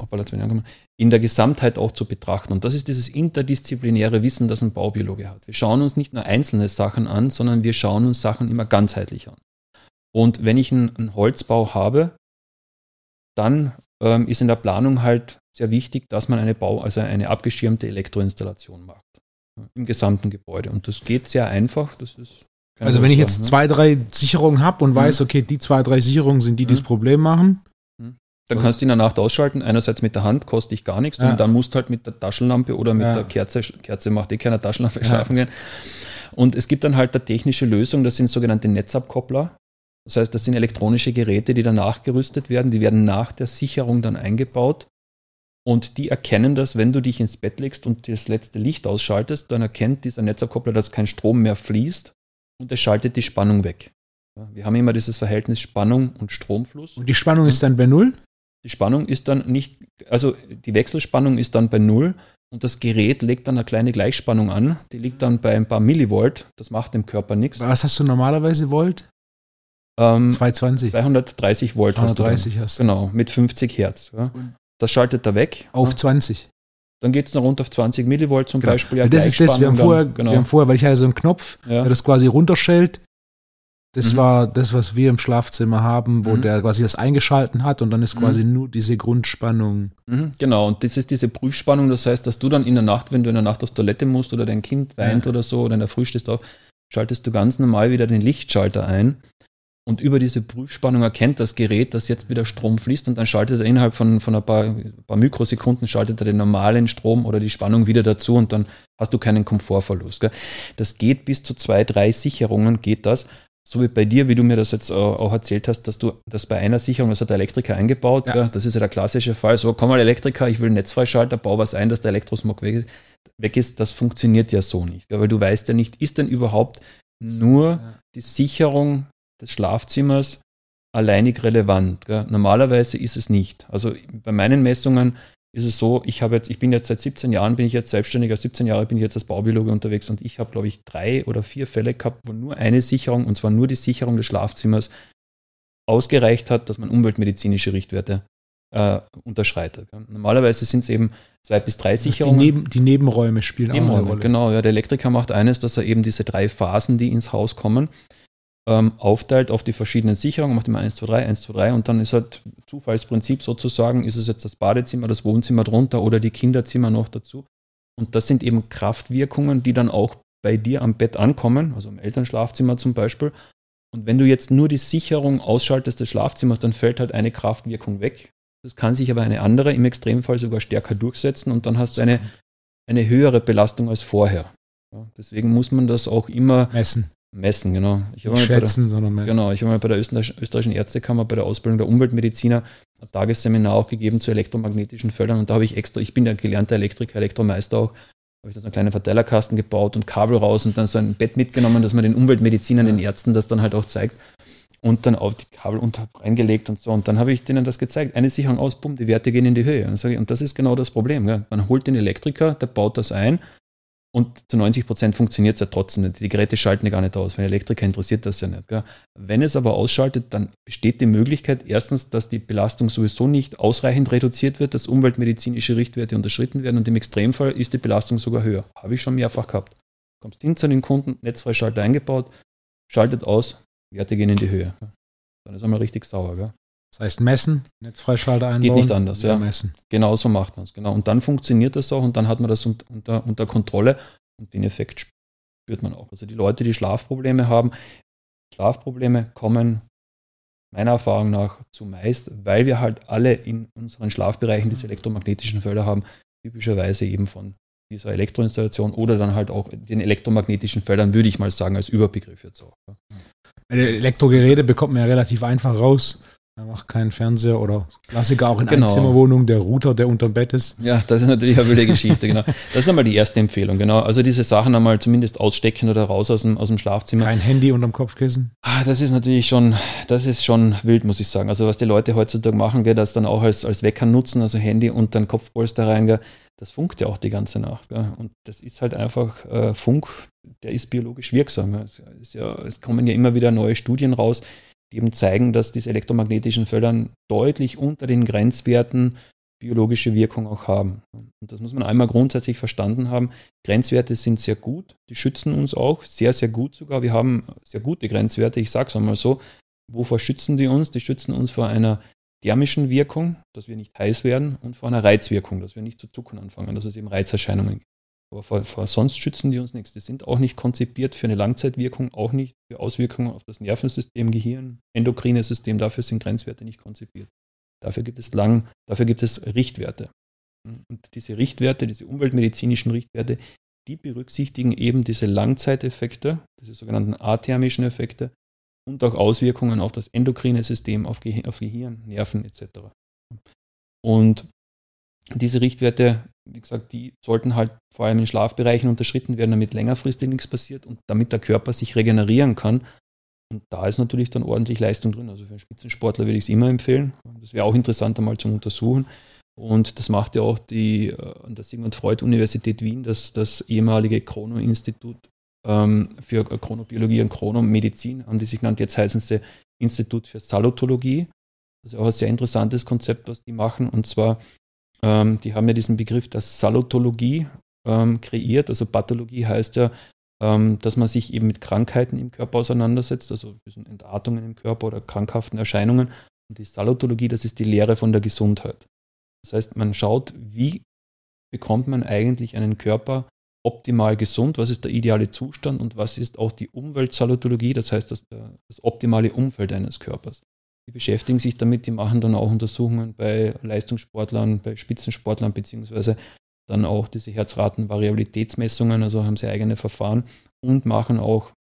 in der Gesamtheit auch zu betrachten. Und das ist dieses interdisziplinäre Wissen, das ein Baubiologe hat. Wir schauen uns nicht nur einzelne Sachen an, sondern wir schauen uns Sachen immer ganzheitlich an. Und wenn ich einen, einen Holzbau habe, dann ähm, ist in der Planung halt sehr wichtig, dass man eine Bau, also eine abgeschirmte Elektroinstallation macht im gesamten Gebäude. Und das geht sehr einfach. Das ist also wenn ich jetzt ne? zwei, drei Sicherungen habe und mhm. weiß, okay, die zwei, drei Sicherungen sind die, die mhm. das Problem machen. Mhm. Dann kannst du in der Nacht ausschalten. Einerseits mit der Hand, kostet dich gar nichts. Ja. Und dann musst du halt mit der Taschenlampe oder mit ja. der Kerze, Kerze macht eh keiner Taschenlampe ja. schlafen gehen. Und es gibt dann halt eine technische Lösung, das sind sogenannte Netzabkoppler. Das heißt, das sind elektronische Geräte, die dann nachgerüstet werden. Die werden nach der Sicherung dann eingebaut und die erkennen das, wenn du dich ins Bett legst und das letzte Licht ausschaltest, dann erkennt dieser Netzabkoppler, dass kein Strom mehr fließt und er schaltet die Spannung weg. Wir haben immer dieses Verhältnis Spannung und Stromfluss. Und die Spannung ist dann bei Null? Die Spannung ist dann nicht, also die Wechselspannung ist dann bei Null und das Gerät legt dann eine kleine Gleichspannung an. Die liegt dann bei ein paar Millivolt. Das macht dem Körper nichts. Was hast du normalerweise Volt? Ähm, 220. 230 Volt 230 hast du. Hast du. Genau, mit 50 Hertz. Ja. Das schaltet er weg. Auf ja. 20. Dann geht es noch runter auf 20 Millivolt zum genau. Beispiel. Ja, das ist das, wir haben, vorher, dann, genau. wir haben vorher, weil ich hatte so einen Knopf, ja. der das quasi runterschält. Das mhm. war das, was wir im Schlafzimmer haben, wo mhm. der quasi das eingeschalten hat und dann ist quasi mhm. nur diese Grundspannung. Mhm, genau, und das ist diese Prüfspannung, das heißt, dass du dann in der Nacht, wenn du in der Nacht aufs Toilette musst oder dein Kind weint ja. oder so oder in der Früh stehst auf, schaltest du ganz normal wieder den Lichtschalter ein und über diese Prüfspannung erkennt das Gerät, dass jetzt wieder Strom fließt und dann schaltet er innerhalb von, von ein paar, paar Mikrosekunden schaltet er den normalen Strom oder die Spannung wieder dazu und dann hast du keinen Komfortverlust. Gell? Das geht bis zu zwei, drei Sicherungen geht das. So wie bei dir, wie du mir das jetzt auch erzählt hast, dass du das bei einer Sicherung, das hat der Elektriker eingebaut, ja. das ist ja der klassische Fall, so komm mal Elektriker, ich will Netzfreischalter, bau was ein, dass der Elektrosmog weg ist. Weg ist, das funktioniert ja so nicht, weil du weißt ja nicht, ist denn überhaupt nur die Sicherung des Schlafzimmers alleinig relevant. Gell? Normalerweise ist es nicht. Also bei meinen Messungen ist es so, ich habe jetzt, ich bin jetzt seit 17 Jahren, bin ich jetzt selbstständiger, 17 Jahre bin ich jetzt als Baubiologe unterwegs und ich habe, glaube ich, drei oder vier Fälle gehabt, wo nur eine Sicherung, und zwar nur die Sicherung des Schlafzimmers, ausgereicht hat, dass man umweltmedizinische Richtwerte äh, unterschreitet. Normalerweise sind es eben zwei bis drei Sicherungen. Die, Neben, die, Nebenräume spielen Nebenräume, auch eine Rolle. Genau, ja, der Elektriker macht eines, dass er eben diese drei Phasen, die ins Haus kommen, ähm, aufteilt auf die verschiedenen Sicherungen, macht immer 1, 2, 3, 1, 2, 3 und dann ist halt Zufallsprinzip sozusagen, ist es jetzt das Badezimmer, das Wohnzimmer drunter oder die Kinderzimmer noch dazu. Und das sind eben Kraftwirkungen, die dann auch bei dir am Bett ankommen, also im Elternschlafzimmer zum Beispiel. Und wenn du jetzt nur die Sicherung ausschaltest des Schlafzimmers, dann fällt halt eine Kraftwirkung weg. Das kann sich aber eine andere, im Extremfall sogar stärker durchsetzen und dann hast du eine, eine höhere Belastung als vorher. Ja, deswegen muss man das auch immer messen. Messen, genau. Ich Schätzen, der, sondern messen. Genau, ich habe mal bei der österreichischen Ärztekammer bei der Ausbildung der Umweltmediziner ein Tagesseminar auch gegeben zu elektromagnetischen Feldern und da habe ich extra, ich bin ja gelernter Elektriker, Elektromeister auch, habe ich da so einen kleinen Verteilerkasten gebaut und Kabel raus und dann so ein Bett mitgenommen, dass man den Umweltmedizinern, den Ärzten das dann halt auch zeigt und dann auf die Kabel unter reingelegt und so. Und dann habe ich denen das gezeigt. Eine Sicherung aus, bumm, die Werte gehen in die Höhe. Und, ich, und das ist genau das Problem. Gell? Man holt den Elektriker, der baut das ein und zu 90 Prozent funktioniert es ja trotzdem nicht. Die Geräte schalten ja gar nicht aus. Wenn Elektriker interessiert das ja nicht. Gell? Wenn es aber ausschaltet, dann besteht die Möglichkeit, erstens, dass die Belastung sowieso nicht ausreichend reduziert wird, dass umweltmedizinische Richtwerte unterschritten werden und im Extremfall ist die Belastung sogar höher. Habe ich schon mehrfach gehabt. Kommst hin zu den Kunden, Netzfreischalter eingebaut, schaltet aus, Werte gehen in die Höhe. Dann ist einmal richtig sauer. Gell? Das heißt messen, Netzfreischalter einbauen. geht nicht anders, ja. Messen. Genau so macht man es. Genau. Und dann funktioniert das auch und dann hat man das unter, unter Kontrolle und den Effekt spürt man auch. Also die Leute, die Schlafprobleme haben, Schlafprobleme kommen meiner Erfahrung nach zumeist, weil wir halt alle in unseren Schlafbereichen diese elektromagnetischen Felder haben, typischerweise eben von dieser Elektroinstallation oder dann halt auch den elektromagnetischen Feldern, würde ich mal sagen, als Überbegriff jetzt auch. Elektrogeräte bekommt man ja relativ einfach raus Einfach kein Fernseher oder Klassiker auch in genau. Einzimmerwohnungen, der Router, der unterm Bett ist. Ja, das ist natürlich eine wilde Geschichte, genau. Das ist einmal die erste Empfehlung, genau. Also diese Sachen einmal zumindest ausstecken oder raus aus dem, aus dem Schlafzimmer. Kein Handy unterm Kopfkissen. Ah, das ist natürlich schon, das ist schon wild, muss ich sagen. Also was die Leute heutzutage machen, gell, das dann auch als, als Wecker nutzen, also Handy und dann Kopfpolster rein, gell, das funkt ja auch die ganze Nacht. Gell. Und das ist halt einfach äh, Funk, der ist biologisch wirksam. Es, ja, es kommen ja immer wieder neue Studien raus, die eben zeigen, dass diese elektromagnetischen Felder deutlich unter den Grenzwerten biologische Wirkung auch haben. Und das muss man einmal grundsätzlich verstanden haben. Grenzwerte sind sehr gut, die schützen uns auch, sehr, sehr gut sogar. Wir haben sehr gute Grenzwerte, ich sage es einmal so. Wovor schützen die uns? Die schützen uns vor einer thermischen Wirkung, dass wir nicht heiß werden, und vor einer Reizwirkung, dass wir nicht zu zucken anfangen, dass es eben Reizerscheinungen gibt. Aber vor, vor, sonst schützen die uns nichts. Die sind auch nicht konzipiert für eine Langzeitwirkung, auch nicht für Auswirkungen auf das Nervensystem, Gehirn, endokrine System. Dafür sind Grenzwerte nicht konzipiert. Dafür gibt es lang, dafür gibt es Richtwerte. Und diese Richtwerte, diese umweltmedizinischen Richtwerte, die berücksichtigen eben diese Langzeiteffekte, diese sogenannten athermischen Effekte und auch Auswirkungen auf das endokrine System, auf, Gehirn, auf Gehirn Nerven etc. Und diese Richtwerte, wie gesagt, die sollten halt vor allem in Schlafbereichen unterschritten werden, damit längerfristig nichts passiert und damit der Körper sich regenerieren kann. Und da ist natürlich dann ordentlich Leistung drin. Also für einen Spitzensportler würde ich es immer empfehlen. Das wäre auch interessant einmal zum Untersuchen. Und das macht ja auch die äh, an der Sigmund Freud Universität Wien, das, das ehemalige Chrono-Institut ähm, für Chronobiologie und Chronomedizin, haben die sich genannt. Jetzt heißen sie Institut für Salutologie. Das ist auch ein sehr interessantes Konzept, was die machen. Und zwar ähm, die haben ja diesen Begriff der Salutologie ähm, kreiert. Also Pathologie heißt ja, ähm, dass man sich eben mit Krankheiten im Körper auseinandersetzt, also Entartungen im Körper oder krankhaften Erscheinungen. Und die Salutologie, das ist die Lehre von der Gesundheit. Das heißt, man schaut, wie bekommt man eigentlich einen Körper optimal gesund, was ist der ideale Zustand und was ist auch die Umweltsalutologie, das heißt das, das optimale Umfeld eines Körpers die beschäftigen sich damit, die machen dann auch Untersuchungen bei Leistungssportlern, bei Spitzensportlern, beziehungsweise dann auch diese Herzratenvariabilitätsmessungen, also haben sie eigene Verfahren und machen auch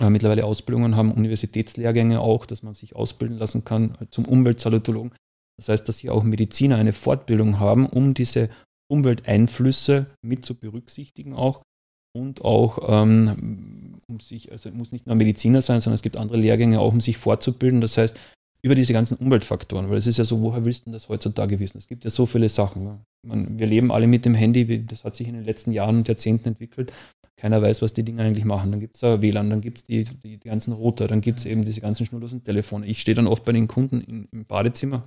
äh, mittlerweile Ausbildungen, haben Universitätslehrgänge auch, dass man sich ausbilden lassen kann zum Umweltsalutologen. Das heißt, dass sie auch Mediziner eine Fortbildung haben, um diese Umwelteinflüsse mit zu berücksichtigen auch und auch ähm, um sich, also muss nicht nur Mediziner sein, sondern es gibt andere Lehrgänge auch, um sich fortzubilden. Das heißt, über diese ganzen Umweltfaktoren, weil es ist ja so, woher willst du das heutzutage wissen? Es gibt ja so viele Sachen. Ne? Man, wir leben alle mit dem Handy, das hat sich in den letzten Jahren und Jahrzehnten entwickelt. Keiner weiß, was die Dinge eigentlich machen. Dann gibt es WLAN, dann gibt es die, die, die, ganzen Router, dann gibt es eben diese ganzen schnurlosen Telefone. Ich stehe dann oft bei den Kunden im Badezimmer,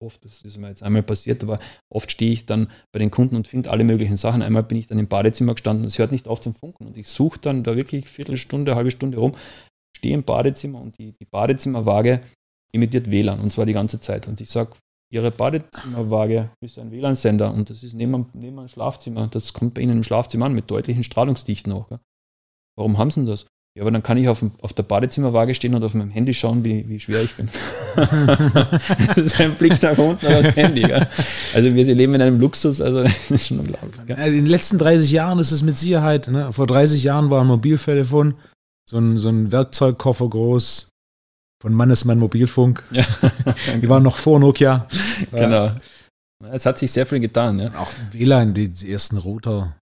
oft, das ist mir jetzt einmal passiert, aber oft stehe ich dann bei den Kunden und finde alle möglichen Sachen. Einmal bin ich dann im Badezimmer gestanden, es hört nicht auf zum Funken und ich suche dann da wirklich Viertelstunde, halbe Stunde rum, stehe im Badezimmer und die, die Badezimmerwaage emittiert WLAN und zwar die ganze Zeit. Und ich sage, Ihre Badezimmerwaage ist ein WLAN-Sender und das ist neben, neben einem Schlafzimmer. Das kommt bei Ihnen im Schlafzimmer an mit deutlichen Strahlungsdichten auch. Gell? Warum haben Sie das? Ja, aber dann kann ich auf, auf der Badezimmerwaage stehen und auf meinem Handy schauen, wie, wie schwer ich bin. *laughs* das ist ein Blick nach unten auf das Handy. Gell? Also wir leben in einem Luxus, also *laughs* das ist schon unglaublich. Gell? In den letzten 30 Jahren ist es mit Sicherheit, ne? vor 30 Jahren war ein Mobiltelefon so ein, so ein Werkzeugkoffer groß von Mannesmann Mobilfunk. Ja, *laughs* die waren noch vor Nokia. Genau. Es hat sich sehr viel getan. Ja. Auch WLAN, die, die ersten Router.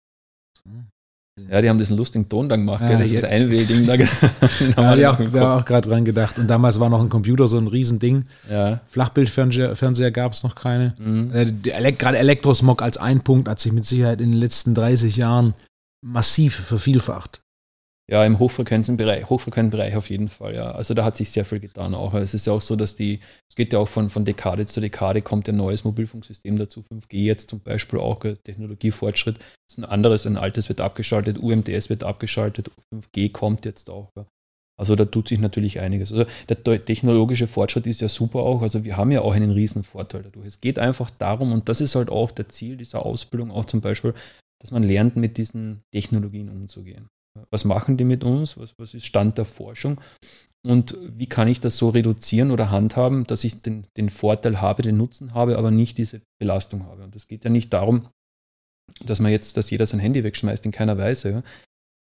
Ja, die haben diesen lustigen Ton dann gemacht, ja, dieses Einwählding da. *laughs* ja, die *laughs* auch, da auch gerade dran gedacht. Und damals war noch ein Computer so ein Riesending. Ja. Flachbildfernseher gab es noch keine. Mhm. Äh, gerade Elektrosmog als ein Punkt hat sich mit Sicherheit in den letzten 30 Jahren massiv vervielfacht. Ja, im Hochfrequenzenbereich, Hochfrequenzbereich auf jeden Fall, ja. Also da hat sich sehr viel getan auch. Es ist ja auch so, dass die, es geht ja auch von, von Dekade zu Dekade, kommt ein neues Mobilfunksystem dazu, 5G jetzt zum Beispiel auch, Technologiefortschritt. Das ist ein anderes, ein altes wird abgeschaltet, UMTS wird abgeschaltet, 5G kommt jetzt auch. Ja. Also da tut sich natürlich einiges. Also der technologische Fortschritt ist ja super auch. Also wir haben ja auch einen riesen Vorteil dadurch. Es geht einfach darum, und das ist halt auch der Ziel dieser Ausbildung, auch zum Beispiel, dass man lernt, mit diesen Technologien umzugehen. Was machen die mit uns? Was, was ist Stand der Forschung? Und wie kann ich das so reduzieren oder handhaben, dass ich den, den Vorteil habe, den Nutzen habe, aber nicht diese Belastung habe? Und es geht ja nicht darum, dass man jetzt, dass jeder sein Handy wegschmeißt in keiner Weise.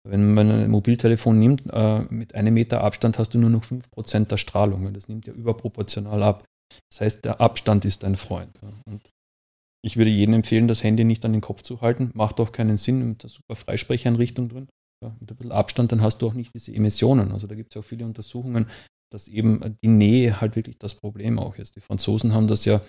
Wenn man ein Mobiltelefon nimmt, äh, mit einem Meter Abstand hast du nur noch 5% der Strahlung. Das nimmt ja überproportional ab. Das heißt, der Abstand ist dein Freund. Und ich würde jedem empfehlen, das Handy nicht an den Kopf zu halten. Macht auch keinen Sinn, mit der super Freisprecheinrichtung drin. Ja, mit ein bisschen Abstand, dann hast du auch nicht diese Emissionen. Also da gibt es ja auch viele Untersuchungen, dass eben die Nähe halt wirklich das Problem auch ist. Die Franzosen haben das ja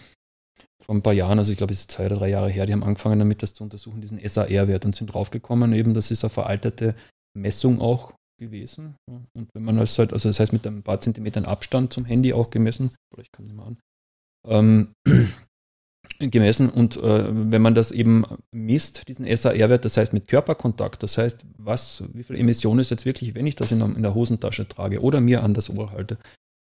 vor ein paar Jahren, also ich glaube, es ist zwei oder drei Jahre her, die haben angefangen damit, das zu untersuchen, diesen SAR-Wert und sind draufgekommen, eben, das ist eine veraltete Messung auch gewesen. Und wenn man das halt, also das heißt mit ein paar Zentimetern Abstand zum Handy auch gemessen, oder ich kann nicht mal an, ähm, gemessen und äh, wenn man das eben misst, diesen SAR-Wert, das heißt mit Körperkontakt, das heißt, was, wie viel Emission ist jetzt wirklich, wenn ich das in der, in der Hosentasche trage oder mir an das Ohr halte,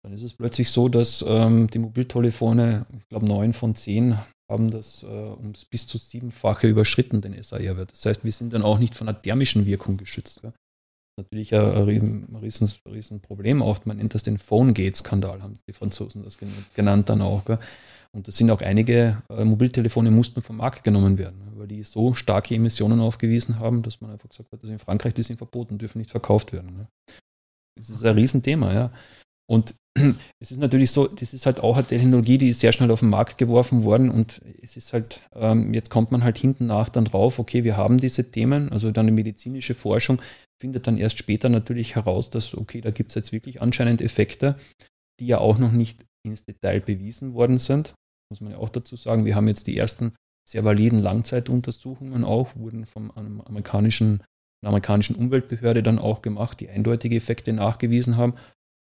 dann ist es plötzlich so, dass ähm, die Mobiltelefone, ich glaube neun von zehn haben das äh, ums bis zu siebenfache überschritten, den SAR-Wert. Das heißt, wir sind dann auch nicht von einer thermischen Wirkung geschützt. Ja. Natürlich ein, ein riesen, riesen Problem auch. Man nennt das den Phone-Gate-Skandal, haben die Franzosen das genannt dann auch. Gell. Und es sind auch einige äh, Mobiltelefone mussten vom Markt genommen werden, weil die so starke Emissionen aufgewiesen haben, dass man einfach gesagt hat, dass in Frankreich die sind verboten, dürfen nicht verkauft werden. Ne. Das ist ein Riesenthema, ja. Und *clears throat* es ist natürlich so, das ist halt auch eine Technologie, die ist sehr schnell auf den Markt geworfen worden und es ist halt, ähm, jetzt kommt man halt hinten nach dann drauf, okay, wir haben diese Themen, also dann die medizinische Forschung findet dann erst später natürlich heraus, dass, okay, da gibt es jetzt wirklich anscheinend Effekte, die ja auch noch nicht ins Detail bewiesen worden sind. Muss man ja auch dazu sagen, wir haben jetzt die ersten sehr validen Langzeituntersuchungen auch, wurden vom amerikanischen, amerikanischen Umweltbehörde dann auch gemacht, die eindeutige Effekte nachgewiesen haben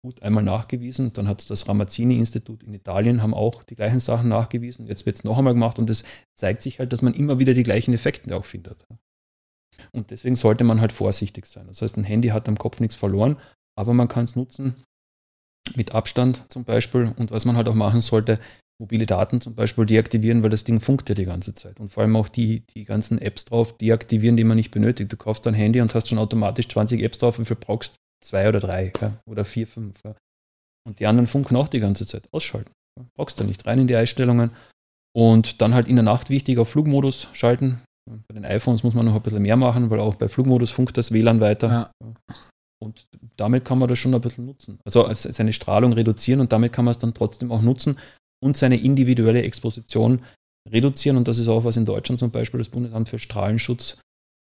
gut einmal nachgewiesen. Dann hat das Ramazzini-Institut in Italien haben auch die gleichen Sachen nachgewiesen. Jetzt wird es noch einmal gemacht und es zeigt sich halt, dass man immer wieder die gleichen Effekte auch findet. Und deswegen sollte man halt vorsichtig sein. Das heißt, ein Handy hat am Kopf nichts verloren, aber man kann es nutzen mit Abstand zum Beispiel. Und was man halt auch machen sollte, mobile Daten zum Beispiel deaktivieren, weil das Ding funkt ja die ganze Zeit. Und vor allem auch die, die ganzen Apps drauf deaktivieren, die man nicht benötigt. Du kaufst dein Handy und hast schon automatisch 20 Apps drauf, wie viel brauchst zwei oder drei ja, oder vier, fünf. Ja. Und die anderen funken auch die ganze Zeit. Ausschalten. Ja. Brauchst du nicht rein in die Einstellungen. Und dann halt in der Nacht wichtig auf Flugmodus schalten. Bei den iPhones muss man noch ein bisschen mehr machen, weil auch bei Flugmodus funkt das WLAN weiter. Und damit kann man das schon ein bisschen nutzen. Also seine Strahlung reduzieren und damit kann man es dann trotzdem auch nutzen und seine individuelle Exposition reduzieren. Und das ist auch, was in Deutschland zum Beispiel das Bundesamt für Strahlenschutz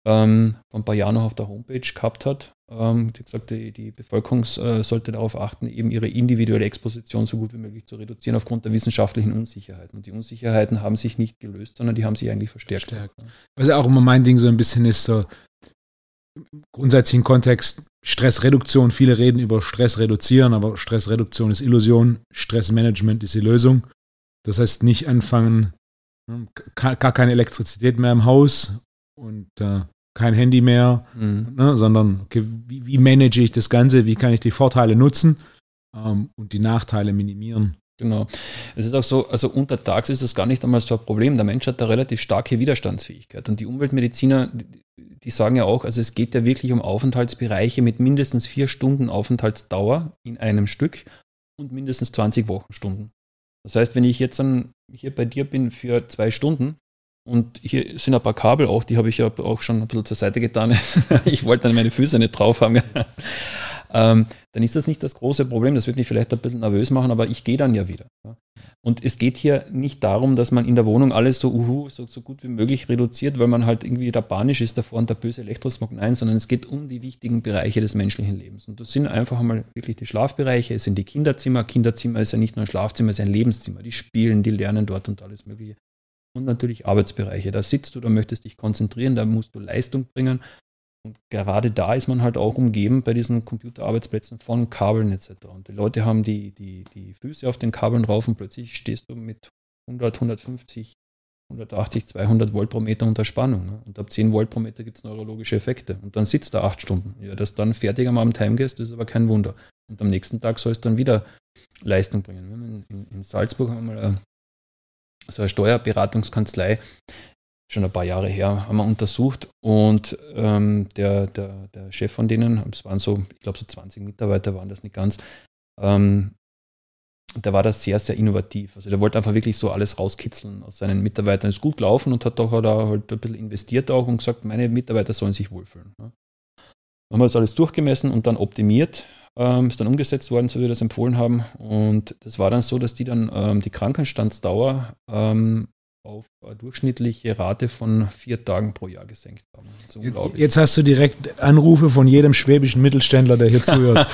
ähm, vor ein paar Jahren noch auf der Homepage gehabt hat. Ähm, die gesagt, die, die Bevölkerung äh, sollte darauf achten, eben ihre individuelle Exposition so gut wie möglich zu reduzieren aufgrund der wissenschaftlichen Unsicherheiten. Und die Unsicherheiten haben sich nicht gelöst, sondern die haben sich eigentlich verstärkt. verstärkt. Was ja auch immer mein Ding so ein bisschen ist, so im grundsätzlichen Kontext Stressreduktion. Viele reden über Stress reduzieren, aber Stressreduktion ist Illusion. Stressmanagement ist die Lösung. Das heißt, nicht anfangen, hm, gar keine Elektrizität mehr im Haus und äh, kein Handy mehr, mhm. ne, sondern okay, wie, wie, manage ich das Ganze, wie kann ich die Vorteile nutzen ähm, und die Nachteile minimieren. Genau. Es ist auch so, also untertags ist das gar nicht einmal so ein Problem. Der Mensch hat da relativ starke Widerstandsfähigkeit. Und die Umweltmediziner, die sagen ja auch, also es geht ja wirklich um Aufenthaltsbereiche mit mindestens vier Stunden Aufenthaltsdauer in einem Stück und mindestens 20 Wochenstunden. Das heißt, wenn ich jetzt dann hier bei dir bin für zwei Stunden, und hier sind ein paar Kabel auch, die habe ich ja auch schon ein bisschen zur Seite getan. *laughs* ich wollte dann meine Füße nicht drauf haben. Ähm, dann ist das nicht das große Problem. Das wird mich vielleicht ein bisschen nervös machen, aber ich gehe dann ja wieder. Und es geht hier nicht darum, dass man in der Wohnung alles so, uhu, so, so gut wie möglich reduziert, weil man halt irgendwie da panisch ist davor und der böse Elektrosmog. Nein, sondern es geht um die wichtigen Bereiche des menschlichen Lebens. Und das sind einfach einmal wirklich die Schlafbereiche, es sind die Kinderzimmer. Kinderzimmer ist ja nicht nur ein Schlafzimmer, es ist ein Lebenszimmer. Die spielen, die lernen dort und alles Mögliche und natürlich Arbeitsbereiche. Da sitzt du, da möchtest dich konzentrieren, da musst du Leistung bringen. Und gerade da ist man halt auch umgeben bei diesen Computerarbeitsplätzen von Kabeln etc. Und die Leute haben die, die, die Füße auf den Kabeln drauf und plötzlich stehst du mit 100, 150, 180, 200 Volt pro Meter unter Spannung. Ne? Und ab 10 Volt pro Meter gibt es neurologische Effekte. Und dann sitzt er acht Stunden. Ja, dass dann fertig am Abend heimgehst, ist aber kein Wunder. Und am nächsten Tag soll es dann wieder Leistung bringen. In, in, in Salzburg haben wir mal so eine Steuerberatungskanzlei, schon ein paar Jahre her, haben wir untersucht und ähm, der, der, der Chef von denen, es waren so, ich glaube so 20 Mitarbeiter waren das nicht ganz, ähm, der war da sehr, sehr innovativ. Also der wollte einfach wirklich so alles rauskitzeln aus seinen Mitarbeitern. Ist gut gelaufen und hat doch da halt ein bisschen investiert auch und gesagt, meine Mitarbeiter sollen sich wohlfühlen. Ne? Haben wir das alles durchgemessen und dann optimiert. Ähm, ist dann umgesetzt worden, so wie wir das empfohlen haben. Und das war dann so, dass die dann ähm, die Krankenstandsdauer ähm, auf eine durchschnittliche Rate von vier Tagen pro Jahr gesenkt haben. Jetzt hast du direkt Anrufe von jedem schwäbischen Mittelständler, der hier *laughs* zuhört.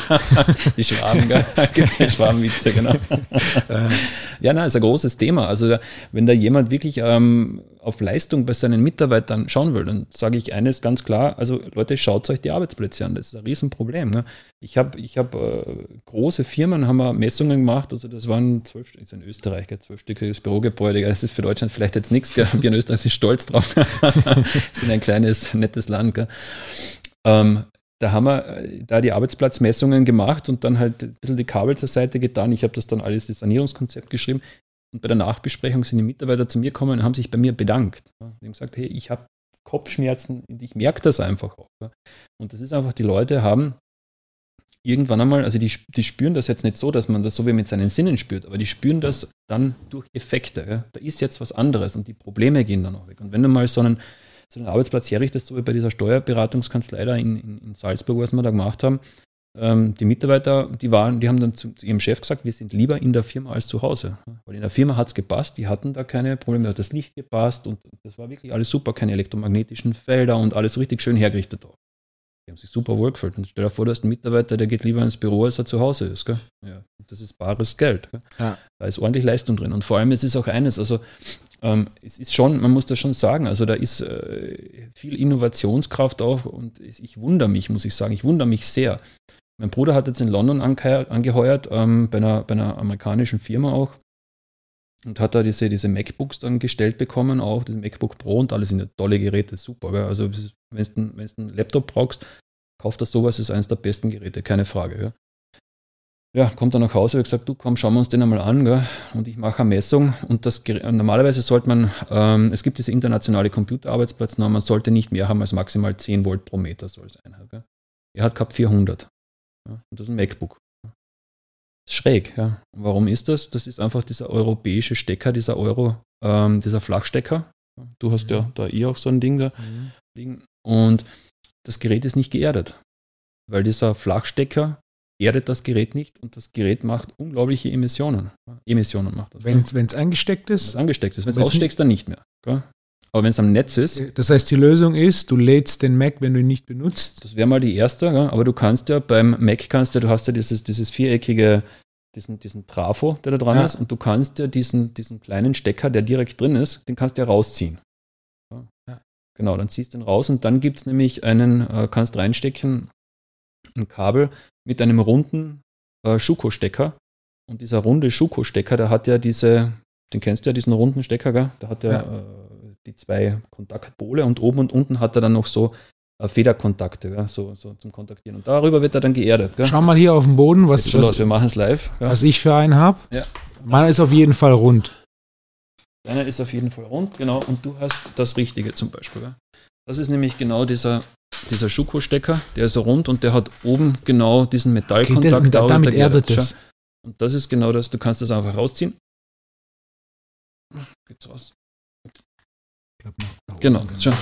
die Schwaben, *laughs* die Schwabenwitze, genau. ja, nein, ist ein großes Thema. Also wenn da jemand wirklich ähm, auf Leistung bei seinen Mitarbeitern schauen will, dann sage ich eines ganz klar, also Leute, schaut euch die Arbeitsplätze an, das ist ein Riesenproblem. Ne? Ich habe ich hab, äh, große Firmen, haben wir Messungen gemacht, also das waren zwölf, in Österreich, zwölfstöckiges Bürogebäude, das ist für Deutschland vielleicht jetzt nichts, wir in Österreich sind stolz drauf, wir *laughs* sind ein kleines, nettes Land. Ähm, da haben wir äh, da die Arbeitsplatzmessungen gemacht und dann halt ein bisschen die Kabel zur Seite getan. Ich habe das dann alles, das Sanierungskonzept geschrieben. Und bei der Nachbesprechung sind die Mitarbeiter zu mir gekommen und haben sich bei mir bedankt. Die haben gesagt, hey, ich habe Kopfschmerzen und ich merke das einfach auch. Und das ist einfach, die Leute haben irgendwann einmal, also die, die spüren das jetzt nicht so, dass man das so wie mit seinen Sinnen spürt, aber die spüren das dann durch Effekte. Da ist jetzt was anderes und die Probleme gehen dann auch weg. Und wenn du mal so einen, so einen Arbeitsplatz herrichtest, so wie bei dieser Steuerberatungskanzlei da in, in, in Salzburg, was wir da gemacht haben, ähm, die Mitarbeiter, die waren, die haben dann zu, zu, ihrem Chef gesagt, wir sind lieber in der Firma als zu Hause. Weil in der Firma hat es gepasst, die hatten da keine Probleme, da hat das Licht gepasst und das war wirklich alles super, keine elektromagnetischen Felder und alles richtig schön hergerichtet auch. Die haben sich super wohl gefühlt. Und stell dir vor, du hast einen Mitarbeiter, der geht lieber ins Büro, als er zu Hause ist. Gell? Ja, das ist bares Geld. Ja. Da ist ordentlich Leistung drin. Und vor allem, es ist auch eines, also ähm, es ist schon, man muss das schon sagen, also da ist äh, viel Innovationskraft auch und ich wundere mich, muss ich sagen, ich wundere mich sehr. Mein Bruder hat jetzt in London angeheuert, ähm, bei, einer, bei einer amerikanischen Firma auch und hat da diese, diese MacBooks dann gestellt bekommen, auch das MacBook Pro und alles sind ja tolle Geräte, super. Gell? Also wenn du einen Laptop brauchst, kauf das sowas, ist eines der besten Geräte, keine Frage. Gell? Ja, kommt dann nach Hause und gesagt, du komm, schauen wir uns den einmal an. Gell? Und ich mache eine Messung und das normalerweise sollte man, ähm, es gibt diese internationale Computerarbeitsplatznorm, man sollte nicht mehr haben als maximal 10 Volt pro Meter soll es sein. Gell? Er hat gehabt 400. Ja, und das ist ein MacBook. Schräg, ja. Warum ist das? Das ist einfach dieser europäische Stecker, dieser Euro, ähm, dieser Flachstecker. Du hast ja da eh auch so ein Ding da mhm. liegen. Und das Gerät ist nicht geerdet, weil dieser Flachstecker erdet das Gerät nicht und das Gerät macht unglaubliche Emissionen. Emissionen macht das. Wenn es angesteckt ist? Wenn es angesteckt ist. Wenn es aussteckst, dann nicht mehr. Gell? Aber wenn es am Netz ist. Das heißt, die Lösung ist, du lädst den Mac, wenn du ihn nicht benutzt. Das wäre mal die erste, ja? aber du kannst ja beim Mac kannst ja, du hast ja dieses, dieses viereckige, diesen, diesen Trafo, der da dran ja. ist, und du kannst ja diesen, diesen kleinen Stecker, der direkt drin ist, den kannst du ja rausziehen. Ja. Ja. Genau, dann ziehst du den raus und dann gibt es nämlich einen, äh, kannst reinstecken, ein Kabel mit einem runden äh, Schuko-Stecker. Und dieser runde Schuko-Stecker, der hat ja diese, den kennst du ja, diesen runden Stecker, gell? Der hat ja, äh, die zwei Kontaktpole und oben und unten hat er dann noch so äh, Federkontakte, ja, so, so zum Kontaktieren. Und darüber wird er dann geerdet. Gell? Schau mal hier auf dem Boden, was, was, los, wir machen es live. Ja. Was ich für einen habe. Ja. Meiner ist auf jeden Fall rund. Deiner ist auf jeden Fall rund, genau. Und du hast das Richtige zum Beispiel. Gell? Das ist nämlich genau dieser, dieser Schuko-Stecker, der ist rund und der hat oben genau diesen Metallkontakt. Okay, der, damit erdet es. Und das ist genau das, du kannst das einfach rausziehen. Geht's raus. Genau, schon.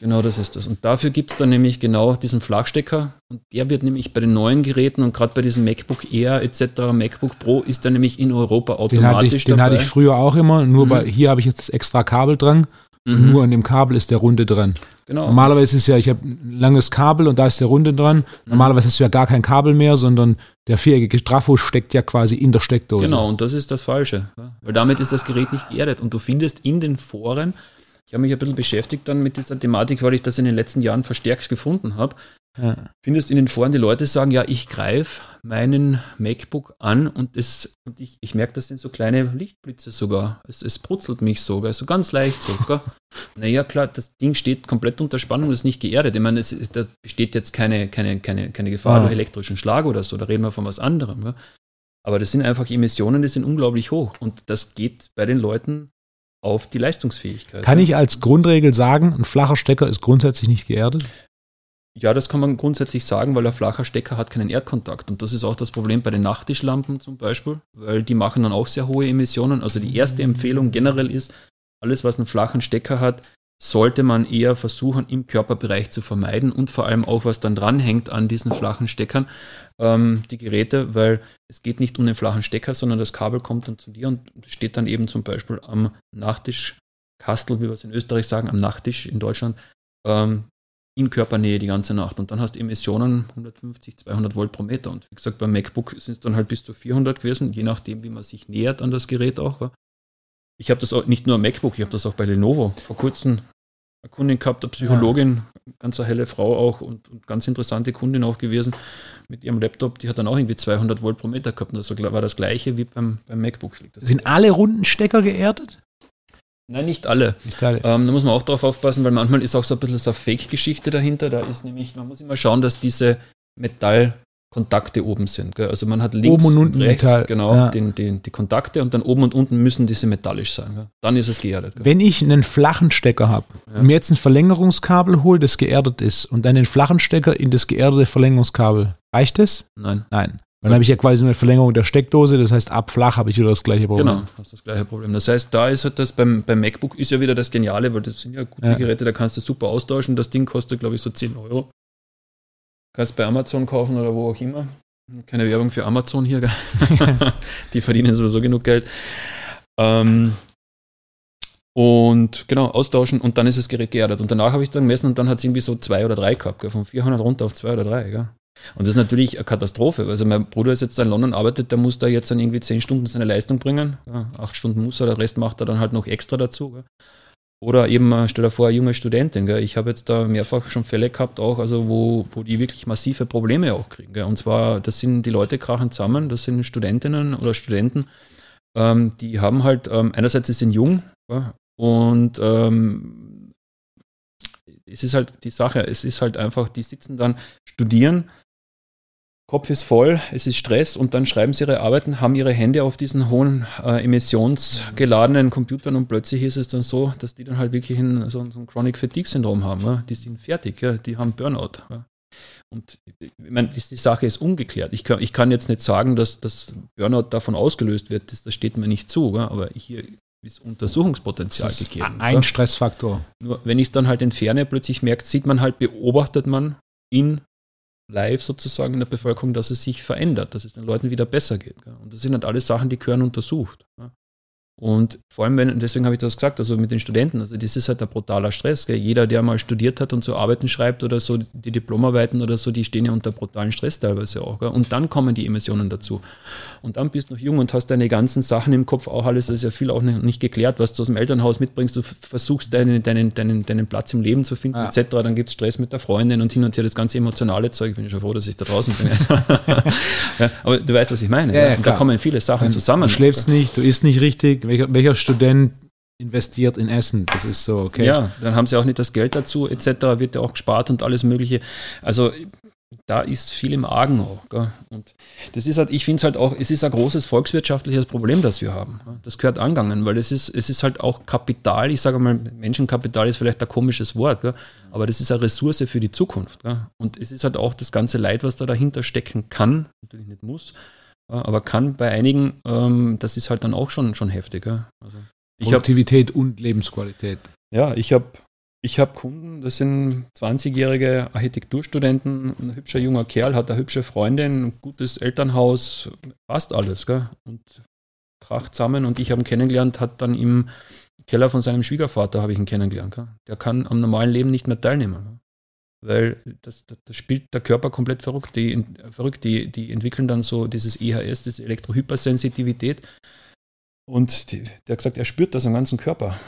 Genau, das ist das. Und dafür gibt es dann nämlich genau diesen Flachstecker. Und der wird nämlich bei den neuen Geräten und gerade bei diesem MacBook Air etc., MacBook Pro ist der nämlich in Europa automatisch den hatte ich, dabei. Den hatte ich früher auch immer, nur mhm. bei, hier habe ich jetzt das extra Kabel dran. Mhm. Nur an dem Kabel ist der Runde dran. Genau. Normalerweise ist es ja, ich habe ein langes Kabel und da ist der Runde dran. Mhm. Normalerweise hast du ja gar kein Kabel mehr, sondern der viereckige Trafo steckt ja quasi in der Steckdose. Genau, und das ist das Falsche. Weil damit ist das Gerät nicht geerdet. Und du findest in den Foren, ich habe mich ein bisschen beschäftigt dann mit dieser Thematik, weil ich das in den letzten Jahren verstärkt gefunden habe, ja. Findest in den Foren die Leute sagen, ja, ich greife meinen MacBook an und, es, und ich, ich merke, das sind so kleine Lichtblitze sogar. Es, es brutzelt mich sogar, so ganz leicht sogar. *laughs* naja, klar, das Ding steht komplett unter Spannung, das ist nicht geerdet. Ich meine, es ist, da besteht jetzt keine, keine, keine, keine Gefahr ja. durch elektrischen Schlag oder so, da reden wir von was anderem. Ja? Aber das sind einfach Emissionen, die sind unglaublich hoch und das geht bei den Leuten auf die Leistungsfähigkeit. Kann ich als Grundregel sagen, ein flacher Stecker ist grundsätzlich nicht geerdet? Ja, das kann man grundsätzlich sagen, weil ein flacher Stecker hat keinen Erdkontakt. Und das ist auch das Problem bei den Nachttischlampen zum Beispiel, weil die machen dann auch sehr hohe Emissionen. Also die erste Empfehlung generell ist, alles, was einen flachen Stecker hat, sollte man eher versuchen, im Körperbereich zu vermeiden und vor allem auch, was dann dranhängt an diesen flachen Steckern, ähm, die Geräte, weil es geht nicht um den flachen Stecker, sondern das Kabel kommt dann zu dir und steht dann eben zum Beispiel am Nachtischkastel, wie wir es in Österreich sagen, am Nachttisch in Deutschland, ähm, in Körpernähe die ganze Nacht. Und dann hast du Emissionen 150, 200 Volt pro Meter. Und wie gesagt, beim MacBook sind es dann halt bis zu 400 gewesen, je nachdem, wie man sich nähert an das Gerät auch. Ich habe das auch nicht nur am MacBook, ich habe das auch bei Lenovo. Vor kurzem eine Kundin gehabt, eine Psychologin, ganz eine helle Frau auch und, und, ganz interessante Kundin auch gewesen mit ihrem Laptop. Die hat dann auch irgendwie 200 Volt pro Meter gehabt. Und das war das gleiche wie beim, beim MacBook. Sind alle runden Stecker geerdet? Nein, nicht alle. Nicht alle. Ähm, da muss man auch drauf aufpassen, weil manchmal ist auch so ein bisschen so eine Fake-Geschichte dahinter. Da ist nämlich, man muss immer schauen, dass diese Metall- Kontakte oben sind. Gell? Also man hat links oben und unten rechts Metall. genau ja. den, den, die Kontakte und dann oben und unten müssen diese metallisch sein. Gell? Dann ist es geerdet. Gell? Wenn ich einen flachen Stecker habe ja. und mir jetzt ein Verlängerungskabel hole, das geerdet ist und dann den flachen Stecker in das geerdete Verlängerungskabel, reicht das? Nein. Nein. Dann habe ich ja quasi eine Verlängerung der Steckdose, das heißt, ab flach habe ich wieder das gleiche Problem. Genau, hast das gleiche Problem. Das heißt, da ist halt das beim, beim MacBook ist ja wieder das Geniale, weil das sind ja gute ja. Geräte, da kannst du super austauschen. Das Ding kostet, glaube ich, so 10 Euro. Kannst bei Amazon kaufen oder wo auch immer. Keine Werbung für Amazon hier. *laughs* die verdienen sowieso genug Geld. Ähm, und genau, austauschen und dann ist das Gerät geerdet. Und danach habe ich dann gemessen und dann hat es irgendwie so zwei oder drei gehabt, gell? von 400 runter auf zwei oder drei. Gell? Und das ist natürlich eine Katastrophe. Also mein Bruder ist jetzt in London, arbeitet, der muss da jetzt dann irgendwie zehn Stunden seine Leistung bringen. Ja, acht Stunden muss er, der Rest macht er dann halt noch extra dazu. Gell? Oder eben, äh, stell dir vor, eine junge Studentin. Gell? Ich habe jetzt da mehrfach schon Fälle gehabt, auch, also wo, wo die wirklich massive Probleme auch kriegen. Gell? Und zwar, das sind die Leute krachen zusammen, das sind Studentinnen oder Studenten, ähm, die haben halt, ähm, einerseits sie sind jung gell? und ähm, es ist halt die Sache, es ist halt einfach, die sitzen dann, studieren Kopf ist voll, es ist Stress und dann schreiben sie ihre Arbeiten, haben ihre Hände auf diesen hohen äh, emissionsgeladenen Computern und plötzlich ist es dann so, dass die dann halt wirklich ein, so, so ein Chronic Fatigue Syndrom haben. Ja? Die sind fertig, ja? die haben Burnout. Ja? Und ich meine, die, die, Sache ist ungeklärt. Ich kann, ich kann jetzt nicht sagen, dass das Burnout davon ausgelöst wird, das, das steht mir nicht zu, aber hier ist Untersuchungspotenzial das ist gegeben. Ein Stressfaktor. Nur wenn ich es dann halt entferne, plötzlich merkt, sieht man halt, beobachtet man in live sozusagen in der Bevölkerung, dass es sich verändert, dass es den Leuten wieder besser geht. Und das sind halt alles Sachen, die gehören untersucht. Und vor allem, wenn, deswegen habe ich das gesagt, also mit den Studenten, also das ist halt ein brutaler Stress. Gell? Jeder, der mal studiert hat und so Arbeiten schreibt oder so, die Diplomarbeiten oder so, die stehen ja unter brutalen Stress teilweise auch. Gell? Und dann kommen die Emissionen dazu. Und dann bist du noch jung und hast deine ganzen Sachen im Kopf auch alles, das ist ja viel auch nicht geklärt, was du aus dem Elternhaus mitbringst. Du versuchst deinen, deinen, deinen, deinen Platz im Leben zu finden, ja. etc. Dann gibt es Stress mit der Freundin und hin und her das ganze emotionale Zeug. Bin ich schon froh, dass ich da draußen bin. *laughs* ja, aber du weißt, was ich meine. Ja, da kommen viele Sachen zusammen. Du schläfst nicht, du isst nicht richtig welcher, welcher Student investiert in Essen. Das ist so, okay. Ja, dann haben sie auch nicht das Geld dazu, etc. Wird ja auch gespart und alles Mögliche. Also da ist viel im Argen auch. Gell? Und das ist halt, ich finde es halt auch, es ist ein großes volkswirtschaftliches Problem, das wir haben. Das gehört angegangen, weil es ist, es ist halt auch Kapital, ich sage mal, Menschenkapital ist vielleicht ein komisches Wort, gell? aber das ist eine Ressource für die Zukunft. Gell? Und es ist halt auch das ganze Leid, was da dahinter stecken kann, natürlich nicht muss, aber kann bei einigen, ähm, das ist halt dann auch schon, schon heftig. Ja? Also Produktivität hab, und Lebensqualität. Ja, ich habe ich hab Kunden, das sind 20-jährige Architekturstudenten, ein hübscher junger Kerl, hat eine hübsche Freundin, ein gutes Elternhaus, passt alles. Gell? Und kracht zusammen und ich habe ihn kennengelernt, hat dann im Keller von seinem Schwiegervater habe ich ihn kennengelernt. Gell? Der kann am normalen Leben nicht mehr teilnehmen weil das, das, das, spielt der Körper komplett verrückt. Die, verrückt. Die, die entwickeln dann so dieses EHS, diese Elektrohypersensitivität. Und die, der hat gesagt, er spürt das am ganzen Körper.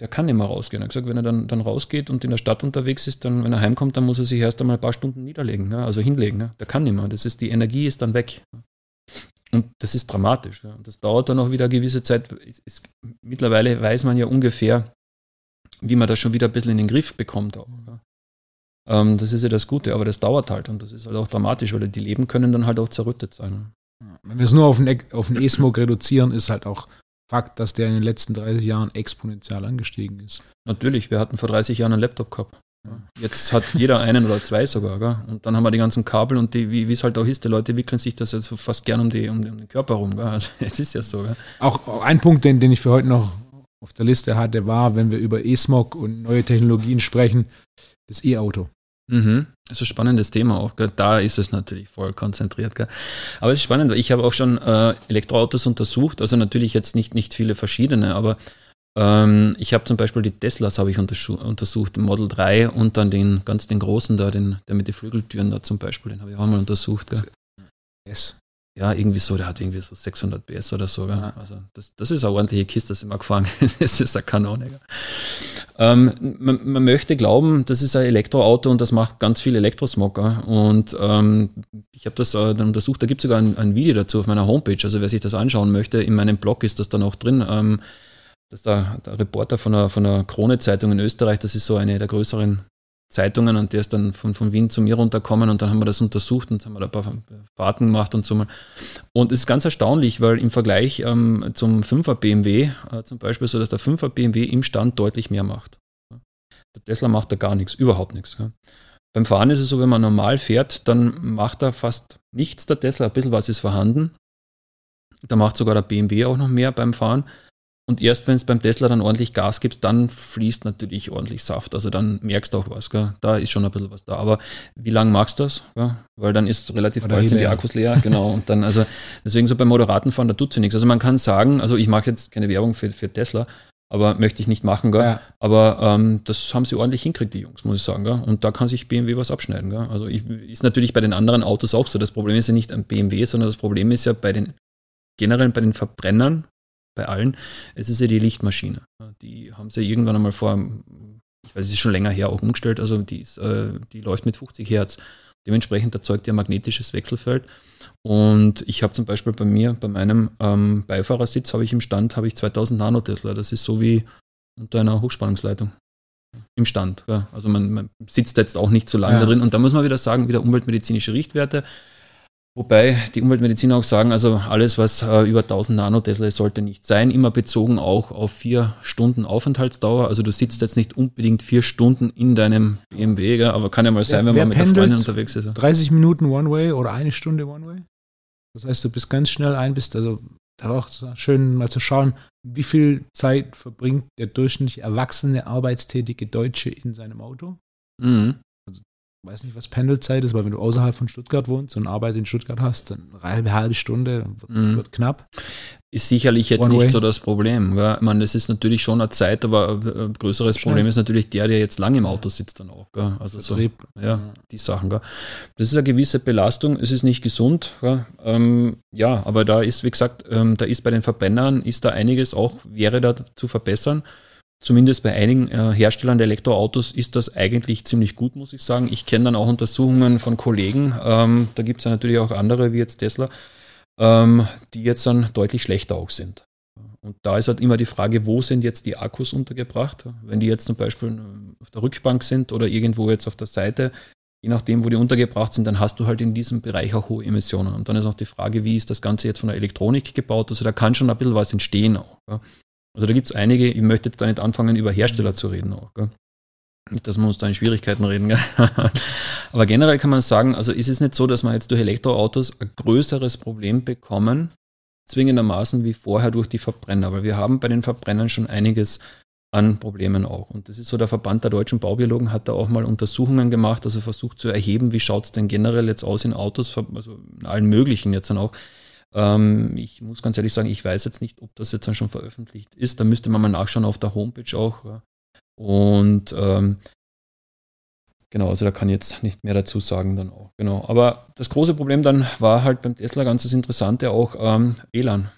Der kann nicht mehr rausgehen. Er hat gesagt, wenn er dann, dann rausgeht und in der Stadt unterwegs ist, dann, wenn er heimkommt, dann muss er sich erst einmal ein paar Stunden niederlegen, ne? also hinlegen. Ne? Der kann nicht mehr. Das ist, die Energie ist dann weg. Und das ist dramatisch. Ja? Und das dauert dann auch wieder eine gewisse Zeit. Es, es, mittlerweile weiß man ja ungefähr, wie man das schon wieder ein bisschen in den Griff bekommt. Auch, ja? Ähm, das ist ja das Gute, aber das dauert halt und das ist halt auch dramatisch, weil die Leben können dann halt auch zerrüttet sein. Wenn wir es nur auf den, auf den E-Smoke reduzieren, ist halt auch Fakt, dass der in den letzten 30 Jahren exponentiell angestiegen ist. Natürlich, wir hatten vor 30 Jahren einen Laptop gehabt. Jetzt hat jeder einen oder zwei sogar. Gell? Und dann haben wir die ganzen Kabel und die, wie es halt auch ist, die Leute wickeln sich das jetzt fast gern um, die, um den Körper rum. Gell? Also *laughs* es ist ja so. Gell? Auch ein Punkt, den, den ich für heute noch auf der Liste hatte, war, wenn wir über E-Smog und neue Technologien sprechen, das E-Auto. Mhm. Das ist ein spannendes Thema auch. Gell? Da ist es natürlich voll konzentriert. Gell? Aber es ist spannend, weil ich habe auch schon äh, Elektroautos untersucht, also natürlich jetzt nicht, nicht viele verschiedene, aber ähm, ich habe zum Beispiel die Teslas habe ich untersucht, den Model 3 und dann den ganz den großen da, den, der mit den Flügeltüren da zum Beispiel, den habe ich auch mal untersucht. Gell? Yes. Ja, irgendwie so, der hat irgendwie so 600 PS oder so. Ja. Also das, das ist eine ordentliche Kiste, das immer gefahren *laughs* Das ist eine Kanone. Ähm, man, man, möchte glauben, das ist ein Elektroauto und das macht ganz viel Elektrosmog. Und ähm, ich habe das äh, dann untersucht, da gibt es sogar ein, ein, Video dazu auf meiner Homepage. Also wer sich das anschauen möchte, in meinem Blog ist das dann auch drin. Ähm, das ist der, der Reporter von der, von der Krone-Zeitung in Österreich, das ist so eine der größeren Zeitungen und der ist dann von, von Wien zu mir runtergekommen und dann haben wir das untersucht und haben wir da ein paar Fahrten gemacht und so. Und es ist ganz erstaunlich, weil im Vergleich ähm, zum 5er BMW äh, zum Beispiel so, dass der 5er BMW im Stand deutlich mehr macht. Der Tesla macht da gar nichts, überhaupt nichts. Ja. Beim Fahren ist es so, wenn man normal fährt, dann macht er fast nichts, der Tesla, ein bisschen was ist vorhanden. Da macht sogar der BMW auch noch mehr beim Fahren. Und erst wenn es beim Tesla dann ordentlich Gas gibt, dann fließt natürlich ordentlich Saft. Also dann merkst du auch was. Gell? Da ist schon ein bisschen was da. Aber wie lange magst du das? Gell? Weil dann ist relativ Oder bald sind die Akkus leer. Genau. Und dann, also deswegen so beim moderaten Fahren, da tut sie nichts. Also man kann sagen, also ich mache jetzt keine Werbung für, für Tesla, aber möchte ich nicht machen. Gell? Ja. Aber ähm, das haben sie ordentlich hinkriegt, die Jungs, muss ich sagen. Gell? Und da kann sich BMW was abschneiden. Gell? Also ich, ist natürlich bei den anderen Autos auch so. Das Problem ist ja nicht am BMW, sondern das Problem ist ja bei den generell bei den Verbrennern bei allen. Es ist ja die Lichtmaschine. Die haben sie irgendwann einmal vor, ich weiß, es ist schon länger her auch umgestellt, also die, ist, äh, die läuft mit 50 Hertz. Dementsprechend erzeugt ihr magnetisches Wechselfeld. Und ich habe zum Beispiel bei mir, bei meinem ähm, Beifahrersitz, habe ich im Stand habe ich 2000 Nanotesla. Das ist so wie unter einer Hochspannungsleitung im Stand. Ja. Also man, man, sitzt jetzt auch nicht so lange ja. drin. Und da muss man wieder sagen, wieder umweltmedizinische Richtwerte. Wobei die Umweltmediziner auch sagen, also alles, was äh, über 1000 Nanotesla sollte nicht sein, immer bezogen auch auf vier Stunden Aufenthaltsdauer. Also du sitzt jetzt nicht unbedingt vier Stunden in deinem BMW, gell? aber kann ja mal sein, wer, wenn man mit der Freundin unterwegs ist. 30 Minuten One-Way oder eine Stunde One-Way? Das heißt, du bist ganz schnell ein, bist also da auch schön mal zu schauen, wie viel Zeit verbringt der durchschnittlich erwachsene arbeitstätige Deutsche in seinem Auto. Mhm weiß nicht, was Pendelzeit ist, weil wenn du außerhalb von Stuttgart wohnst und Arbeit in Stuttgart hast, dann eine halbe, Stunde wird, mm. wird knapp. Ist sicherlich jetzt One nicht way. so das Problem. Gell? Ich meine, das ist natürlich schon eine Zeit, aber ein größeres Schnell. Problem ist natürlich der, der jetzt lange im Auto sitzt dann auch. Gell? Also so, ja, ja, die Sachen. Gell? Das ist eine gewisse Belastung, es ist nicht gesund. Ähm, ja, aber da ist, wie gesagt, ähm, da ist bei den Verbrennern, ist da einiges auch, wäre da zu verbessern. Zumindest bei einigen äh, Herstellern der Elektroautos ist das eigentlich ziemlich gut, muss ich sagen. Ich kenne dann auch Untersuchungen von Kollegen, ähm, da gibt es ja natürlich auch andere wie jetzt Tesla, ähm, die jetzt dann deutlich schlechter auch sind. Und da ist halt immer die Frage, wo sind jetzt die Akkus untergebracht? Wenn die jetzt zum Beispiel ähm, auf der Rückbank sind oder irgendwo jetzt auf der Seite, je nachdem, wo die untergebracht sind, dann hast du halt in diesem Bereich auch hohe Emissionen. Und dann ist auch die Frage, wie ist das Ganze jetzt von der Elektronik gebaut? Also da kann schon ein bisschen was entstehen auch. Ja. Also da gibt es einige, ich möchte jetzt da nicht anfangen, über Hersteller zu reden auch. Gell? Nicht, dass wir uns da in Schwierigkeiten reden. *laughs* Aber generell kann man sagen, also ist es nicht so, dass wir jetzt durch Elektroautos ein größeres Problem bekommen, zwingendermaßen wie vorher durch die Verbrenner. Weil wir haben bei den Verbrennern schon einiges an Problemen auch. Und das ist so, der Verband der deutschen Baubiologen hat da auch mal Untersuchungen gemacht, also versucht zu erheben, wie schaut es denn generell jetzt aus in Autos, also in allen möglichen jetzt dann auch, ähm, ich muss ganz ehrlich sagen, ich weiß jetzt nicht, ob das jetzt dann schon veröffentlicht ist. Da müsste man mal nachschauen auf der Homepage auch. Und ähm, genau, also da kann ich jetzt nicht mehr dazu sagen dann auch. Genau. Aber das große Problem dann war halt beim Tesla ganz das Interessante auch ähm, WLAN.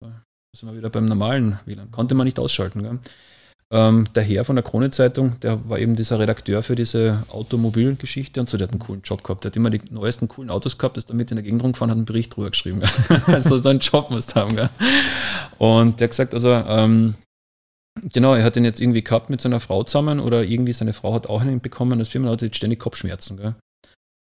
Da sind wir wieder beim normalen WLAN. Konnte man nicht ausschalten. Gell? Ähm, der Herr von der Krone-Zeitung, der war eben dieser Redakteur für diese Automobilgeschichte und so, der hat einen coolen Job gehabt. Der hat immer die neuesten coolen Autos gehabt, ist damit in der Gegend rumgefahren, hat einen Bericht drüber geschrieben. *laughs* also so einen Job musst haben. Gell? Und der hat gesagt, also ähm, Genau, er hat ihn jetzt irgendwie gehabt mit seiner Frau zusammen oder irgendwie seine Frau hat auch einen bekommen. Das Firma hatte jetzt ständig Kopfschmerzen. Gell?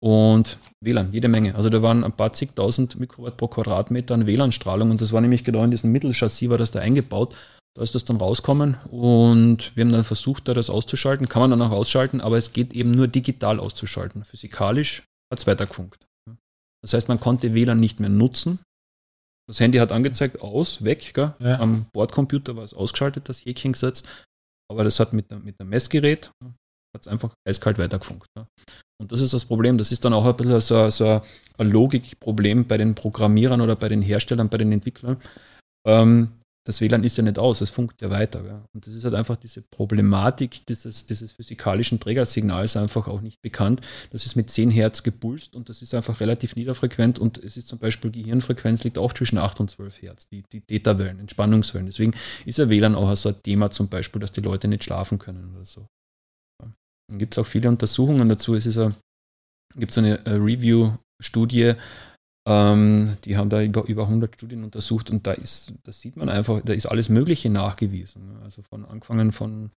Und WLAN, jede Menge. Also da waren ein paar zigtausend Mikrowatt pro Quadratmeter an WLAN-Strahlung und das war nämlich genau in diesem Mittelchassis, war das da eingebaut. Da ist das dann rauskommen und wir haben dann versucht, da das auszuschalten. Kann man dann auch ausschalten, aber es geht eben nur digital auszuschalten. Physikalisch hat es weitergefunkt. Das heißt, man konnte WLAN nicht mehr nutzen. Das Handy hat angezeigt, aus, weg. Ja. Am Bordcomputer war es ausgeschaltet, das Häkchen gesetzt. Aber das hat mit, mit einem Messgerät hat es einfach eiskalt weitergefunkt. Ja. Und das ist das Problem. Das ist dann auch ein bisschen so, so ein Logikproblem bei den Programmierern oder bei den Herstellern, bei den Entwicklern. Ähm, das WLAN ist ja nicht aus, es funkt ja weiter. Gell? Und das ist halt einfach diese Problematik dieses, dieses physikalischen Trägersignals einfach auch nicht bekannt. Das ist mit 10 Hertz gepulst und das ist einfach relativ niederfrequent und es ist zum Beispiel Gehirnfrequenz liegt auch zwischen 8 und 12 Hertz, die, die Theta-Wellen, Entspannungswellen. Deswegen ist ja WLAN auch so ein Thema zum Beispiel, dass die Leute nicht schlafen können oder so. Dann gibt es auch viele Untersuchungen dazu. Es ist gibt so eine Review-Studie, ähm, die haben da über, über 100 Studien untersucht und da ist, das sieht man einfach, da ist alles Mögliche nachgewiesen. Also von angefangen von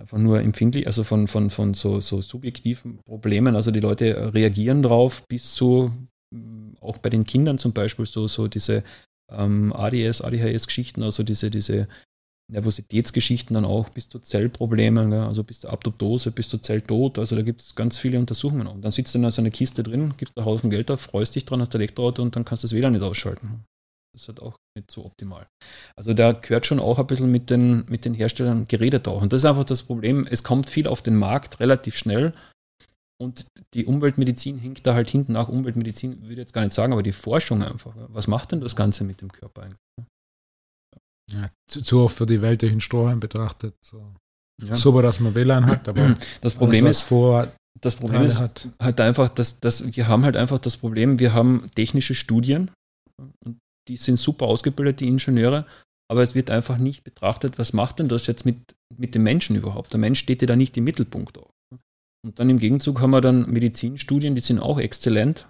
einfach nur empfindlich, also von, von, von so, so subjektiven Problemen, also die Leute reagieren drauf, bis zu mm, auch bei den Kindern zum Beispiel so, so diese ähm, ADS, ADHS-Geschichten, also diese, diese Nervositätsgeschichten dann auch bis zu Zellproblemen, also bis zur Apoptose, bis zu Zelltod. Also da gibt es ganz viele Untersuchungen. Und dann sitzt du in so einer Kiste drin, gibst einen Haufen Geld auf, freust dich dran, hast Elektroauto und dann kannst du das WLAN nicht ausschalten. Das ist halt auch nicht so optimal. Also da gehört schon auch ein bisschen mit den, mit den Herstellern geredet auch. Und das ist einfach das Problem. Es kommt viel auf den Markt relativ schnell. Und die Umweltmedizin hängt da halt hinten nach. Umweltmedizin würde ich jetzt gar nicht sagen, aber die Forschung einfach. Was macht denn das Ganze mit dem Körper eigentlich? Ja, zu, zu oft für die Welt durch den Strohhalm betrachtet. So. Ja. Super, dass man WLAN hat, aber das Problem ist, vor das Problem ist hat. halt einfach, dass, dass wir haben halt einfach das Problem, wir haben technische Studien und die sind super ausgebildet, die Ingenieure, aber es wird einfach nicht betrachtet, was macht denn das jetzt mit, mit dem Menschen überhaupt? Der Mensch steht ja da nicht im Mittelpunkt auch. Und dann im Gegenzug haben wir dann Medizinstudien, die sind auch exzellent,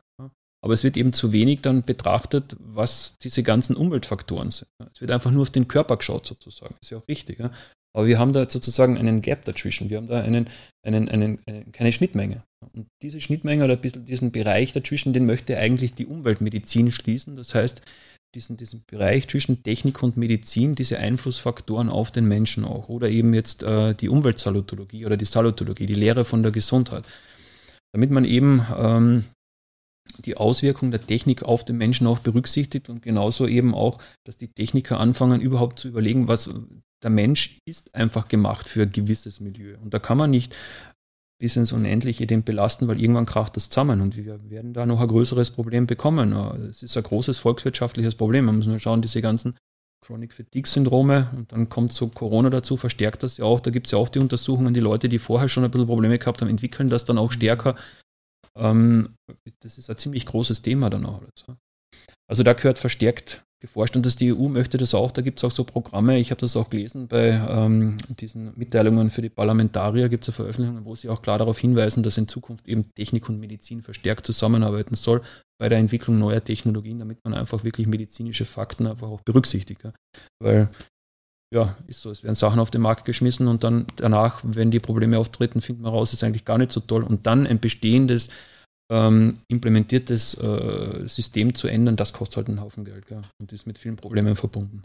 aber es wird eben zu wenig dann betrachtet, was diese ganzen Umweltfaktoren sind. Es wird einfach nur auf den Körper geschaut, sozusagen. Ist ja auch richtig. Ja? Aber wir haben da sozusagen einen Gap dazwischen. Wir haben da einen, einen, einen, eine, keine Schnittmenge. Und diese Schnittmenge oder ein bisschen diesen Bereich dazwischen, den möchte eigentlich die Umweltmedizin schließen. Das heißt, diesen, diesen Bereich zwischen Technik und Medizin, diese Einflussfaktoren auf den Menschen auch. Oder eben jetzt äh, die Umweltsalutologie oder die Salutologie, die Lehre von der Gesundheit. Damit man eben ähm, die Auswirkung der Technik auf den Menschen auch berücksichtigt und genauso eben auch, dass die Techniker anfangen, überhaupt zu überlegen, was der Mensch ist einfach gemacht für ein gewisses Milieu. Und da kann man nicht bis ins Unendliche den belasten, weil irgendwann kracht das zusammen und wir werden da noch ein größeres Problem bekommen. Es ist ein großes volkswirtschaftliches Problem. Man muss nur schauen, diese ganzen Chronic Fatigue Syndrome und dann kommt so Corona dazu, verstärkt das ja auch. Da gibt es ja auch die Untersuchungen, die Leute, die vorher schon ein bisschen Probleme gehabt haben, entwickeln das dann auch stärker ähm, das ist ein ziemlich großes Thema dann auch. Also da gehört verstärkt geforscht und dass die EU möchte das auch. Da gibt es auch so Programme, ich habe das auch gelesen bei ähm, diesen Mitteilungen für die Parlamentarier, gibt es ja Veröffentlichungen, wo sie auch klar darauf hinweisen, dass in Zukunft eben Technik und Medizin verstärkt zusammenarbeiten soll bei der Entwicklung neuer Technologien, damit man einfach wirklich medizinische Fakten einfach auch berücksichtigt. Ja. Weil ja, ist so, es werden Sachen auf den Markt geschmissen und dann danach, wenn die Probleme auftreten, findet man raus, ist eigentlich gar nicht so toll. Und dann ein bestehendes, ähm, implementiertes äh, System zu ändern, das kostet halt einen Haufen Geld gell? und ist mit vielen Problemen verbunden.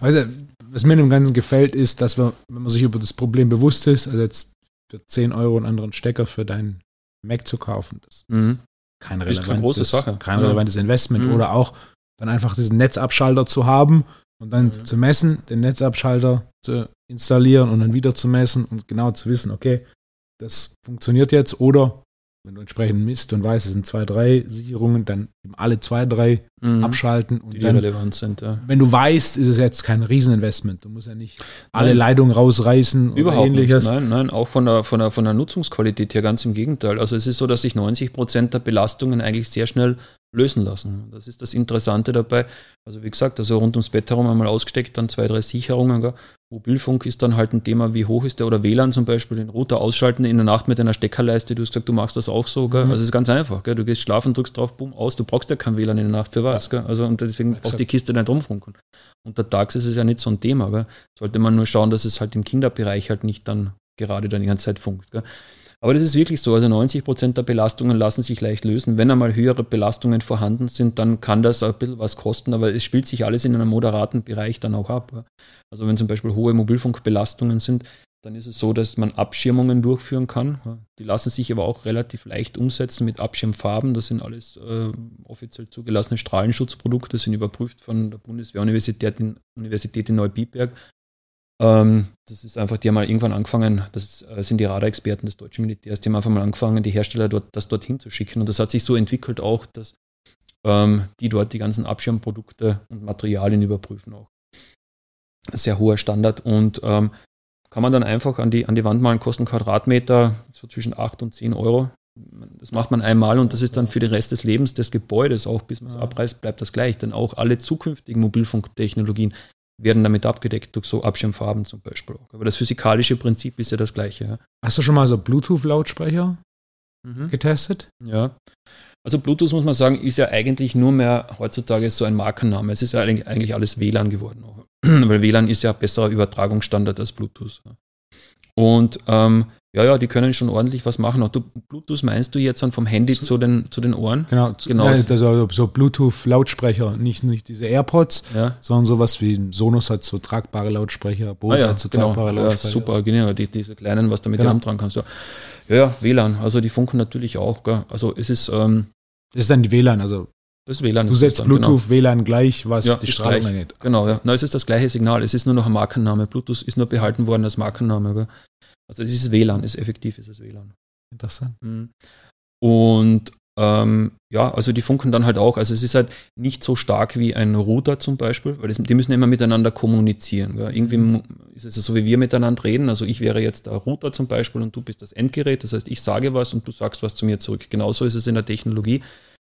Also, was mir im Ganzen gefällt, ist, dass wir, wenn man sich über das Problem bewusst ist, also jetzt für 10 Euro einen anderen Stecker für deinen Mac zu kaufen, das mhm. ist kein relevantes, ist kein relevantes Investment. Mhm. Oder auch dann einfach diesen Netzabschalter zu haben und dann mhm. zu messen, den Netzabschalter zu installieren und dann wieder zu messen und genau zu wissen, okay, das funktioniert jetzt oder wenn du entsprechend misst und weißt, es sind zwei, drei Sicherungen, dann alle zwei, drei mhm. abschalten. Und die, dann, relevant sind, ja. Wenn du weißt, ist es jetzt kein Rieseninvestment. Du musst ja nicht alle nein. Leitungen rausreißen Überhaupt oder ähnliches. Nicht. Nein, nein, auch von der, von, der, von der Nutzungsqualität her ganz im Gegenteil. Also es ist so, dass sich 90 Prozent der Belastungen eigentlich sehr schnell lösen lassen. Das ist das Interessante dabei. Also wie gesagt, also rund ums Bett herum einmal ausgesteckt, dann zwei, drei Sicherungen. Mobilfunk ist dann halt ein Thema, wie hoch ist der oder WLAN zum Beispiel, den Router ausschalten in der Nacht mit einer Steckerleiste. Du hast gesagt, du machst das auch so. Gell. Mhm. Also es ist ganz einfach. Gell. Du gehst schlafen, drückst drauf, bumm, aus. Du brauchst ja kein WLAN in der Nacht für was. Ja. Also und deswegen braucht die Kiste nicht rumfunken. Untertags ist es ja nicht so ein Thema. Gell. Sollte man nur schauen, dass es halt im Kinderbereich halt nicht dann gerade dann die ganze Zeit funkt. Gell. Aber das ist wirklich so. Also 90 Prozent der Belastungen lassen sich leicht lösen. Wenn einmal höhere Belastungen vorhanden sind, dann kann das ein bisschen was kosten, aber es spielt sich alles in einem moderaten Bereich dann auch ab. Also wenn zum Beispiel hohe Mobilfunkbelastungen sind, dann ist es so, dass man Abschirmungen durchführen kann. Die lassen sich aber auch relativ leicht umsetzen mit Abschirmfarben. Das sind alles äh, offiziell zugelassene Strahlenschutzprodukte, sind überprüft von der Bundeswehruniversität in, Universität in Neubiberg. Ähm, das ist einfach, die haben mal irgendwann angefangen, das äh, sind die Radarexperten des deutschen Militärs, die haben einfach mal angefangen, die Hersteller dort, das dorthin zu schicken. Und das hat sich so entwickelt auch, dass ähm, die dort die ganzen Abschirmprodukte und Materialien überprüfen auch. Sehr hoher Standard und ähm, kann man dann einfach an die, an die Wand malen, kosten Quadratmeter so zwischen 8 und 10 Euro. Das macht man einmal und das ist dann für den Rest des Lebens des Gebäudes, auch bis man es abreißt, bleibt das gleich. Denn auch alle zukünftigen Mobilfunktechnologien werden damit abgedeckt durch so Abschirmfarben zum Beispiel. Aber das physikalische Prinzip ist ja das gleiche. Ja. Hast du schon mal so Bluetooth-Lautsprecher mhm. getestet? Ja. Also Bluetooth muss man sagen, ist ja eigentlich nur mehr heutzutage so ein Markenname. Es ist ja eigentlich alles WLAN geworden. *clears throat* Weil WLAN ist ja besserer Übertragungsstandard als Bluetooth. Und ähm, ja, ja, die können schon ordentlich was machen. Auch du, Bluetooth meinst du jetzt dann vom Handy so, zu, den, zu den Ohren? Genau, genau. Ja, also so Bluetooth-Lautsprecher, nicht, nicht diese AirPods, ja. sondern sowas wie Sonos hat so tragbare Lautsprecher, Bose ah, ja, hat so genau. tragbare Lautsprecher. Ja, super, genau, die, diese kleinen, was du mit genau. Dran kannst. Ja. ja, WLAN, also die funken natürlich auch. Gell? Also es ist... Ähm, das ist dann die WLAN, also das WLAN du setzt dann, Bluetooth, genau. WLAN gleich, was ja, die Strahlung angeht. Genau, ja. Na, es ist das gleiche Signal, es ist nur noch ein Markenname. Bluetooth ist nur behalten worden als Markenname. Gell? Also das ist WLAN, ist effektiv ist es WLAN. Interessant. Mhm. Und ähm, ja, also die funken dann halt auch. Also es ist halt nicht so stark wie ein Router zum Beispiel, weil das, die müssen immer miteinander kommunizieren. Gell? Irgendwie mhm. ist es so, wie wir miteinander reden. Also ich wäre jetzt der Router zum Beispiel und du bist das Endgerät. Das heißt, ich sage was und du sagst was zu mir zurück. Genauso ist es in der Technologie.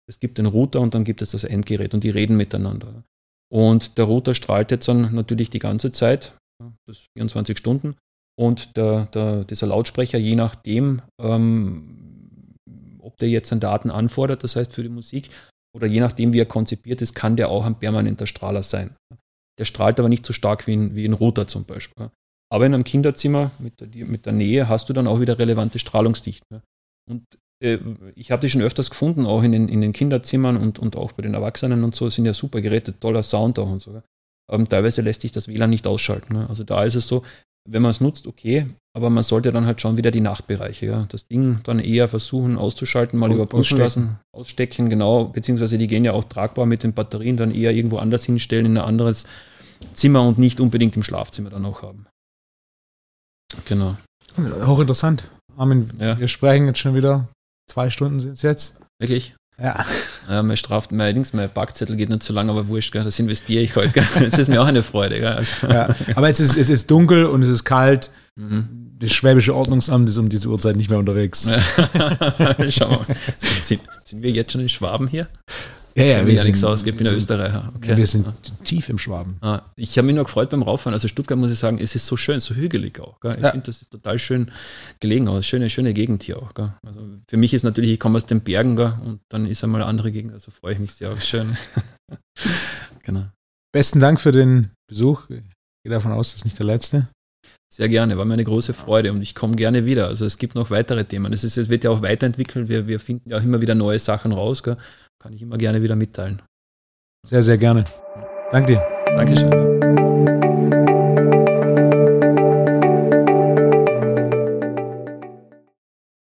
Es gibt den Router und dann gibt es das Endgerät und die reden miteinander. Und der Router strahlt jetzt dann natürlich die ganze Zeit, das 24 Stunden. Und der, der, dieser Lautsprecher, je nachdem, ähm, ob der jetzt an Daten anfordert, das heißt für die Musik, oder je nachdem, wie er konzipiert ist, kann der auch ein permanenter Strahler sein. Der strahlt aber nicht so stark wie ein, wie ein Router zum Beispiel. Aber in einem Kinderzimmer mit der, mit der Nähe hast du dann auch wieder relevante Strahlungsdichte. Und äh, ich habe die schon öfters gefunden, auch in den, in den Kinderzimmern und, und auch bei den Erwachsenen und so, sind ja super Geräte, toller Sound auch und so. Aber teilweise lässt sich das WLAN nicht ausschalten. Ne? Also da ist es so, wenn man es nutzt, okay, aber man sollte dann halt schon wieder die Nachtbereiche, ja. Das Ding dann eher versuchen auszuschalten, mal überprüfen lassen, ausstecken, genau, beziehungsweise die gehen ja auch tragbar mit den Batterien, dann eher irgendwo anders hinstellen, in ein anderes Zimmer und nicht unbedingt im Schlafzimmer dann auch haben. Genau. Hochinteressant. Armin, ja. wir sprechen jetzt schon wieder. Zwei Stunden sind es jetzt. Wirklich? Ja. ja mein Straft, mein Dings, mein Backzettel geht nicht so lange, aber wurscht, gell, das investiere ich heute. Gell. Das ist mir auch eine Freude. Gell. Also. Ja, aber es ist, es ist dunkel und es ist kalt. Mhm. Das Schwäbische Ordnungsamt ist um diese Uhrzeit nicht mehr unterwegs. Ja. *laughs* Schau mal. Sind, sind wir jetzt schon in Schwaben hier? Ja, ja, wir ja nichts aus, ich bin ja Österreicher. Okay. Wir sind tief im Schwaben. Ah, ich habe mich nur gefreut beim Rauffahren. Also Stuttgart muss ich sagen, es ist so schön, so hügelig auch. Gell? Ich ja. finde, das ist total schön gelegen aus. Schöne, schöne Gegend hier auch. Gell? Also für mich ist natürlich, ich komme aus den Bergen gell? und dann ist einmal eine andere Gegend, also freue ich mich sehr auch schön. *laughs* genau. Besten Dank für den Besuch. Ich gehe davon aus, das ist nicht der letzte. Sehr gerne, war mir eine große Freude und ich komme gerne wieder. Also es gibt noch weitere Themen. Es, ist, es wird ja auch weiterentwickelt. Wir, wir finden ja auch immer wieder neue Sachen raus. Gell? Kann ich immer gerne wieder mitteilen. Sehr, sehr gerne. Danke dir. Dankeschön.